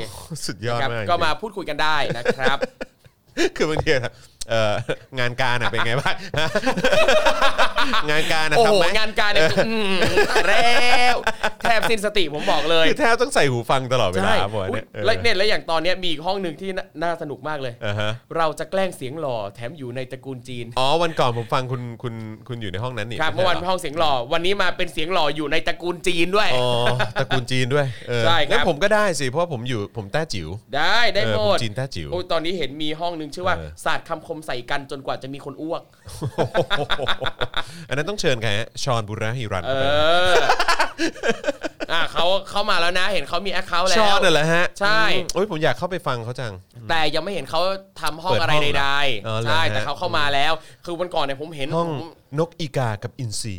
สุดยอดครับมากก็มาจริงพูดคุยกันได้นะครับ คือบางทีอะ เอ่องานการอะเป็นไงบ้าง งานการอะโอ้โหทำไหมงานการเนี่ยอืมตายแล้วแทบสิ้นสติผมบอกเลยคือแทบต้องใส่หูฟังตลอดเวลาใช่บ่อยอุ๊เนี่ยยเออแล้วเนี่ยแล้วอย่างตอนเนี้ยมีอีกห้องหนึ่งที่น่าน่าสนุกมากเลย อ่าฮะเราจะแกล้งเสียงหล่อแถมอยู่ในตระกูลจีน อ๋อวันก่อนผมฟังคุณคุณคุณอยู่ในห้องนั้นนี่ครับเมื่อวานไใช่หรห้องเสียงหล่อวันนี้มาเป็นเสียงหล่ออยู่ในตระกูลจีนด้วย อ๋อตระกูลจีนด้วยเออใช่ครับ งั้นผมก็ได้สิเพราะว่าผมอยู่ผมแต้จิ๋วได้ได้เออหมผมดจีนแต้จิ๋ว โอ้ยตอนนี้เห็นมีห้องหนึ่งชื่อว่าเออ ศาสตร์คำคมใส่กันจนกว่าจะมีคนอ้วก อันนั้นต้องเชิญใครฮะชอนบุรหิรันเอออะเขาเข้ามาแล้วนะ เห็นเขามีแอคเคาท์แล้ชอนวน่ะเหรอฮะใช่อืมโอ้ยผมอยากเข้าไปฟังเขาจัง แต่ยังไม่เห็นเขาทำห้องเปิดอะไรห้องเหรอใดอ๋อเหรอๆใช่ ฮะ แต่เขาเข้ามาแล้ว คือวันก่อนเนี่ยผมเห็นห้องผมนกอีกากับอินทรี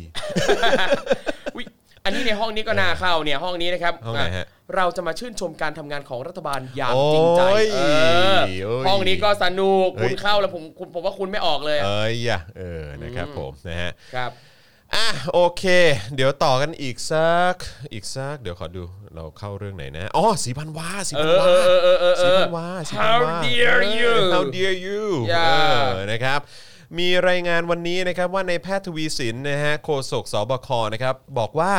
อุ๊ยอันนี้ในห้องนี้ก็น่าเข้าเนี่ยห้องนี้นะครับห้องไหนฮะอะ เราจะมาชื่นชมการทำงานของรัฐบาลอย่างจริงใจโอ้ยเออโอ้ยห้องนี้ก็สนุก เฮ้ยคุณเข้าแล้วผมคุณผมว่าคุณไม่ออกเลยอะเอ้ยอะเออนะครับผมนะฮะ ครับ อะโอเค เดี๋ยวต่อกันอีกสักอีกสักเดี๋ยวขอดูเราเข้าเรื่องไหนนะอ๋อสีพันวาสีเอพันอวาเออเออเออเอสีอพันวาสีพัน How วา dare you เออ How dare you Yeah เออนะครับ มีรายงานวันนี้นะครับว่านายแพทย์ทวีสินนะฮะโฆษกสบคนะครับบอกว่า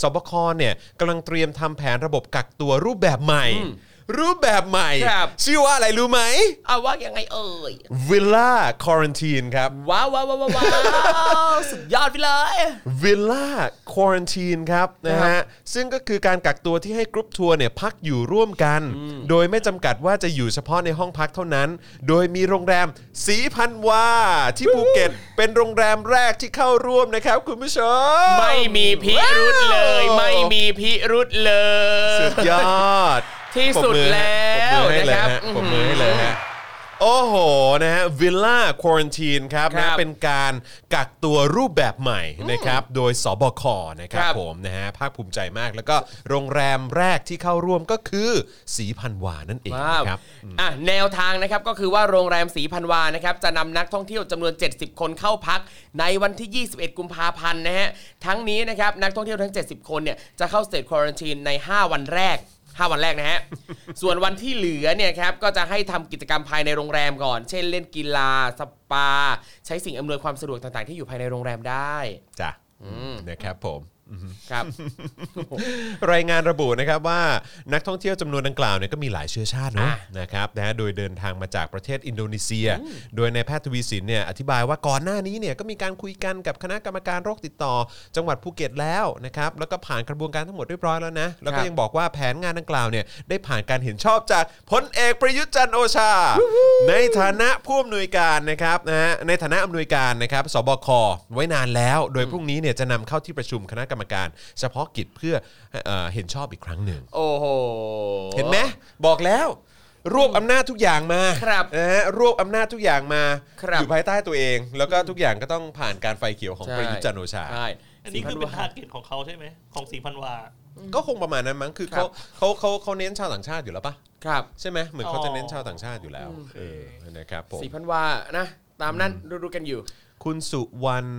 สบคเนี่ยกำลังเตรียมทำแผนระบบกักตัวรูปแบบใหม่ รูปแบบใหม่ ครับ ชื่อว่าอะไรรู้ไหมเอาว่ายังไงเอ่ย Villa Quarantine ครับว้าวว้าวว้าวว้าวว้าว สุดยอดไปเลย วิลล่าควอนตีนครับนะฮะซึ่งก็คือการกักตัวที่ให้กรุ๊ปทัวร์เนี่ยพักอยู่ร่วมกัน โดยไม่จำกัดว่าจะอยู่เฉพาะในห้องพักเท่านั้น โดยมีโรงแรมศรีพันวาที่ภูเก็ตเป็นโรงแรมแรกที่เข้าร่วมนะครับ คุณผู้ชม ไม่มีพิรุธเลยว้าวไม่มีพิรุธเลย สุดยอด ที่สุดแล้วปรบมือให้เลยนะครับฮะปรบมือให้เลยฮะโอ้โหนะฮะวิลล่าควอนตีนครับครันะบเป็นการกักตัวรูปแบบใหม่นะครับโดยสบคนะครับครับ ผมนะฮะภาคภูมิใจมาก แล้วก็โรงแรมแรกที่เข้าร่วมก็คือสีพันวานั่นเองว้าวนะครับอะแนวทางนะครับก็คือว่าโรงแรมสีพันวานะครับจะนำนักท่องเที่ยวจำนวน 70 คนเข้าพัก ในวันที่ 21 กุมภาพันธ์นะฮะทั้งนี้นะครับนักท่องเที่ยวทั้ง 70 คนเนี่ยจะเข้าสเต e ควอ r น t ีนใน 5 วันแรก 5 วันแรกนะฮะ ส่วนวันที่เหลือเนี่ยครับก็จะให้ทำกิจกรรมภายในโรงแรมก่อน เช่นเล่นกีฬา สปา ใช้สิ่งอำนวยความสะดวกต่างๆ ที่อยู่ภายในโรงแรมได้ จ้ะนะครับผม ครับ รายงานระบุนะครับว่านักท่องเที่ยวจำนวนดังกล่าวเนี่ยก็มีหลายเชื้อชาติเนาะอะนะครับนะฮะโดยเดินทางมาจากประเทศอินโดนีเซีย โดยในายแพทย์ทวีสินเนี่ยอธิบายว่าก่อนหน้านี้เนี่ยก็มีการคุยกันกับคณะกรรมการโรคติดต่อ จังหวัดภูเก็ตแล้วนะครับแล้วก็ผ่านกระบวนการทั้งหมดเรียบร้อยแล้วนะแล้วก็ยังบอกว่าแผนงานดังกล่าวเนี่ยได้ผ่านการเห็นชอบจากพลเอกประยุทธ์จันทร์โอชา ในฐานะผู้อำนวยการนะครับนะฮะในฐานะอำนวยการนะครับสบคไว้นานแล้ว โดยพรุ่งนี้เนี่ยจะนำเข้าที่ประชุมคณะกรรมการ เฉพาะกิจเพื่อเอ่อเห็นชอบอีกครั้งหนึ่ง โอ้โห เห็นไหมบอกแล้วรวบอำนาจทุกอย่างมาครับนะฮะรวบอำนาจทุกอย่างมา ครับ อยู่ภายใต้ตัวเอง แล้วก็ทุกอย่างก็ต้องผ่านการไฟเขียวของใช่ ประยุทธ์จันทร์โอชา ใช่ อันนี้คือเป็นทาร์เก็ตของเขาใช่ไหมของสีพันวา ก็คงประมาณนั้นมั้งคือครัเขาบเขาเขาเขาเน้นชาวต่างชาติอยู่แล้วปะครับ ใช่ไหมเหมือนเขาจะเน้นชาวต่างชาติอยู่แล้วโอเคเออนะครับผม สี่พันวานะ ตามนั้นรู้ๆกันอยู่ คุณสุวรรณ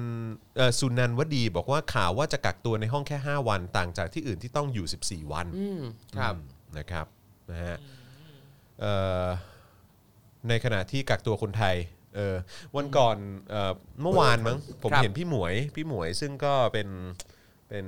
เอ่อสุนันวดี บอกว่าข่าวว่าจะกักตัวในห้องแค่ 5 วันต่างจากที่อื่นที่ต้องอยู่ 14 วันอืมครับอืมนะครับนะฮะเอ่อในขณะที่กักตัวคนไทยเออวันก่อนเอ่อเมื่อวานมั้งผมครับ เห็นพี่หมวย พี่หมวยซึ่งก็เป็นเป็น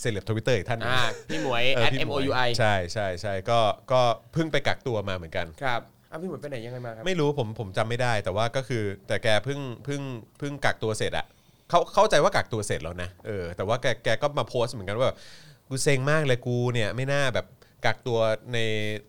เซเลบทวิตเตอร์อีกท่านหนึ่ง อ่าพี่หมวย เออ at พี่ m ห o วย u i ใช่ใช่ใช่ก็ก็เพิ่งไปกักตัวมาเหมือนกัน ครับ อะพี่หมวยไปไหนยังไงมาครับ ไม่รู้ผมผมจำไม่ได้ แต่ว่าก็คือแต่แกเพิ่งเพิ่งเพิ่งกักตัวเสร็จอะเขาเข้าใจว่ากักตัวเสร็จแล้วนะเออแต่ว่าแกแกก็มาโพสต์เหมือนกันว่าแบบกูเซ็งมากเลยกูเนี่ยไม่น่าแบบ กักตัวใน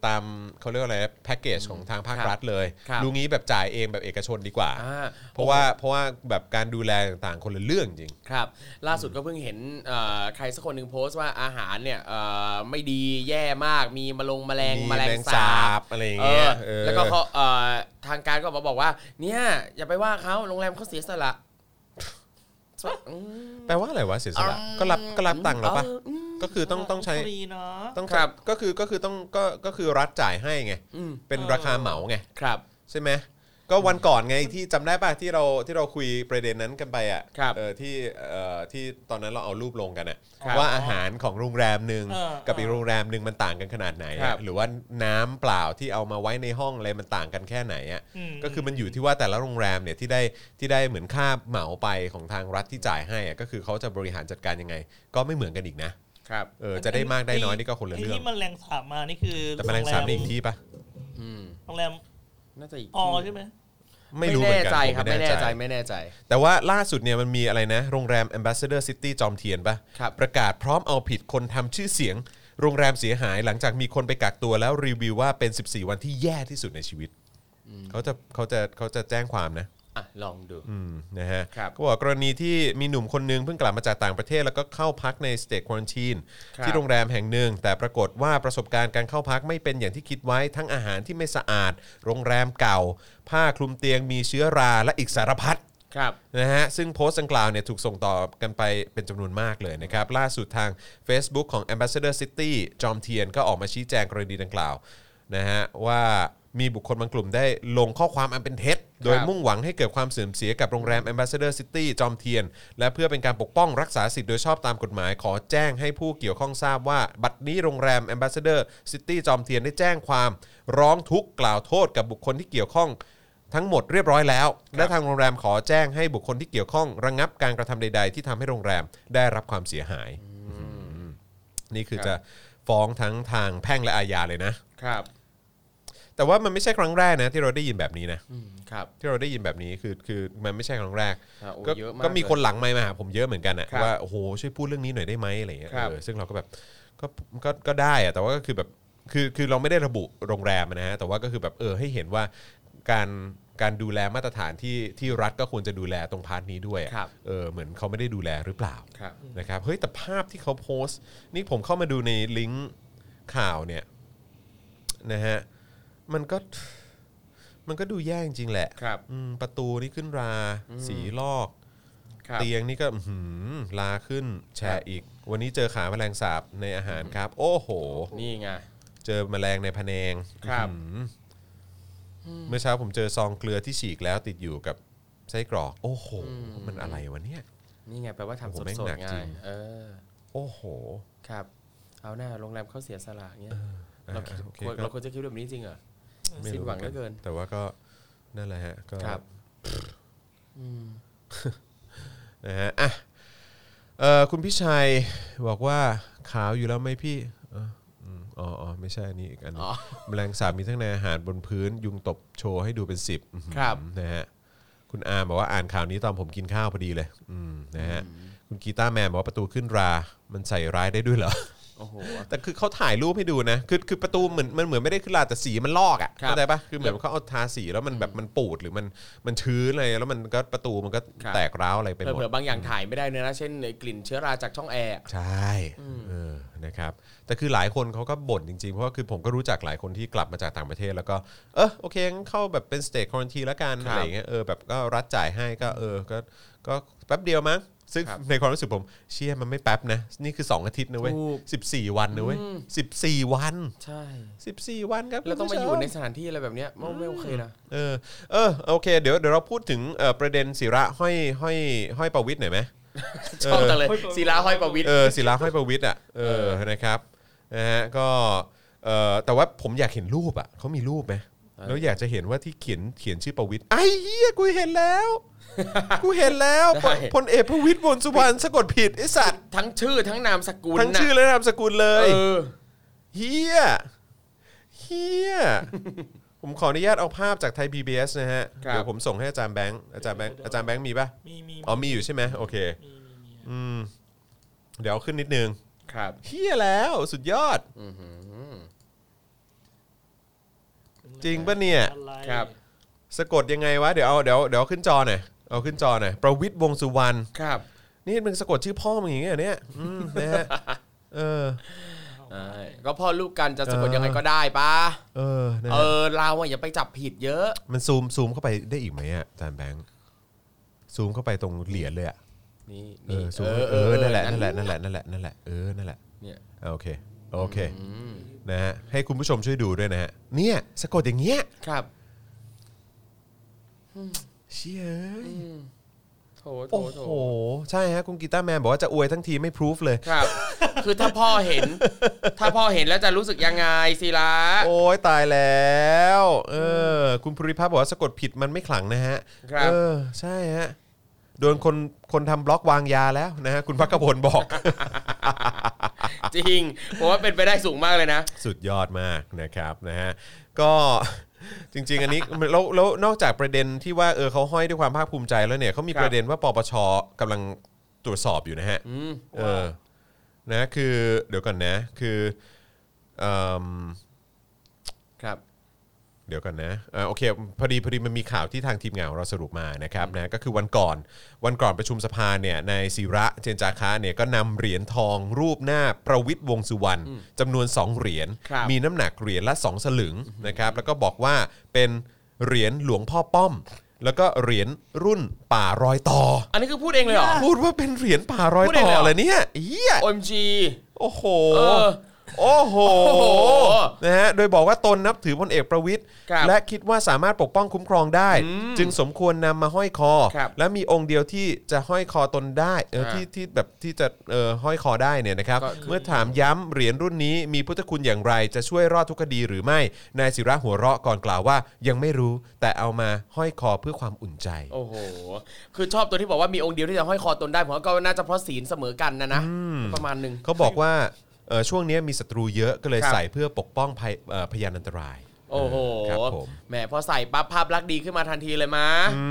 ตามเขาเรียกว่าอะไรแพ็กเกจของทางภาคครับรัฐเลยครับรู้งี้แบบจ่ายเองแบบเอกชนดีกว่า อ่า เพราะว่าเพราะว่าแบบการดูแลต่างๆคนละเรื่องจริง ครับ ล่าสุดก็เพิ่งเห็นเอ่อใครสักคนหนึ่งโพสต์ว่าอาหารเนี่ยเอ่อไม่ดีแย่มากมีมะลงแมลงมีแมลแมลงงสาสาบบอะไรอย่างเอเงี้ยอเออ แล้วก็เขาเอ่อทางการก็มาบอกว่า เนี่ยอย่าไปว่าเขาโรงแรมเขาเสียสละอืมแปลว่าอะไรวะเสียสละก็รับก็รับตังค์แล้วปะ เอออืม ก็คือต้องต้องใช้ ฟรีเนาะต้องครับ ก็คือก็คือต้องก็ก็คือรัฐจ่ายให้ไง อืมเป็นราคาเหมาไง ครับ ใช่ไหมก็วันก่อนไงที่จำได้ป่ะที่เราที่เราคุยประเด็นนั้นกันไปอะครับเออที่เอ่อที่ตอนนั้นเราเอารูปลงกันอะครับว่าอาหารของโรงแรมหนึ่งเออกับอีกโรงแรมหนึ่งมันต่างกันขนาดไหนครัอะบ หรือว่าน้ำเปล่าที่เอามาไว้ในห้องอะไรมันต่างกันแค่ไหนอะอืม ก็คือมันอยู่ที่ว่าแต่ละโรงแรมเนี่ยที่ได้ที่ได้เหมือนค่าเหมาไปของทางรัฐที่จ่ายให้อะก็คือเขาจะบริหารจัดการยังไง ก็ไม่เหมือนกันอีกนะ ครับเออจะได้มากได้น้อยนี่ก็คนละไอ้เรื่องที่มันแรงสาบมานี่คือแต่แมลงสาบนี่อีกที่ปะอืมโรงแรมน่าจะอีกอที่ใช่ไหมไม่รู้เหมือนแน่กันใจผมครับไม่แน่ใจไม่แน่ใจ แต่ว่าล่าสุดเนี่ยมันมีอะไรนะโรงแรม Ambassador City จอมเทียนปะครับประกาศพร้อมเอาผิดคนทำชื่อเสียง โรงแรมเสียหายหลังจากมีคนไปกักตัวแล้วรีวิวว่าเป็น 14 วันที่แย่ที่สุดในชีวิตเขาจะเขาจะเขาจะแจ้งความนะ อะลองดู อืมนะฮะครับก็บอกกรณีที่มีหนุ่มคนหนึงเพิ่งกลับมาจากต่างประเทศ แล้วก็เข้าพักในสเต e ควอนตีนครับ ที่โรงแรมแห่งหนึ่ง แต่ปรากฏว่าประสบการณ์การเข้าพักไม่เป็นอย่างที่คิดไว้ทั้งอาหารที่ไม่สะอาด โรงแรมเก่า ผ้าคลุมเตียงมีเชื้อราและอีกสารพัด ครับ นะฮะซึ่งโพสต์ดังกล่าวเนี่ยถูกส่งต่อกันไปเป็นจำนวนมากเลยนะครับ ล่าสุดทาง Facebook ของ Ambassador City จอมเทียนก็ออกมาชี้แจงกรณีดังกล่าวนะฮะว่า มีบุคคลบางกลุ่มได้ลงข้อความอันเป็นเท็จ โดยมุ่งหวังให้เกิดความเสื่อมเสียกับโรงแรม Ambassador City จอมเทียน และเพื่อเป็นการปกป้องรักษาสิทธิ์โดยชอบตามกฎหมาย ขอแจ้งให้ผู้เกี่ยวข้องทราบว่า บัดนี้โรงแรม Ambassador City จอมเทียนได้แจ้งความ ร้องทุกข์กล่าวโทษกับบุคคลที่เกี่ยวข้องทั้งหมดเรียบร้อยแล้ว และทางโรงแรมขอแจ้งให้บุคคลที่เกี่ยวข้อง ระงงับการกระทำใด ๆ ที่ทำให้โรงแรมได้รับความเสียหาย นี่คือครับจะฟ้องทั้งทางแพ่งและอาญาเลยนะครับ แต่ว่ามันไม่ใช่ครั้งแรกนะที่เราได้ยินแบบนี้นะอืมครับ ที่เราได้ยินแบบนี้คือคือมันไม่ใช่ครั้งแรกอะโอ้ก็เยอะมากก็มีเลยคนหลังไมค์มาหาผมเยอะเหมือนกันนะครับว่าโอ้โหช่วยพูดเรื่องนี้หน่อยได้ไหมอะไรอย่างเงี้ยครับ เออซึ่งเราก็แบบก็ก็ก็ได้อะแต่ว่าก็คือแบบคือคือเราไม่ได้ระบุโรงแรมนะฮะแต่ว่าก็คือแบบเออให้เห็นว่าการการดูแลมาตรฐานที่ที่รัฐก็ควรจะดูแลตรงพาร์ทนี้ด้วยอะครับ เออเหมือนเขาไม่ได้ดูแลหรือเปล่า ครับ นะครับเฮ้ยแต่ภาพที่เขาโพสต์ นี่ผมเข้ามาดูในลิงก์ข่าวเนี่ยนะฮะ มันก็ มันก็ดูแย่จริงๆแหละครับ อืมประตูนี่ขึ้นรา สีลอก ครับ เตียงนี่ก็อื้อหือลาขึ้นแชครับร์อีก วันนี้เจอขาแมลงสาบในอาหารครับ โอ้โห นี่ไง เจอแมลงในพะแนงครับ อื้อหือเมื่อเช้าผมเจอซองเกลือที่ฉีกแล้วติดอยู่กับไส้กรอก โอ้โห มันอะไรวะเนี่ย นี่ไงแปลว่าทำโอ้สโหแม่งดหนักๆจริง่ายง เออ โอ้โห ครับ เอาหน้าโรงแรมเขาเสียสละเงี้ยอะเราคิดโอเคควรก็ เราควรจะคิดแบบนี้จริงเหรอ ไม่สิ้นรู้หวังเหลือเกิน แต่ว่าก็นั่นแหละฮะก็ครับนะฮะอะเอ่อคุณพี่ชัยบอกว่าขาวอยู่แล้วไหมพี่เอ่ออืมอ๋ออ๋อไม่ใช่อันนี้อีกอันหนึงอ๋อแมลงสาบมีทั้งในอาหารบนพื้น ยุงตบโชว์ให้ดูเป็นสิบอื้อหือครับ นะฮะคุณอาร์มบอกว่าอ่านข่าวนี้ตอนผมกินข้าวพอดีเลย อืมนะฮะคุณกีตาร์แมนบอกว่าประตูขึ้นรา มันใส่ร้ายได้ด้วยเหรอ โอ้โห แต่คือเขาถ่ายรูปให้ดูนะ คือคือประตูเหมือนมันเหมือนไม่ได้ขึ้นลาแต่สีมันลอกอะครับเข้าใจปะคือเหมือนเขาเอาทาสีแล้วมันแบบมันปูดหรือมันมันชื้นอะไรแล้วมันก็ประตูมันก็ครับแตกร้าวอะไรไปหมดเผื่อๆบางอย่างถ่ายไม่ได้เนยนะเช่นไอ้กลิ่นเชื้อราจากช่องแอร์ใช่เออนะครับแต่คือหลายคนเขาก็บ่นจริงๆ เพราะว่าคือผมก็รู้จักหลายคนที่กลับมาจากต่างประเทศ แล้วก็เออโอเคงั้นเข้าแบบเป็นสเตทควอนตีแล้วกันครับอะไรอย่างเงี้ยเออแบบก็รัฐจ่ายให้ก็เออก็ก็แป๊บเดียวมั้ง ซึ่งครับในความรู้สึกผมเชี่ยมันไม่แป๊บนะ นี่คือ 2 อาทิตย์นะเว้ยถูกสิบสี่วันนะเว้ยอืมสิบสี่วัน ใช่สิบสี่วันครับแล้วต้องมาคุณอผู้ชยู่ในสถานที่อะไรแบบเนี้ยไม่ไม่โอเคนะเออเออโอเค เดี๋ยวเดี๋ยวเราพูดถึงเอ่อประเด็นศิระห้อยห้อยห้อยประวิทย์หน่อยไหมชอบจังเลยศิลาห้อยประวิตรเออศิลาห้อยประวิทย์อะเออนะครับนะฮะก็เออแต่ว่าผมอยากเห็นรูปอะเขามีรูปไหมแล้วอยากจะเห็นว่าที่เขียนเขียนชื่อประวิทย์ไอ้เหี้ยกูเห็นแล้ว กูเห็นแล้วพลพลเอกประวิทย์วงษ์สุวรรณสะกดผิดไอสัตว์ทั้งชื่อทั้งนามสกุลทั้งน่ะชื่อและนามสกุลเลยเออเฮียเฮียผมขออนุญาตเอาภาพจากไทย PBS นะฮะ ครับ เดี๋ยวผมส่งให้อาจารย์แบงค์อาจารย์แบงค์อาจารย์แบงค์มีปะมีมีอ๋อมีอยู่ใช่ไหมโอเค มีมีมีอืม เดี๋ยวเอาขึ้นนิดนึงครับเฮียแล้วสุดยอด อือหือ จริงปะเนี่ย อะไรครับ สะกดยังไงวะ เดี๋ยวเอาเดี๋ยวเดี๋ยวเอาขึ้นจอหน่อย เอาขึ้นจอหน่อยประวิทย์วงษ์สุวรรณครับ นี่มึงสะกดชื่อพ่อมึงอย่างเงี้ยเหรอเนี่ยอืมนะฮะเออ ใช่ก็พ่อลูกกันจะสะกดยังไงก็ได้ปะเออนะเอฮะอเราอะอย่าไปจับผิดเยอะ มันซูมซูมเข้าไปได้อีกไหมอะอาจารย์แบงค์ซูมเข้าไปตรงเหรียญเลยอะนี่เอนี่อซูมเออนั่นแหละนั่นแหละนั่นแหละนั่นแหละนั่นแหละเออนั่นแหละเนี่ยอะโอเคโอเคอืมนะฮะให้คุณผู้ชมช่วยดูด้วยนะฮะเนี่ยสะกดอย่างเงี้ย ครับ เชี่ยเอ้ยโถโถโอ้โถโห ใช่ฮะ คุณกีตาร์แมนบอกว่าจะอวยทั้งทีไม่พรูฟเลย ครับ คือถ้าพ่อเห็น ถ้าพ่อเห็นแล้วจะรู้สึกยังไงศิลาโอ้ยตายแล้ว เออ คุณภูริพัฒน์บอกว่าสะกดผิดมันไม่ขลังนะฮะ ครับ เออ ใช่ฮะ โดนคนคนทำบล็อกวางยาแล้วนะฮะ คุณพักกพลบอก จริง ผมว่าเป็นไปได้สูงมากเลยนะ สุดยอดมากนะครับนะฮะ ก็ จริง ๆ อันนี้แล้วแล้วนอกจากประเด็นที่ว่าเออเขาห้อยด้วยความภาคภูมิใจแล้วเนี่ยเขามีครับประเด็นว่าปปชกำลังตรวจสอบอยู่นะฮะอืมเออนะคือเดี๋ยวก่อนนะคือเอิ่มครับ เดี๋ยวกันนะอ่าโอเคพอดีพอดีมันมีข่าวที่ทางทีมงานของเราสรุปมานะครับนะก็คือวันก่อนวันก่อนประชุมสภาเนี่ยนายศิระเจนจาคะเนี่ยก็นำเหรียญทองรูปหน้าประวิทย์วงษ์สุวรรณจำนวน 2 เหรียญครับมีน้ำหนักเหรียญละ 2 สลึงนะครับแล้วก็บอกว่าเป็นเหรียญหลวงพ่อป้อม แล้วก็เหรียญรุ่นป่ารอยต่อ อันนี้คือพูดเองเลยเหรอ พูดว่าเป็นเหรียญป่ารอยพูดเอต่งเลยเหรออ เลยเนี่ยเฮีย OMG โอ้โห เออ โอ้โหโอ้โหนะฮะโดยบอกว่าตนนับถือพลเอกประวิทย์ครับและคิดว่าสามารถปกป้องคุ้มครองได้อืมจึงสมควรนำมาห้อยคอ ครับและมีองค์เดียวที่จะห้อยคอตนได้เอออ่าที่ที่แบบที่จะเออห้อยคอได้เนี่ยนะครับ ก็คือ เมื่อถามย้ำเหรียญรุ่นนี้มีพุทธคุณอย่างไรจะช่วยรอดทุกคดีหรือไม่นายศิระหัวเราะก่อนกล่าวว่า ยังไม่รู้แต่เอามาห้อยคอเพื่อความอุ่นใจ โอ้โห คือชอบตัวที่บอกว่ามีองค์เดียวที่จะห้อยคอตนได้ผมว่าก็น่าจะเพราะศีลเสมอกันนะนะ ประมาณหนึ่ง เขาบอกว่า เออช่วงนี้มีศัตรูเยอะก็เลยครับ ใส่เพื่อปกป้องภัยเอ่อพยานอันตรายโอ้โหครับผมแหมพอใส่ปั๊บภาพลักษณ์ดีขึ้นมาทันทีเลยมะ อื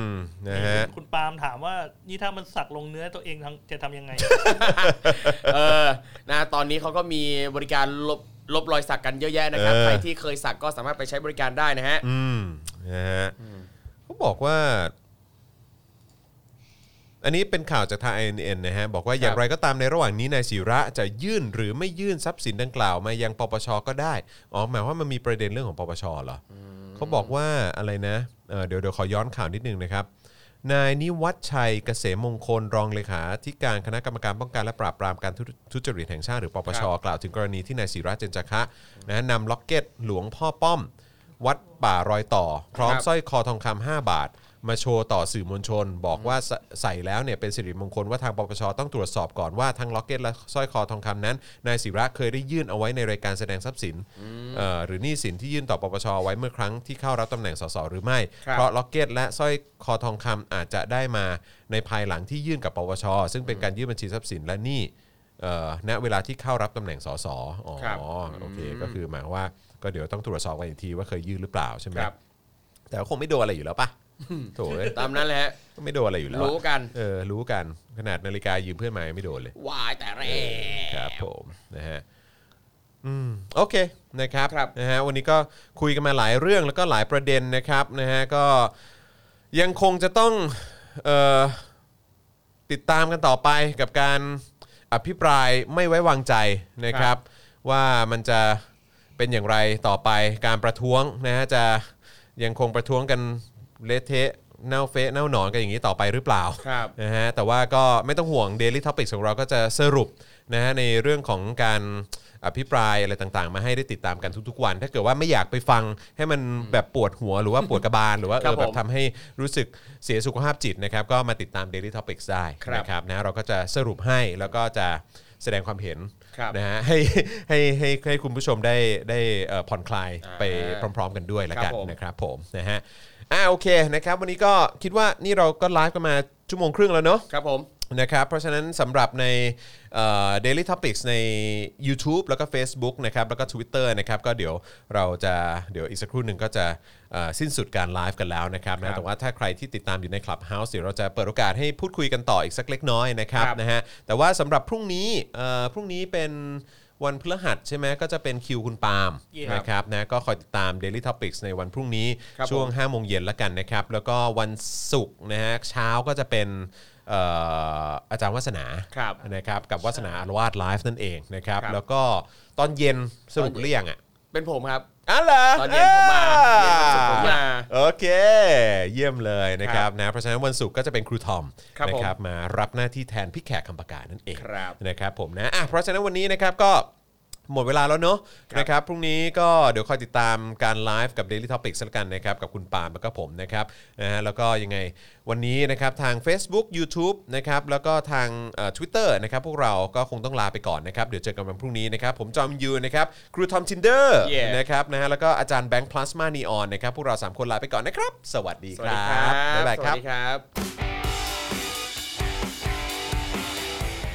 มนะฮะ คุณปาล์มถามว่านี่ถ้ามันสักลงเนื้อตัวเองทำจะทำยังไง เออ นะ ตอนนี้เขาก็มีบริการลบลบรอยสักกันเยอะแยะนะครับ เออ ใครที่เคยสักก็สามารถไปใช้บริการได้นะฮะ อืมนะฮะเขาบอกว่า อันนี้เป็นข่าวจากทาง INN นะฮะบอกว่าอย่างไรก็ตามในระหว่างนี้นายศิระจะยื่นหรือไม่ยื่นทรัพย์สินดังกล่าวมายังปปชก็ได้อ๋อหมายว่ามันมีประเด็นเรื่องของปปชเหรออเขาบอกว่าอะไรนะเอ่อเดี๋ยวเดี๋ยวขอย้อนข่าวนิดนึงนะครับนายนิวัติไชยเกษมมงคลรองเลขาธิการคณะกรรมการป้องกันและปราบปรามการทุทุจริตแห่งชาติหรือปปชครับกล่าวถึงกรณีที่นายสิระเจนจาคะนะนำล็อกเก็ตหลวงพ่อป้อม วัดป่ารอยต่อ พร้อมครับสร้อยคอทองคำ5บาท มาโชว์ต่อสื่อมวลชน บอกว่าใสใส่แล้วเนี่ยเป็นสิริมงคลว่าทางปปชต้องตรวจสอบก่อนว่าทั้งล็อกเก็ตและสร้อยคอทองคำนั้นนายสิระเคยได้ยื่นเอาไว้ในรายการแสดงทรัพย์สินเอ่อหรือหนี้สินที่ยื่นต่อปปชไว้เมื่อครั้งที่เข้ารับตำแหน่งสสหรือไม่ ครับ เพราะล็อกเก็ตและสร้อยคอทองคำอาจจะได้มาในภายหลังที่ยื่นกับปปชซึ่งเป็นการยื่นบัญชีทรัพย์สินและหนี้เอ่อณเวลาที่เข้ารับตำแหน่งสสอ๋อครับ โอเคก็คือหมายความว่าก็เดี๋ยวต้องตรวจสอบกันอีกทีว่าเคยยื่นหรือเปล่าใช่ไหม ครับ แต่ก็คงไม่โดนอะไรอยู่แล้วปะ โถเอ้ยตามนั้นแหละฮะก็ไม่โดนอะไรอยู่แล้วอะรู้กันเออรู้กันขนาดนาฬิกายืมเพื่อนมายังไม่โดนเลยวายแต่แรกครับผมนะฮะอืมโอเคนะครับครับนะฮะวันนี้ก็คุยกันมาหลายเรื่องแล้วก็หลายประเด็นนะครับนะฮะก็ยังคงจะต้องเอ่อติดตามกันต่อไปกับการอภิปรายไม่ไว้วางใจนะครับ ว่ามันจะเป็นอย่างไรต่อไปการประท้วงนะฮะจะยังคงประท้วงกัน เละเทะเน่าเฟะเน่าหนอนกันอย่างนี้ต่อไปหรือเปล่าครับ นะฮะแต่ว่าก็ไม่ต้องห่วง Daily Topics ของเราก็จะสรุปนะฮะในเรื่องของการอภิปรายอะไรต่างๆ มาให้ได้ติดตามกันทุกๆวัน ถ้าเกิดว่าไม่อยากไปฟังให้มันแบบปวดหัวหรือว่าปวดกระบาล หรือว่าเอครับอแบบผมทำให้รู้สึกเสียสุขภาพจิตนะครับก็มาติดตาม Daily Topics ได้ครับนะครับนะเราก็จะสรุปให้แล้วก็จะแสดงความเห็นครับนะฮะให้ให้ให้ให้คุณผู้ชมได้ได้เอ่อผ่อนคลายอ่าไปพร้อม ๆ กันด้วยละกันครับผมนะครับผมนะฮะ อ่าโอเคนะครับวันนี้ก็คิดว่านี่เราก็ไลฟ์กันมาชั่วโมงครึ่งแล้วเนาะครับผมนะครับเพราะฉะนั้นสำหรับในเอ่อ Daily Topics ใน YouTube แล้วก็ Facebook นะครับแล้วก็ Twitter นะครับก็เดี๋ยวเราจะเดี๋ยวอีกสักครู่หนึ่งก็จะเอ่อสิ้นสุดการไลฟ์กันแล้วนะครับครันะบแต่ว่าถ้าใครที่ติดตามอยู่ใน Clubhouse เดี๋ยวเราจะเปิดโอกาสให้พูดคุยกันต่ออีกสักเล็กน้อยนะครับครับนะฮะแต่ว่าสำหรับพรุ่งนี้เอ่อพรุ่งนี้เป็น วันพฤหัสใช่ไหมก็จะเป็นคิวคุณปาล์ม Yeah นะครับนะก็คอยติดตาม Daily Topics ในวันพรุ่งนี้ครับช่วงผม5โมงเย็นแล้วกันนะครับ แล้วก็วันศุกร์นะฮะเช้าก็จะเป็นเอ่ออาจารย์วัฒนาครับนะครับกับวัฒนาอารวาสไลฟ์นั่นเองนะครับ ครับ แล้วก็ตอนเย็นสรุปเรียงอะ เป็นผมครับ อ๋อเหรอตอนเย็นผมมาเย็นวันศุกร์ผมมา โอเค เยี่ยมเลยนะครับนะเพราะฉะนั้นวันศุกร์ก็จะเป็นครูทอมครับนะผมครับมารับหน้าที่แทนพี่แขกคำปากานั่นเองครับนะครับผมนะอะเพราะฉะนั้นวันนี้นะครับก็ หมดเวลาแล้วเนอะครับนะครับพรุ่งนี้ก็เดี๋ยวคอยติดตามการไลฟ์กับ Daily Topics แล้วกันนะครับกับคุณปาล์มแล้วก็ผมนะครับนะฮะแล้วก็ยังไงวันนี้นะครับทาง Facebook YouTube นะครับแล้วก็ทางเอ่อ Twitter นะครับพวกเราก็คงต้องลาไปก่อนนะครับเดี๋ยวเจอกันวันพรุ่งนี้นะครับผมจอมยูนะครับครูทอมทินเดอร์ Yeah นะครับนะฮะแล้วก็อาจารย์แบงค์พลาสมานีออนนะครับพวกเราสามคนลาไปก่อนนะครับ สวัสดีสควัสรัดีครับบบ๊ายบายสควัรัสบดีครับ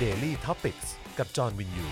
Daily Topics กับจอห์นวินยู